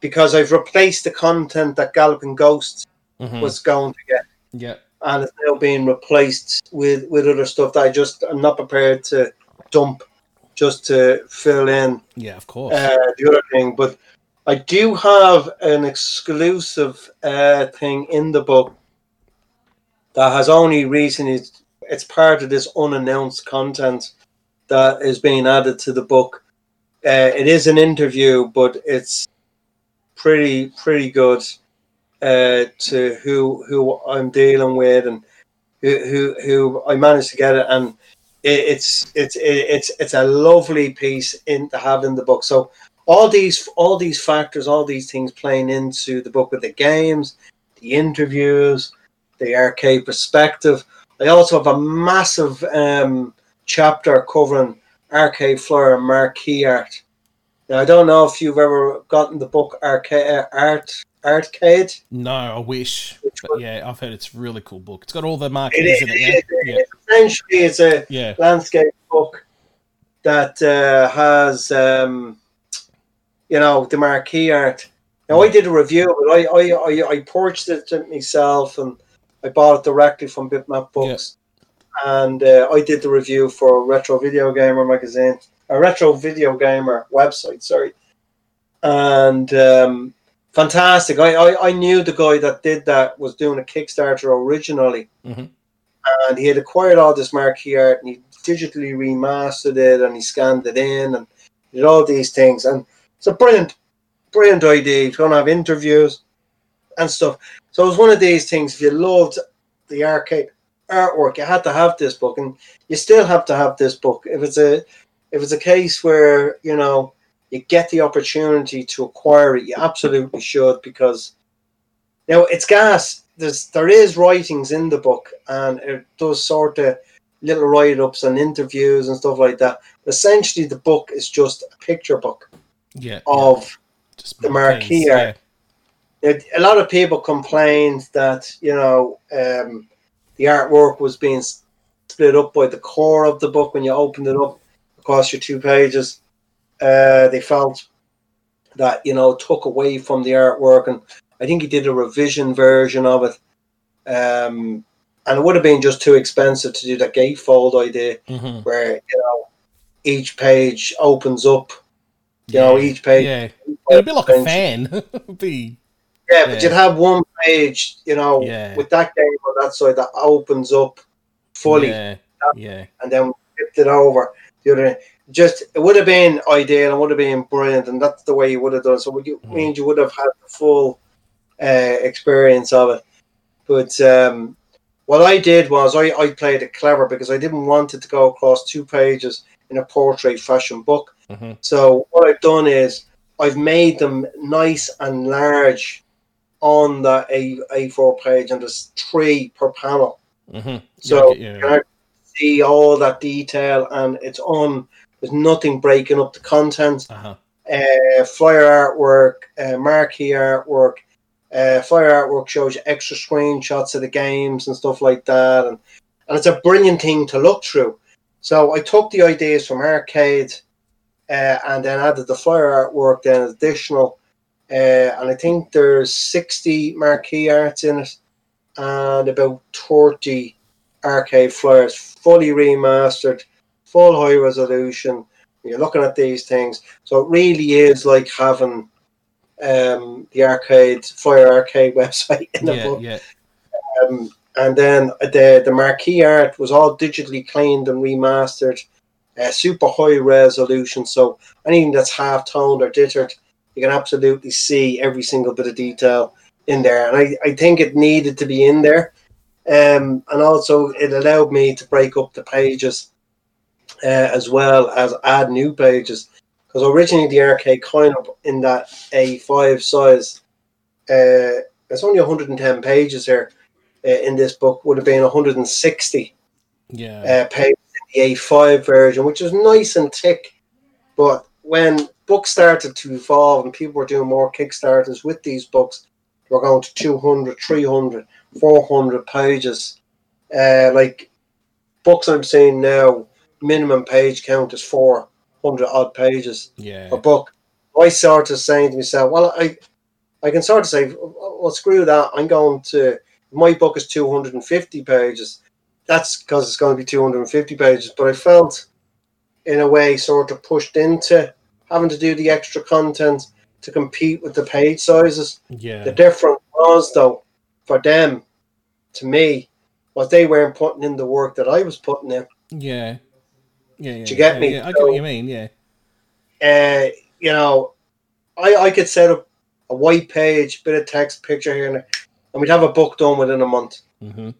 B: because I've replaced the content that Galloping Ghost
A: Mhm.
B: was going to get,
A: Yeah.
B: and it's now being replaced with with other stuff that I just I'm not prepared to dump, just to fill in
A: Yeah. Of course.
B: uh, the other thing. But I do have an exclusive uh, thing in the book that has only recently. It's part of this unannounced content that is being added to the book. Uh, it is an interview, but it's pretty pretty good uh, to who who I'm dealing with and who who, who I managed to get it, and it, it's it's it's it's a lovely piece in to have in the book. So all these all these factors, all these things playing into the book with the games, the interviews, the arcade perspective. I also have a massive um, chapter covering arcade floor and marquee art. Now I don't know if you've ever gotten the book arcade art arcade.
A: No, I wish. But yeah, I've heard it's a really cool book. It's got all the is, in it.
B: it, yeah? it yeah. Essentially, it's a
A: yeah.
B: landscape book that uh, has, um, you know, the marquee art. Now, I did a review, but I, I, I, I purchased it myself and I bought it directly from Bitmap Books. Yeah. And uh, I did the review for Retro Video Gamer magazine, a Retro Video Gamer website, sorry. And um, fantastic. I, I, I knew the guy that did that was doing a Kickstarter originally,
A: mm-hmm.
B: and he had acquired all this marquee art and he digitally remastered it and he scanned it in and did all these things. And it's a brilliant, brilliant idea. He's going to have interviews and stuff. So it was one of these things. If you loved the arcade artwork, you had to have this book, and you still have to have this book. If it's a if it's a case where you know you get the opportunity to acquire it, you absolutely should because you know it's gas. There's there is writings in the book, and it does sort of little write ups and interviews and stuff like that. Essentially, the book is just a picture book.
A: Yeah.
B: Of yeah. the marquee art. Yeah. a lot of people complained that you know um, the artwork was being split up by the core of the book when you opened it up across your two pages uh, they felt that you know took away from the artwork, and I think he did a revision version of it. Um, and it would have been just too expensive to do that gatefold idea,
A: mm-hmm.
B: where you know each page opens up. You yeah, know, each page.
A: Yeah, it'd be like a fan. (laughs) be.
B: Yeah, but yeah. you'd have one page, you know, yeah. with that game on that side that opens up fully.
A: Yeah. yeah.
B: And then flipped it over. The other just it would have been ideal and would have been brilliant, and that's the way you would have done. So you mm. means you would have had the full uh, experience of it. But um, what I did was I, I played it clever because I didn't want it to go across two pages in a portrait fashion book.
A: Mm-hmm.
B: So what I've done is I've made them nice and large on the A A4 page, and there's three per panel.
A: Mm-hmm.
B: So yeah, yeah. see all that detail, and it's on there's nothing breaking up the content.
A: Uh-huh.
B: Uh, flyer artwork, uh, marquee artwork, uh, flyer artwork shows you extra screenshots of the games and stuff like that, and and it's a brilliant thing to look through. So I took the ideas from arcade, uh, and then added the flyer artwork then additional, uh, and I think there's sixty marquee arts in it, and about thirty arcade flyers, fully remastered full high resolution. You're looking at these things, so it really is like having um, the arcade Fire Arcade (laughs) website in the
A: yeah,
B: book.
A: Yeah.
B: Um, and then the the marquee art was all digitally cleaned and remastered, uh, super high resolution. So anything that's half toned or dithered, you can absolutely see every single bit of detail in there. And I, I think it needed to be in there. Um, and also it allowed me to break up the pages uh, as well as add new pages. Because originally the arcade coin-op in that A5 size, uh, it's only 110 pages here uh, in this book, would have been 160
A: yeah.
B: uh, pages in the A5 version, which is nice and thick. But when books started to evolve and people were doing more Kickstarters with these books, we're going to 200, 300, 400 pages. Uh, like books I'm seeing now minimum page count is 400 odd pages
A: yeah.
B: a book. I sort of saying to myself, well, I I can sort of say, well, screw that. I'm going to, my book is 250 pages. That's because it's going to be 250 pages. But I felt, in a way, sort of pushed into having to do the extra content to compete with the page sizes.
A: Yeah.
B: The difference was though for them, to me, was they weren't putting in the work that I was putting in.
A: Yeah. Yeah. yeah
B: Do you get
A: yeah,
B: me?
A: Yeah, I get what you mean. Yeah.
B: Uh, you know, I I could set up a white page, bit of text, picture here and and we'd have a book done within a month.
A: hmm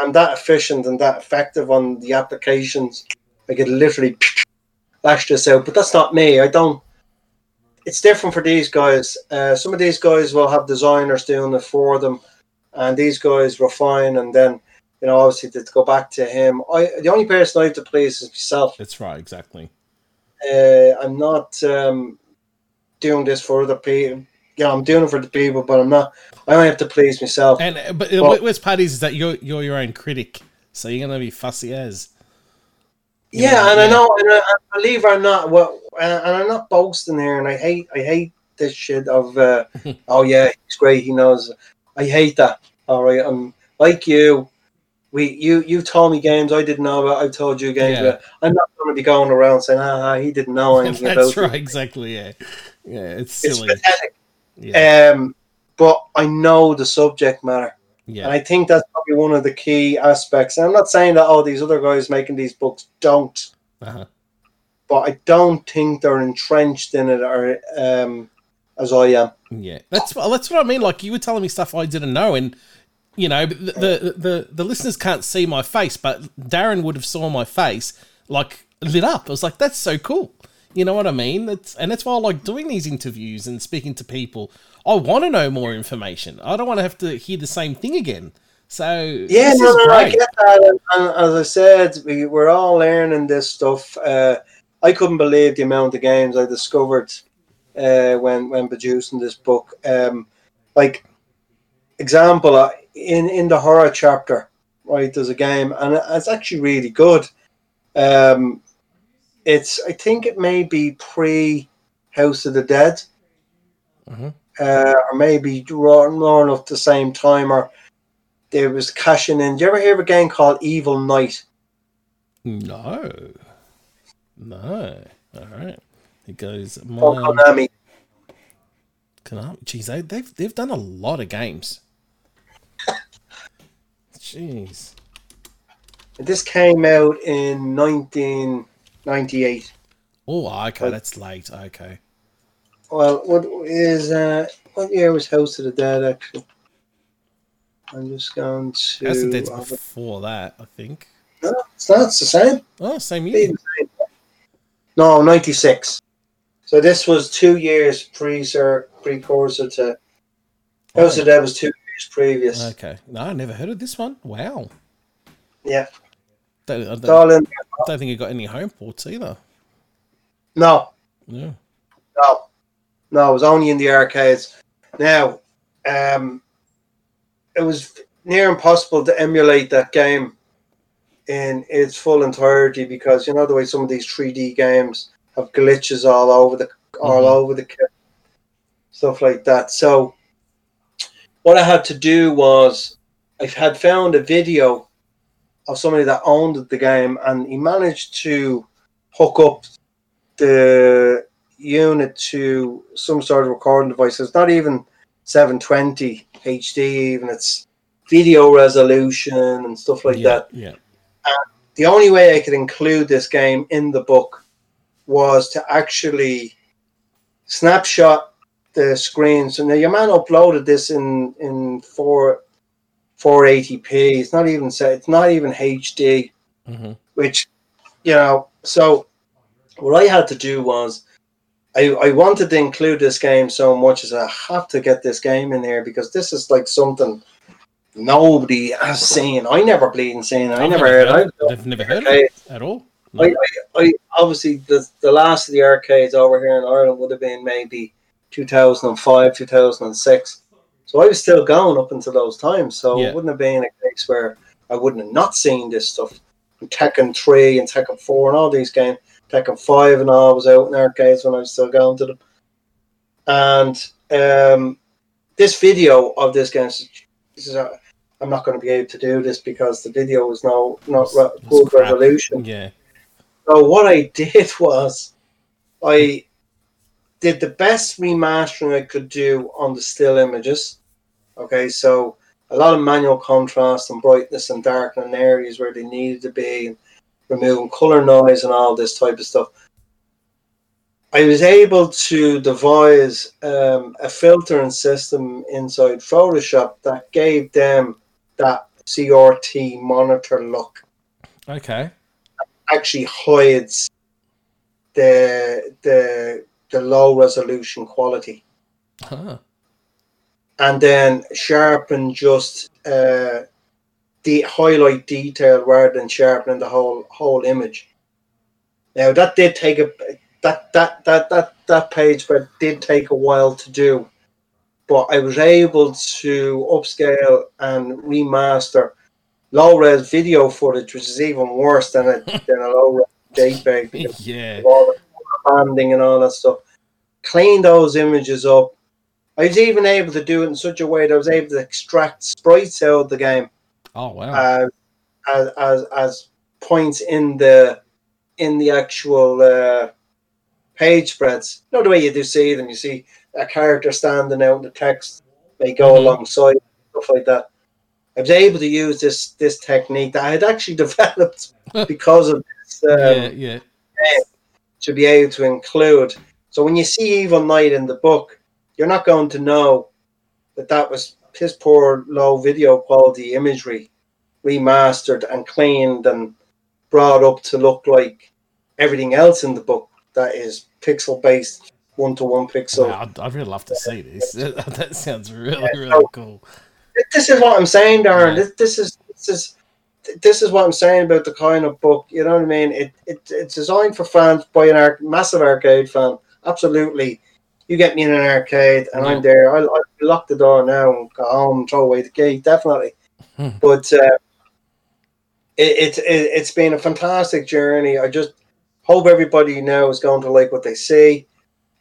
B: I'm that efficient and that effective on the applications. I could literally lash this out, but that's not me. I don't. It's different for these guys. Uh, some of these guys will have designers doing it for them, and these guys refine. And then, you know, obviously to go back to him, I the only person I have to please is myself.
A: That's right. Exactly.
B: Uh, I'm not um, doing this for other people. Yeah, I'm doing it for the people, but I'm not. I only have to please myself.
A: And uh, but uh,
B: Well-
A: what's Paddy's is that you're you're your own critic, so you're gonna be fussy as.
B: yeah,
A: know,
B: and I know, and I, I believe I'm not. Well, and, and I'm not boasting here, and I hate, I hate this shit of. Uh, (laughs) oh yeah, he's great. He knows. I hate that. All right, I'm like you. We, you, you told me games I didn't know about. I told you games.
A: Yeah.
B: I'm not going to be going around saying, ah, he didn't know anything (laughs)
A: That's
B: about. it."
A: right. Exactly. Yeah. Yeah. It's
B: It's
A: silly.
B: pathetic.
A: Yeah.
B: Um, but I know the subject matter. And I think that's probably one of the key aspects. And I'm not saying that all these other guys making these books don't,
A: Uh-huh.
B: but I don't think they're entrenched in it or um, as I am.
A: Yeah, that's that's what I mean. Like you were telling me stuff I didn't know, and you know, the the the, the listeners can't see my face, but Darren would have saw my face like lit up. I was like, that's so cool. You know what I mean? That's and that's why I like doing these interviews and speaking to people. I want to know more information. I don't want to have to hear the same thing again. So
B: Yeah, no, no, no, I get that. And, and as I said, we, we're all learning this stuff. Uh, I couldn't believe the amount of games I discovered uh, when when producing this book. Um, like example, uh, in in the horror chapter, right? There's a game, and it's actually really good. Um, it's I think it may be pre House of the Dead,
A: Mhm.
B: uh, or maybe more enough the same time, or there was cashing in. Do you ever hear of a game called Evil Night?
A: No, no. All right. It goes. My,
B: Konami.
A: Konami. Jeez, they, they've they've done a lot of games. Jeez.
B: This came out in 1998.
A: Oh, okay, that's late. Okay.
B: Well, what is uh, what year was House of the Dead? Actually, I'm just going to.
A: House of Dead's
B: a-
A: before that, I think.
B: No, it's not. It's the same.
A: Oh, same year.
B: No, 96. So this was two years pre-sir, precursor to House of the Dead was two years previous.
A: Okay. No, I never heard of this one. Wow.
B: Yeah,
A: Don't, I, don't,
B: all in.
A: I don't think it got any home ports either.
B: No,
A: Yeah.
B: No, no, it was only in the arcades. Now, um, it was near impossible to emulate that game in its full entirety because you know the way some of these 3D games have glitches all over the all
A: Mhm.
B: over the kit, stuff like that. So, what I had to do was I had found a video of somebody that owned the game, and he managed to hook up the unit to some sort of recording device. It's not even 720 HD, even it's video resolution and stuff like
A: yeah,
B: that.
A: Yeah.
B: The only way I could include this game in the book was to actually snapshot the screen. So now your man uploaded this in in four 480p. It's not even set. It's not even HD
A: hmm
B: which you know so what i had to do was I, I wanted to include this game so much as i have to get this game in here because this is like something nobody has seen i never bleeding seen i
A: I've
B: never heard
A: heard I've never heard of it at all. No.
B: I, I, I obviously the, the last of the arcades over here in ireland would have been maybe 2005 2006 so i was still going up until those times so
A: Yeah.
B: it wouldn't have been a case where i wouldn't have not seen this stuff and Tekken 3 and Tekken 4 and all these games. Tekken 5 and all was out in arcades when I was still going to them. And um, this video of this game, this is a, I'm not going to be able to do this because the video was no not re-
A: It's
B: good
A: crap.
B: resolution.
A: Yeah.
B: So what I (laughs) did was I did the best remastering I could do on the still images. Okay, so a lot of manual contrast and brightness and darkening areas where they needed to be, and removing color noise and all this type of stuff. I was able to devise um, a filtering system inside Photoshop that gave them that CRT monitor look.
A: Okay.
B: Actually hides the the the low resolution quality.
A: Huh.
B: And then sharpen just uh, the highlight detail rather than sharpening the whole whole image. Now that did take a that that that that that page but did take a while to do, but I was able to upscale and remaster low res video footage, which is even worse than a than a low res (laughs) JPEG.
A: yeah.
B: all the banding and all that stuff. Clean those images up. I was even able to do it in such a way that I was able to extract sprites out of the game
A: Oh wow.
B: uh, as, as as points in the in the actual uh, page spreads. Not the way you do see them. You see a character standing out in the text. They go
A: Mhm.
B: alongside stuff like that. I was able to use this this technique that I had actually (laughs) developed (laughs) because of this. Um,
A: yeah, yeah.
B: To be able to include. So when you see Evil Night in the book, you're not going to know that that was piss poor, low video quality imagery, remastered and cleaned and brought up to look like everything else in the book that is pixel based, one to one pixel.
A: Wow, I'd, I'd really love to see this. (laughs) that sounds really,
B: Yeah,
A: really
B: so-
A: cool.
B: This is what I'm saying, Darren.
A: Yeah.
B: This, this is this is this is what I'm saying about the kind of book. You know what I mean? It, it it's designed for fans by an arc, massive arcade fan. Absolutely, you get me in an arcade and I'm there. I'll, I'll lock the door now and go home and throw away the key. Definitely,
A: Hmm.
B: but uh, it, it, it it's been a fantastic journey. I just hope everybody now is going to like what they see.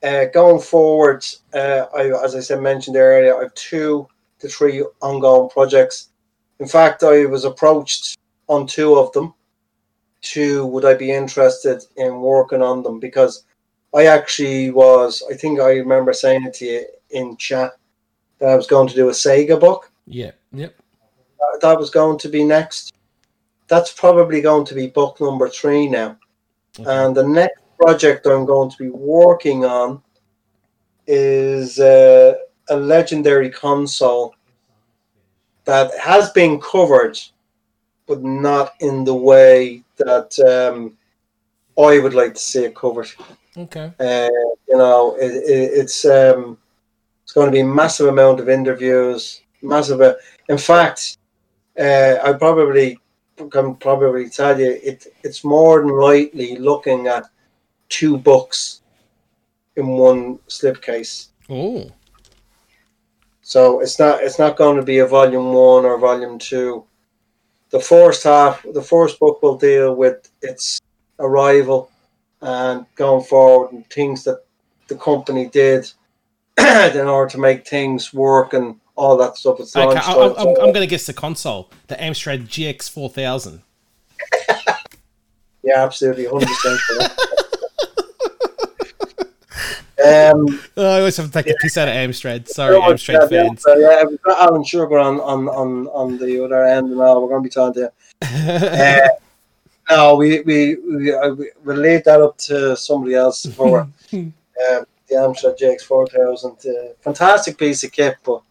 B: Uh, going forward, uh, I, as I said mentioned earlier, I have two to three ongoing projects. In fact, I was approached on two of them. To would I be interested in working on them because I actually was. I think I remember saying it to you in chat that I was going to do a Sega book.
A: Yeah, yep.
B: Uh, That was going to be next. That's probably going to be book number three now.
A: Okay.
B: And the next project I'm going to be working on is uh, a legendary console that has been covered, but not in the way that um, I would like to see it covered.
A: Okay.
B: Uh, you know, it, it, it's um, it's going to be massive amount of interviews, massive. uh, In fact, uh, I probably can probably tell you it. It's more than likely looking at two books in one slipcase.
A: Oh,
B: So it's not it's not going to be a volume one or volume two. The first half, the first book will deal with its arrival and going forward and things that the company did (clears throat) in order to make things work and all that stuff. It's
A: okay. I, I'm going to guess the console, the Amstrad GX 4000. (laughs)
B: yeah, absolutely, hundred percent. (laughs) Um,
A: Oh, I always have to take a piss out of Amstrad. Sorry,
B: yeah,
A: Amstrad
B: yeah,
A: fans.
B: so, yeah, we've got Alan Sugar on, on, on, on the other end, and. We're going to be talking to. (laughs) Uh, no, we we we, uh, we we'll leave that up to somebody else for (laughs) um, the Amstrad four thousand. Uh, fantastic piece of kit, but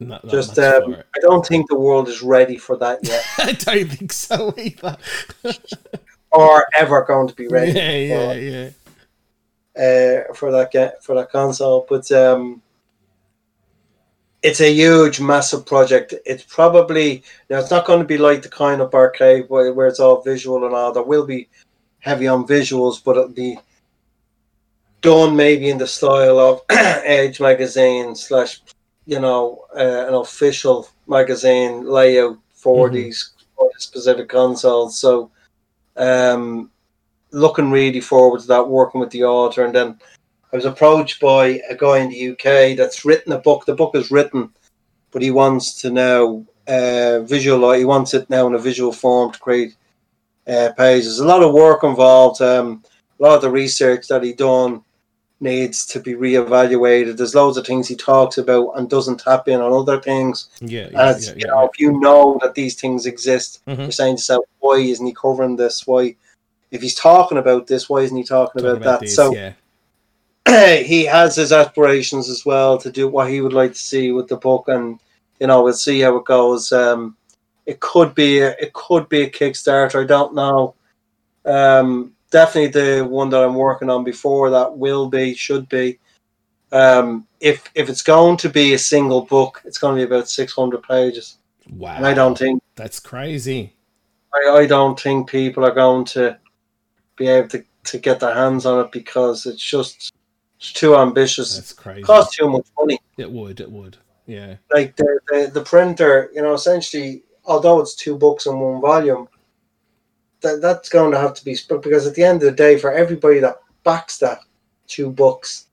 A: Not-
B: just um. I don't think the world is ready for that yet, (laughs)
A: I don't think so either.
B: or ever going to be ready.
A: yeah, yeah, yeah.
B: Uh, for that for that console. But um, it's a huge, massive project. It's probably now it's not going to be like the kind of arcade where, where it's all visual and all. There will be heavy on visuals, but it'll be done maybe in the style of (clears throat) Edge magazine slash you know uh, an official magazine layout for
A: Mhm.
B: these for the specific consoles. So. Um, looking really forward to that, working with the author. And then I was approached by a guy in the UK that's written a book. The book is written, but he wants to now uh, visualize. He wants it now in a visual form to create uh, pages. There's a lot of work involved. Um, a lot of the research that he done needs to be reevaluated. There's loads of things he talks about and doesn't tap in on other things.
A: Yeah, yeah,
B: And
A: yeah,
B: you
A: yeah,
B: know, if you know that these things exist,
A: Mhm.
B: you're saying to yourself, why isn't he covering this? Why, if he's talking about this, why isn't he talking
A: Talking
B: about, that?
A: this,
B: so
A: yeah, (clears throat)
B: he has his aspirations as well to do what he would like to see with the book, and you know, we'll see how it goes. Um, it could be, a, it could be a Kickstarter. I don't know. Um, definitely the one that I'm working on before that will be, should be. Um, if if it's going to be a single book, it's going to be about 600 pages,
A: wow.
B: and I don't think
A: That's crazy.
B: I, I don't think people are going to be able to, to get their hands on it because it's just it's too ambitious.
A: That's crazy.
B: It costs too much money.
A: It would. It would. Yeah.
B: Like the, the the printer, you know, essentially, although it's two books in one volume, that that's going to have to be split because at the end of the day, for everybody that backs that two books,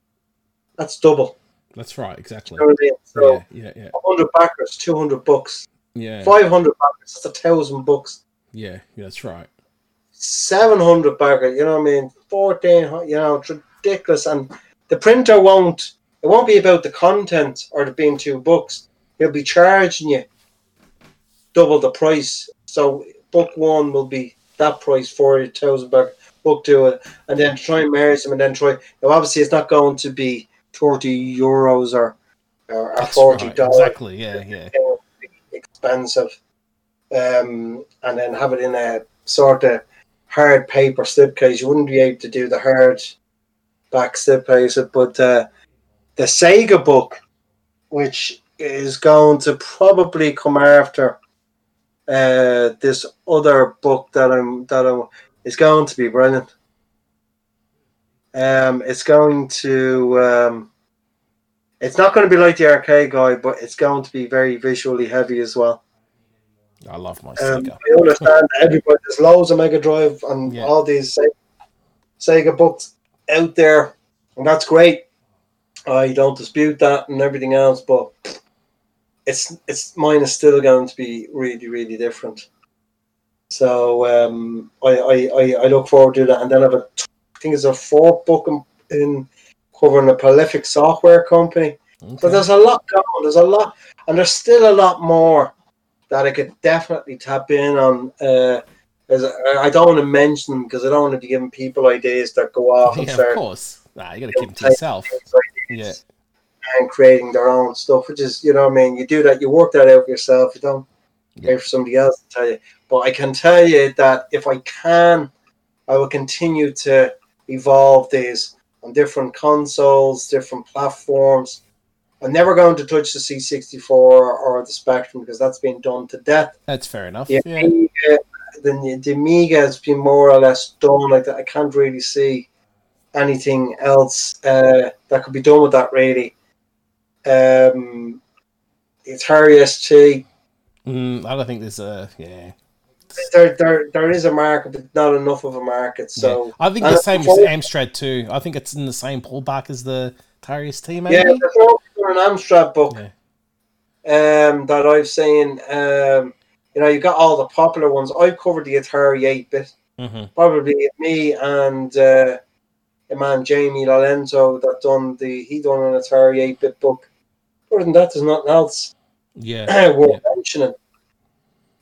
B: that's double.
A: That's right. Exactly.
B: You know I mean? So
A: Yeah. Yeah. Yeah.
B: 100 backers, 200 books,
A: Yeah.
B: 500 backers, that's a thousand books.
A: Yeah. Yeah. That's right.
B: 700 backers, you know what I mean? 14, you know, it's ridiculous. And the printer won't, it won't be about the content or it being two books. He'll be charging you double the price. So book one will be that price, 40,000 back, book two, uh, and then try and merge them and then try. Now, obviously, it's not going to be 30 euros or, or, or
A: That's
B: 40
A: right.
B: dollars
A: Exactly. Yeah. Yeah.
B: it would be expensive. Um, and then have it in a sort of hard paper slipcase. You wouldn't be able to do the hard back slipcase, but uh, the Sega book, which is going to probably come after uh, this other book that I'm that I'm is going to be brilliant. Um, it's going to um, it's not going to be like the arcade guy, but it's going to be very visually heavy as well.
A: I love my
B: Um,
A: Sega.
B: I understand everybody there's loads of Mega Drive and
A: Yeah.
B: all these Se- Sega books out there, and that's great. I don't dispute that and everything else, but it's it's mine is still going to be really really different. So um, I, I, I, look forward to that, and then I have a I think it's a fourth book in, in covering a prolific software company. So
A: Okay.
B: there's a lot going. On, there's a lot, and there's still a lot more that I could definitely tap in on. Uh, as I I don't want to mention them because I don't want to be giving people ideas that go off and
A: Yeah. Of course. Nah, you got to keep it to yourself. Yeah.
B: and creating their own stuff, which is you know what I mean. You do that, you work that out for yourself. You don't wait for somebody else to tell you. But I can tell you that if I can, I will continue to evolve these on different consoles, different platforms. I'm never going to touch the C64 or the Spectrum because that's been done to death.
A: That's fair enough.
B: The
A: Yeah.
B: Amiga, the, the Amiga has been more or less done like that. I can't really see anything else uh, that could be done with that really. Um, the Atari ST,
A: Mm, I don't think there's a yeah.
B: there, there, there is a market, but not enough of a market. So
A: yeah. I think the same with Amstrad too. I think it's in the same ballpark as the Atari ST, maybe.
B: yeah, there's no an Amstrad book
A: Yeah.
B: um, that I've seen. Um, you know, you got all the popular ones. I've covered the Atari 8 bit.
A: hmm
B: probably me and uh, a man Jamie Lorenzo that done the he done an Atari eight bit book. Other than that, there's nothing else
A: Yeah. (clears throat)
B: worth
A: yeah.
B: mentioning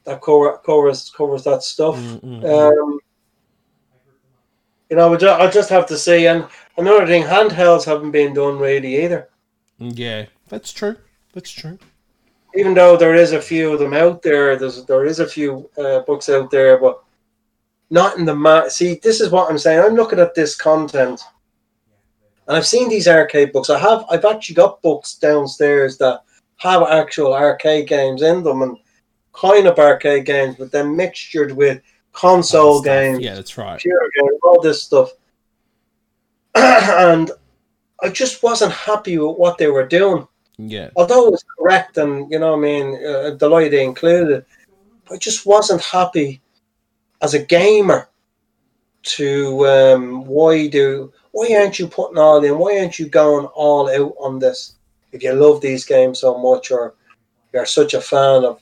B: that cover, covers covers that stuff.
A: Mm, mm, mm.
B: Um, you know, we ju- I just have to say, and another thing, handhelds haven't been done really either.
A: Yeah, that's true. That's true.
B: Even though there is a few of them out there, there's there is a few uh, books out there, but not in the ma- see. This is what I'm saying. I'm looking at this content, and I've seen these arcade books. I have. I've actually got books downstairs that have actual arcade games in them, and kind of arcade games, but then mixtured with console games,
A: Yeah, that's right.
B: games, all this stuff. (clears throat) and I just wasn't happy with what they were doing.
A: Yeah.
B: although it was correct and you know what I mean uh, delighted they included it, I just wasn't happy as a gamer to um, why do why aren't you putting all in? Why aren't you going all out on this if you love these games so much or you're such a fan of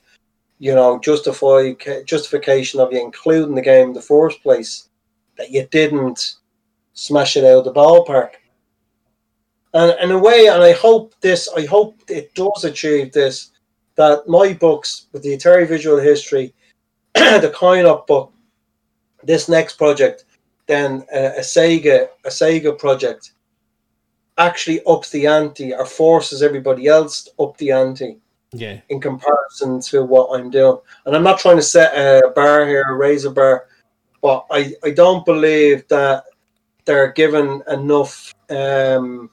B: you know justify justification of you including the game in the first place that you didn't smash it out of the ballpark And in a way, and I hope this, I hope it does achieve this, that my books with the Atari Visual History, (clears throat) the Coin Op book, this next project, then a, a Sega, a Sega project, actually ups the ante or forces everybody else up the ante
A: Yeah.
B: in comparison to what I'm doing. And I'm not trying to set a bar here, a razor bar, but I, I don't believe that they're given enough um,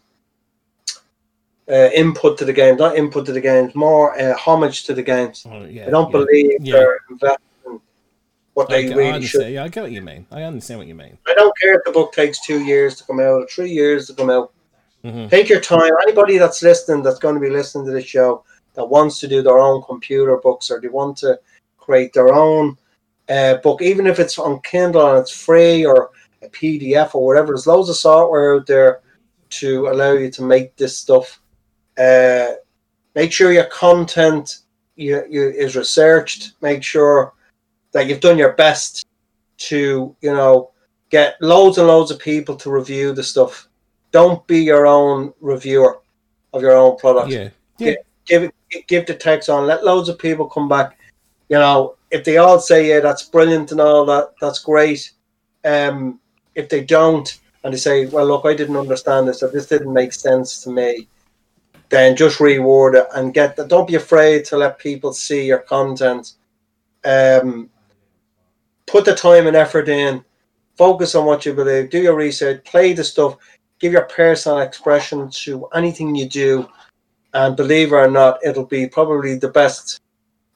B: uh, input to the games, not input to the games, more uh, homage to the games.
A: Oh, yeah.
B: I don't
A: yeah.
B: believe
A: Yeah.
B: they're investing what they
A: get-
B: really should.
A: Yeah, I get what you mean. I understand what you mean.
B: I don't care if the book takes two years to come out or three years to come out.
A: hmm
B: Take your time. Anybody that's listening, that's going to be listening to this show, that wants to do their own computer books or they want to create their own uh, book, even if it's on Kindle and it's free or a PDF or whatever, there's loads of software out there to allow you to make this stuff. Uh, make sure your content you, you, is researched. Make sure that you've done your best to, you know, get loads and loads of people to review the stuff don't be your own reviewer of your own product.
A: Yeah.
B: Give it, give the text on. Let loads of people come back. You know, if they all say yeah, that's brilliant and all that, that's great. Um, if they don't and they say, well, look, I didn't understand this, or this didn't make sense to me, then just reward it and get. The, don't be afraid to let people see your content. Um, put the time and effort in. Focus on what you believe. Do your research. Play the stuff give your personal expression to anything you do, and believe it or not, it'll be probably the best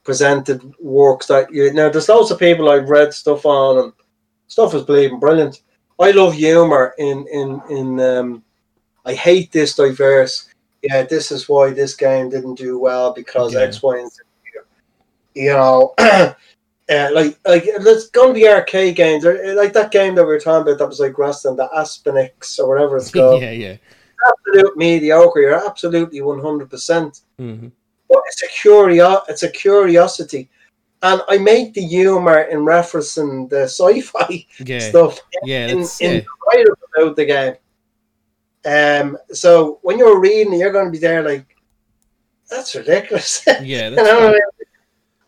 B: presented works that you now. There's loads of people I've read stuff on, and stuff is believing brilliant. I love humor in in in. Um, I hate this diverse. Yeah, this is why this game didn't do well because
A: Yeah.
B: X, Y, and Z. You know, (clears throat) uh, like like let's go to the arcade games, like that game that we were talking about that was like Rastan, the Astyanax or whatever it's (laughs) called.
A: yeah, yeah.
B: Absolute mediocre. You're absolutely one hundred percent.
A: hmm
B: But it's a curio- It's a curiosity, and I make the humor in referencing the sci-fi
A: Yeah.
B: stuff
A: Yeah.
B: in, in
A: yeah.
B: about the game. Um, so when you're reading, you're going to be there like, that's ridiculous. (laughs)
A: Yeah.
B: you
A: That's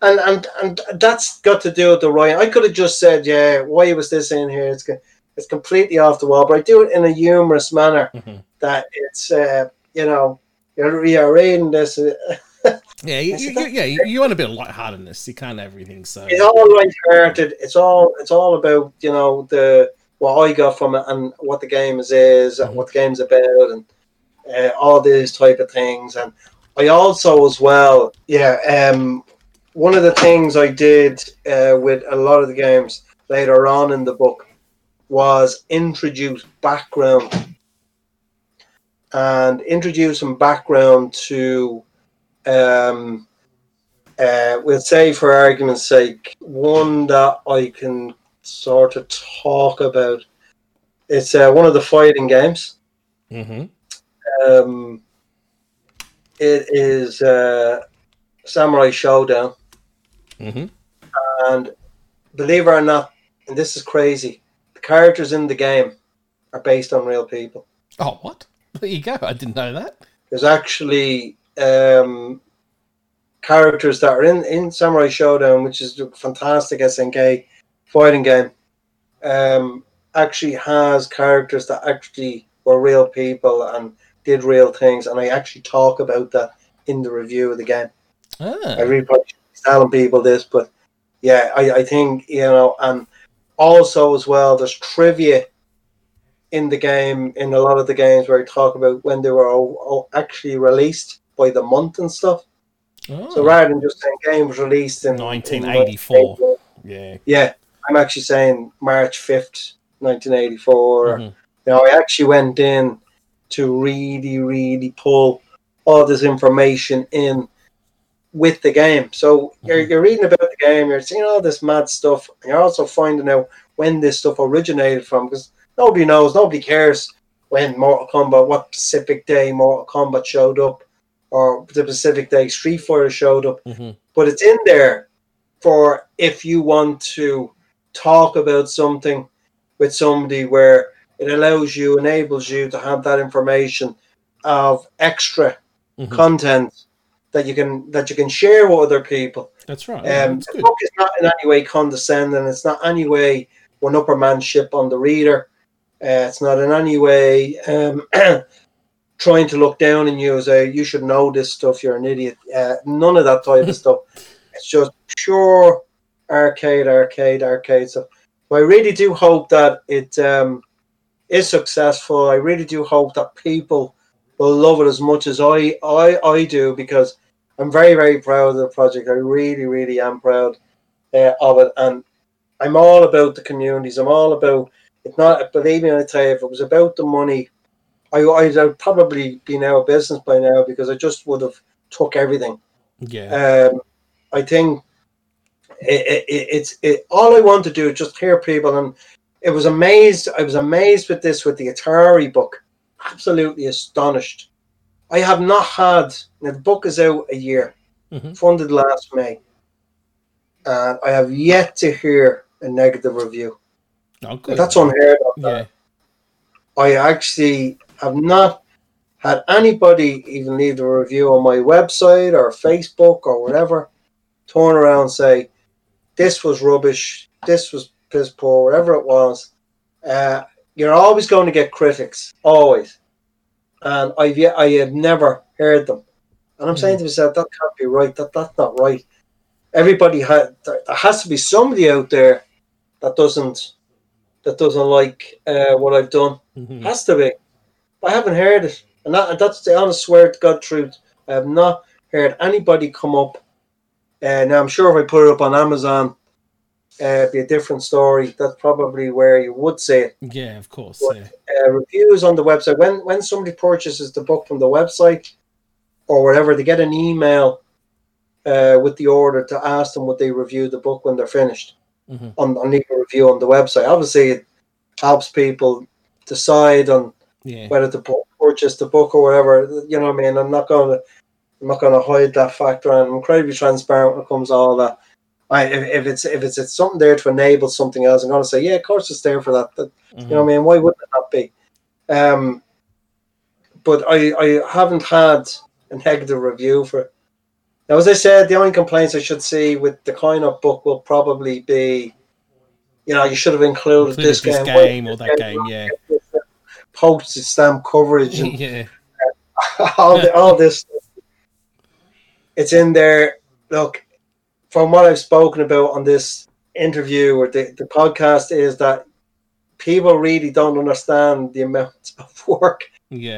B: and and and that's got to do with the writing. I could have just said, yeah, why was this in here? It's it's completely off the wall, but I do it in a humorous manner
A: Mhm.
B: that it's uh, you know you're, you're reading this. uh, (laughs)
A: Yeah, you, you, you, yeah, you, you want a bit of lightheartedness. You can't everything. So
B: It's all light-hearted. It's all it's all about you know the what I got from it and what the game is is and what the game's about and uh, all these type of things. And I also as well, yeah. Um, one of the things I did uh, with a lot of the games later on in the book was introduce background and introduce some background to um, uh, we'll say for argument's sake, one that I can sort of talk about. It's uh, one of the fighting games.
A: hmm
B: Um, it is uh, Samurai Shodown,
A: hmm
B: and believe it or not, and this is crazy, the characters in the game are based on real people.
A: Oh, what? (laughs) There you go. I didn't know that.
B: There's actually um, characters that are in, in Samurai Shodown, which is a fantastic SNK fighting game. Um, actually has characters that actually were real people and did real things, and I actually talk about that in the review of the game.
A: Ah,
B: I really probably should be telling people this, but yeah, I, I think you know, and also as well, there's trivia in the game in a lot of the games where I talk about when they were o- o- actually released by the month and stuff.
A: oh,
B: So rather than just saying game was released in in
A: 1984. yeah.
B: yeah, I'm actually saying March fifth, nineteen eighty four.
A: Mhm.
B: You know, I actually went in to really, really pull all this information in with the game. So you're,
A: Mhm.
B: you're reading about the game, you're seeing all this mad stuff, and you're also finding out when this stuff originated from because nobody knows, nobody cares when Mortal Kombat, what Pacific Day Mortal Kombat showed up, or the Pacific Day Street Fighter showed up
A: Mhm.
B: but it's in there for if you want to talk about something with somebody where it allows you, enables you to have that information of extra
A: Mhm.
B: content that you can that you can share with other people.
A: That's right.
B: Um,
A: that's
B: the book is not in any way condescending. It's not any way one uppermanship on the reader. Uh, it's not in any way um, (clears throat) trying to look down on you as a you should know this stuff. You're an idiot. Uh, none of that type of (laughs) stuff. It's just pure arcade, arcade, arcade. So I really do hope that it um, is successful. I really do hope that people will love it as much as I, I, I do because I'm very, very proud of the project. I really, really am proud uh, of it, and I'm all about the communities. I'm all about. It's not. Believe me, when I tell you, if it was about the money, I, I'd have probably been out of business by now because I just would have took everything.
A: Yeah.
B: Um, I think it, it, it's it, all I want to do is just hear people, and it was amazed. I was amazed with this with the Atari book. Absolutely astonished. I have not had. Now the book is out a year,
A: Mhm.
B: funded last May, and I have yet to hear a negative review.
A: Oh, good.
B: That's unheard of.
A: Yeah.
B: I actually have not had anybody even leave a review on my website or Facebook or whatever, turn around and say, this was rubbish, this was piss poor, whatever it was. Uh, you're always going to get critics, always. And I've yet, I have never heard them. And I'm saying to myself, that can't be right, that, that's not right. Everybody had, there there has to be somebody out there that doesn't that doesn't like uh, what I've done.
A: Mhm.
B: Has to be. I haven't heard it, and, that, and that's the honest swear to God truth. I have not heard anybody come up. Uh, now I'm sure if I put it up on Amazon, uh, it'd be a different story. That's probably where you would say it.
A: Yeah, of course.
B: What?
A: Yeah.
B: Uh, reviews on the website. When when somebody purchases the book from the website or whatever, they get an email uh, with the order to ask them would they review the book when they're finished
A: Mhm.
B: on, on leave a review on the website. Obviously, it helps people decide on
A: Yeah.
B: whether to purchase the book or whatever. You know what I mean? I'm not going to I'm not going to hide that factor. I'm incredibly transparent when it comes to all that. I, if, if it's if it's, it's something there to enable something else, I'm going to say, yeah, of course it's there for that. That-
A: Mhm.
B: You know what I mean? Why wouldn't it not be? Um, but I, I haven't had a negative review for it. Now, as I said, the only complaints I should see with the kind of book will probably be, you know, you should have included,
A: Included
B: this,
A: this
B: game,
A: game or that game, yeah.
B: postage stamp coverage and (laughs)
A: yeah. (laughs)
B: all, the, all this. It's in there. Look, from what I've spoken about on this interview or the, the podcast, is that people really don't understand the amount (laughs) of work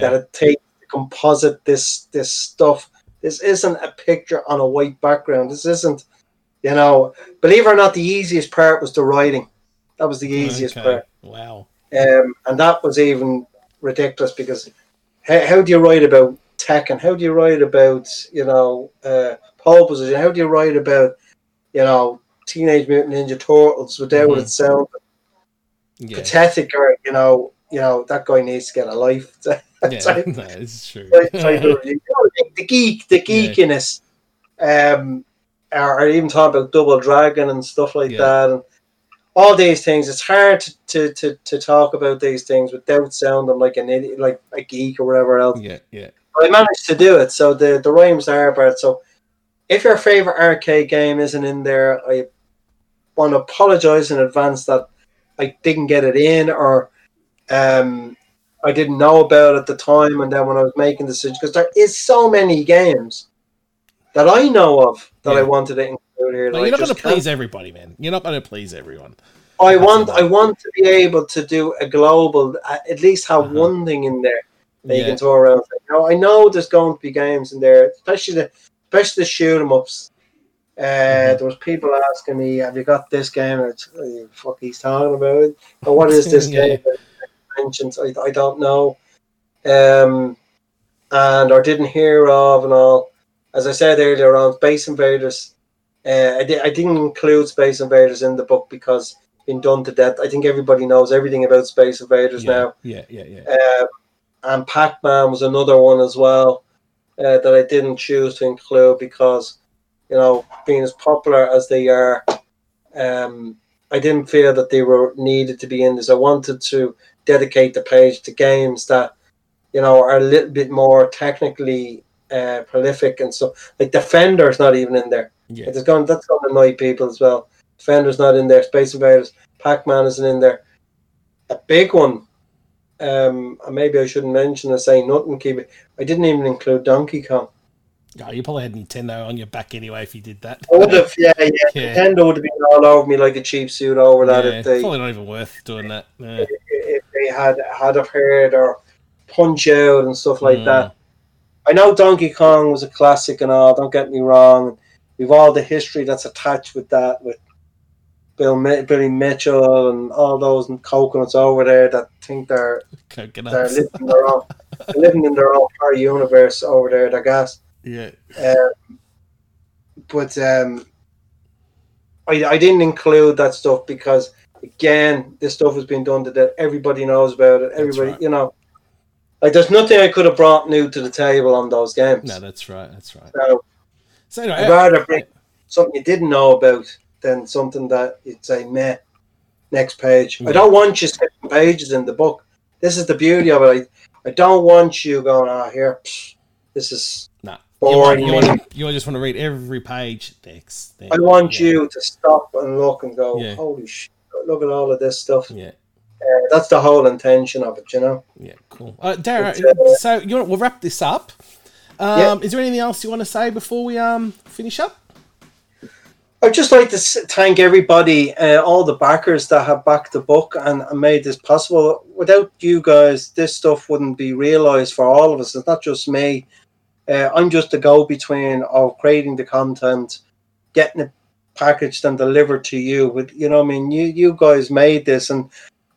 B: that it takes to composite this this stuff. This isn't a picture on a white background. This isn't, you know, believe it or not, the easiest part was the writing. That was the easiest
A: Okay.
B: part.
A: Wow.
B: Um, and that was even ridiculous because how, how do you write about tech and how do you write about you know uh, pole position? How do you write about you know Teenage Mutant Ninja Turtles without
A: Mhm.
B: it sounding
A: Yeah.
B: pathetic or you know you know that guy needs to get a life. (laughs)
A: Yeah.
B: type-
A: no, it's true.
B: type- type of- you know, the- geek, the geekiness, um, or, or even talking about Double Dragon and stuff like
A: Yeah.
B: that, and all these things. It's hard to, to, to, to talk about these things without sounding like an idiot, like a geek or whatever else.
A: Yeah. Yeah.
B: I managed to do it, so the the rhymes are part. So if your favorite arcade game isn't in there, I want to apologize in advance that I didn't get it in or um, I didn't know about at the time. And then when I was making the decision, because there is so many games that I know of that I wanted to include here.
A: No, you're not going to please everybody, man. You're not going to please everyone.
B: I
A: That's
B: want. I want to be able to do a global, at least have
A: Uh-huh.
B: one thing in there you
A: Yeah.
B: can throw around. You know, I know there's going to be games in there, especially the especially the shoot 'em ups. Uh,
A: Mhm.
B: There was people asking me, "Have you got this game?" And it's, "Oh, fuck, he's talking about it. But what is this (laughs)
A: Yeah.
B: game? that I I, don't know, um, and or didn't hear of and all. As I said earlier on, Space Invaders. Uh, I, di- I didn't include Space Invaders in the book because been done to death. I think everybody knows everything about Space Invaders
A: Yeah.
B: now.
A: Yeah. Yeah. Yeah.
B: Um, and Pac Man was another one as well uh, that I didn't choose to include because, you know, being as popular as they are, um, I didn't feel that they were needed to be in this. I wanted to dedicate the page to games that, you know, are a little bit more technically uh, prolific and so like Defender's not even in there.
A: Yeah.
B: It's going that's going to annoy people as well. Defender's not in there. Space Invaders, Pac Man isn't in there. A big one. Um, and maybe I shouldn't mention it. Saying nothing. Keep it. I didn't even include Donkey Kong.
A: Oh, you probably had Nintendo on your back anyway if you did that.
B: I would have, yeah, yeah, (laughs)
A: Yeah.
B: Nintendo would have been all over me like a cheap suit over that
A: Yeah,
B: if they
A: probably not even worth doing that. Yeah.
B: if they had had have heard or punch out and stuff like
A: Mm.
B: that. I know Donkey Kong was a classic and all. Don't get me wrong. We've all the history that's attached with that, with Bill Billy Mitchell and all those coconuts over there that think they're they're living in their own living in their own universe over there. I guess.
A: Yeah.
B: Um, but um, I, I didn't include that stuff because again, this stuff has been done to that everybody knows about it. Everybody,
A: right.
B: you know, like there's nothing I could have brought new to the table on those games.
A: No, that's right. That's right.
B: so
A: So anyway,
B: I'd rather bring something you didn't know about than something that you'd say, meh, next page.
A: Yeah.
B: I don't want you skipping pages in the book. This is the beauty of it. I, I don't want you going, ah, here, psh, this is
A: nah. You, want,
B: boring.
A: you,
B: me."
A: want, you just want to read every page. Next.
B: I want
A: yeah.
B: you to stop and look and go,
A: Yeah.
B: holy shit, look at all of this stuff.
A: Yeah.
B: Uh, that's the whole intention of it, you know.
A: Yeah. Cool. Uh, Dara,
B: uh,
A: so you want, we'll wrap this up. Um. Is there anything else you want to say before we um finish up?
B: I'd just like to thank everybody, uh, all the backers that have backed the book and, made this possible. Without you guys, this stuff wouldn't be realised for all of us. It's not just me. Uh, I'm just the go-between of creating the content, getting it packaged and delivered to you. With you know, I mean, you you guys made this, and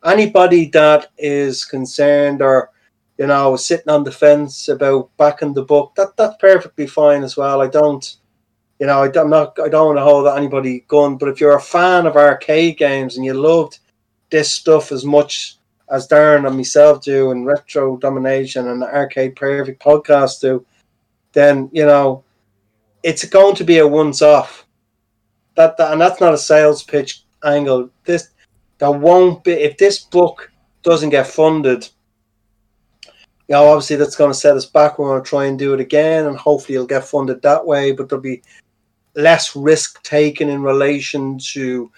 B: anybody that is concerned or you know sitting on the fence about backing the book, that that's perfectly fine as well. I don't you know, I, am not. I don't want to hold anybody gun, but if you're a fan of arcade games and you loved this stuff as much as Darren and myself do, and Retro Domination and the Arcade Perfect podcast do, then you know it's going to be a once-off. That, that and that's not a sales pitch angle. This there won't be if this book doesn't get funded. You know, obviously that's going to set us back. We're going to try and do it again, and hopefully it'll get funded that way. But there'll be less risk taken in relation to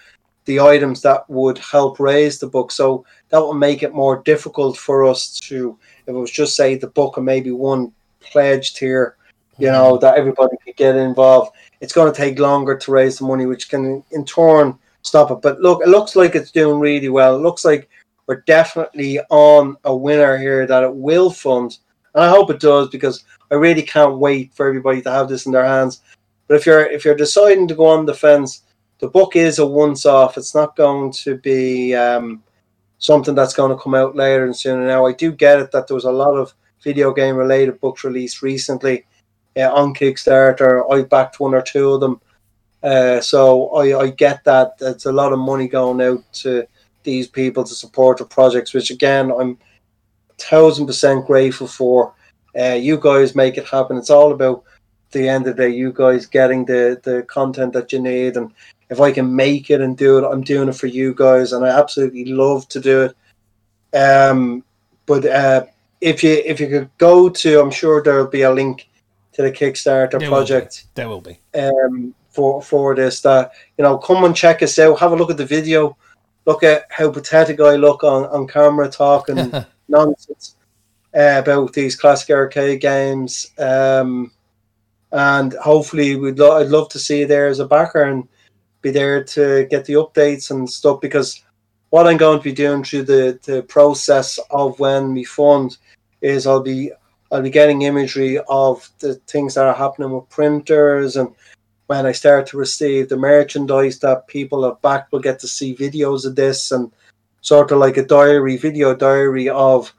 B: the items that would help raise the book. So that will make it more difficult for us to, if it was just say the book and maybe one pledged here, you know, mm. that everybody could get involved. It's going to take longer to raise the money, which can in turn stop it. But look, it looks like it's doing really well. It looks like we're definitely on a winner here that it will fund. And I hope it does because I really can't wait for everybody to have this in their hands. But if you're if you're deciding to go on the fence, the book is a once off. It's not going to be um, something that's going to come out later and sooner. Now I do get it that there was a lot of video game related books released recently uh, on Kickstarter. I backed one or two of them, uh, so I, I get that. It's a lot of money going out to these people to support the projects, which again I'm thousand percent grateful for. Uh, you guys make it happen. It's all about the end of the day, you guys getting the the content that you need, and if I can make it and do it, I'm doing it for you guys, and I absolutely love to do it. Um, but uh, if you if you could go to, I'm sure there'll be a link to the Kickstarter
A: There will
B: project
A: There will be.
B: um, for for this. That you know, come and check us out. Have a look at the video. Look at how pathetic I look on on camera talking (laughs) nonsense uh, about these classic arcade games. Um, and hopefully, we'd lo- I'd love to see you there as a backer and be there to get the updates and stuff. Because what I'm going to be doing through the, the process of when we fund is I'll be I'll be getting imagery of the things that are happening with printers and when I start to receive the merchandise that people have backed, we'll get to see videos of this and sort of like a diary, video diary of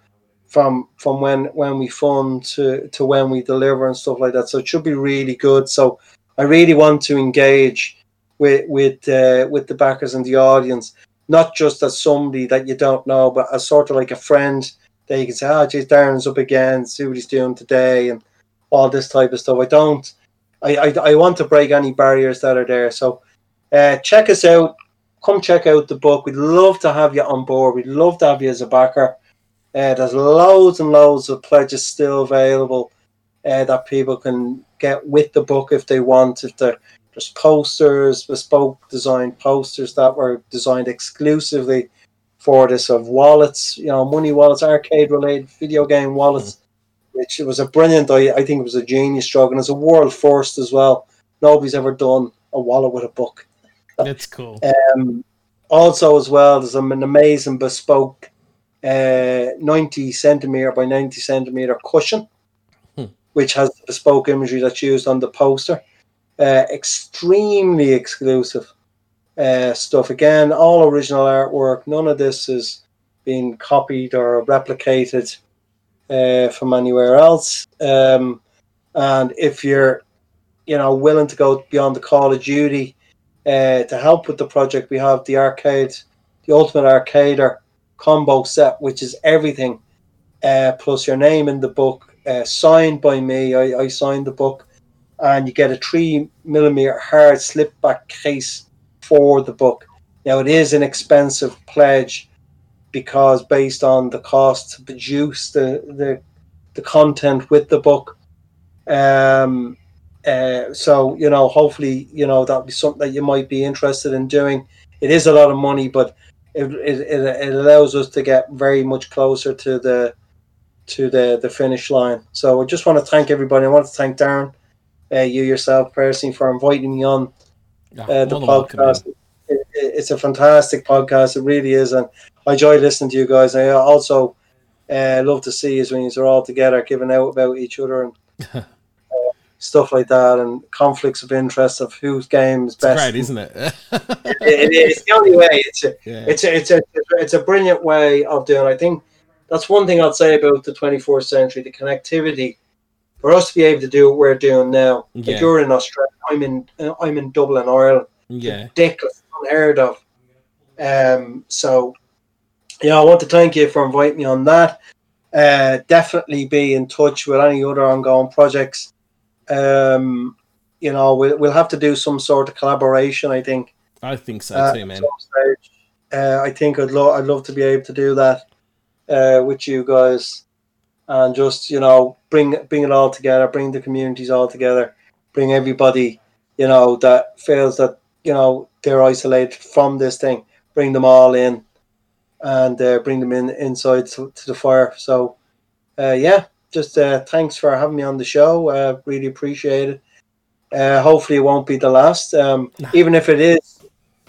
B: from from when when we fund to to when we deliver and stuff like that. So it should be really good. So I really want to engage with with uh, with the backers and the audience, not just as somebody that you don't know, but as sort of like a friend that you can say, "Ah, geez, Darren's up again. See what he's doing today," and all this type of stuff. I don't. I, I, I want to break any barriers that are there. So uh, check us out. Come check out the book. We'd love to have you on board. We'd love to have you as a backer. Uh, there's loads and loads of pledges still available uh, that people can get with the book if they want. If there, there's posters, bespoke designed posters that were designed exclusively for this of wallets, you know, money wallets, arcade related video game wallets, mm-hmm. which was a brilliant, I, I think it was a genius stroke and it's a world first as well. Nobody's ever done a wallet with a book.
A: That's cool.
B: Um, also, as well, there's an amazing bespoke uh, 90 centimeter by 90 centimeter cushion, hmm. which has bespoke imagery that's used on the poster. Uh, extremely exclusive uh, stuff. Again, all original artwork. None of this is being copied or replicated uh, from anywhere else. Um, and if you're, you know, willing to go beyond the call of duty uh, to help with the project, we have the arcade, the Ultimate Arcader combo set, which is everything uh, plus your name in the book, uh, signed by me. I, I signed the book, and you get a three millimeter hard slip back case for the book. Now it is an expensive pledge because based on the cost to produce the the, the content with the book. Um, uh, so you know, hopefully, you know that'll be something that you might be interested in doing. It is a lot of money, but it, it, it allows us to get very much closer to the to the the finish line. So I just want to thank everybody. I want to thank Darren, uh, you yourself personally, for inviting me on uh, the podcast. It, it's a fantastic podcast. It really is, and I enjoy listening to you guys. I also uh, love to see you when you're all together, giving out about each other and (laughs) stuff like that, and conflicts of interest of whose game is best.
A: great, isn't it? (laughs) it,
B: it is the only way. It's a, yeah. it's a, it's a, it's a brilliant way of doing. I think that's one thing I'd say about the 24th century: the connectivity. For us to be able to do what we're doing now, yeah. if you're in Australia, I'm in I'm in Dublin, Ireland.
A: Yeah,
B: ridiculous, unheard of. Um, so yeah, I want to thank you for inviting me on that. Uh, definitely be in touch with any other ongoing projects um, you know, we'll, we'll have to do some sort of collaboration. I think.
A: I think so uh, too, man.
B: Uh, I think I'd love I'd love to be able to do that uh, with you guys, and just you know bring bring it all together, bring the communities all together, bring everybody you know that feels that you know they're isolated from this thing, bring them all in, and uh, bring them in inside to, to the fire. So, uh, yeah, just uh, thanks for having me on the show. Uh, really appreciate it. Uh, hopefully, it won't be the last. Um, even if it is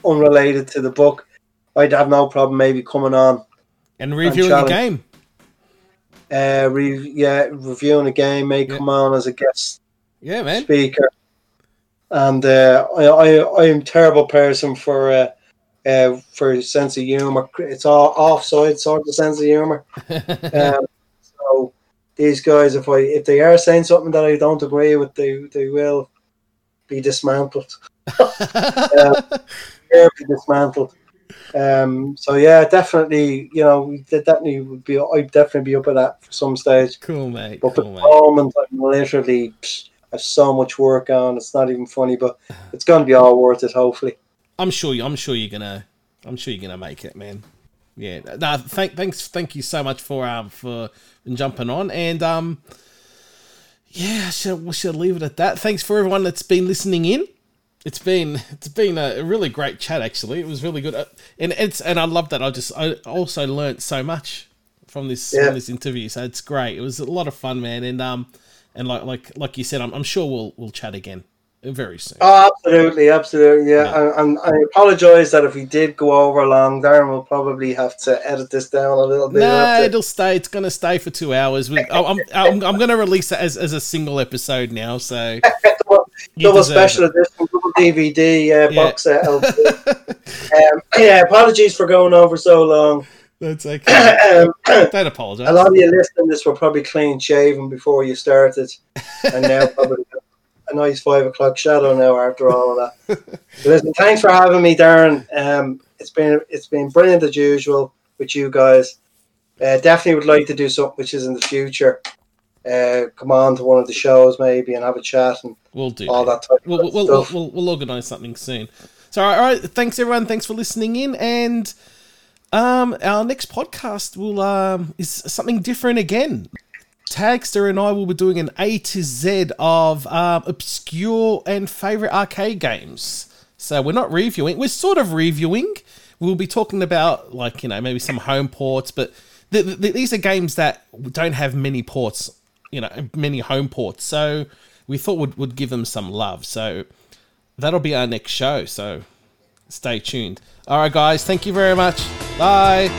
B: unrelated to the book, I'd have no problem maybe coming on
A: and reviewing and the game.
B: Uh, re- yeah, reviewing a game, may yeah. come on as a guest.
A: Yeah, man.
B: Speaker. And uh, I, I, I am terrible person for uh, uh, for sense of humor. It's all offside sort of sense of humor. (laughs) um, these guys, if I if they are saying something that I don't agree with, they they will be dismantled. (laughs) uh, be dismantled. Um, so yeah, definitely, you know, definitely would be. I'd definitely be up at that for some stage.
A: Cool, mate.
B: But
A: cool,
B: at the moment, I'm literally psh, I have so much work on. It's not even funny, but it's going to be all worth it. Hopefully.
A: I'm sure. You, I'm sure you're gonna. I'm sure you're gonna make it, man. Yeah. No, thank, thanks, thank you so much for um for jumping on, and um, yeah, we should leave it at that. Thanks for everyone that's been listening in. It's been it's been a really great chat. Actually, it was really good, uh, and it's and I love that. I just I also learnt so much from this yeah. from this interview. So it's great. It was a lot of fun, man, and um, and like like like you said, I'm, I'm sure we'll we'll chat again very soon.
B: Oh, absolutely, absolutely. Yeah, yeah. And, I apologise that if we did go over long, Darren will probably have to edit this down a little bit.
A: No, it'll stay. It's going to stay for two hours. We, I'm, I'm, I'm going to release it as, as a single episode now. So (laughs)
B: double, special it. edition, double DVD uh, yeah. box set. (laughs) um, yeah, apologies for going over so long.
A: That's okay. (coughs) um, (coughs) Don't apologize.
B: A lot of you listening this were probably clean shaven before you started, and now (laughs) probably a nice five o'clock shadow now after all of that. (laughs) listen, thanks for having me, Darren. Um, it's been it's been brilliant as usual with you guys. Uh, definitely would like to do something which is in the future. Uh, come on to one of the shows maybe and have a chat and
A: we'll do
B: all
A: that.
B: that
A: we'll, we'll, we'll, we'll, we'll organize something soon. So all right, thanks everyone. Thanks for listening in and Um, our next podcast will um is something different again. Tagster and I will be doing an A to Z of um, obscure and favorite arcade games. So we're not reviewing; we're sort of reviewing. We'll be talking about like you know maybe some home ports, but the, the, these are games that don't have many ports, you know, many home ports. So we thought would would give them some love. So that'll be our next show. So stay tuned. All right, guys. Thank you very much. Bye.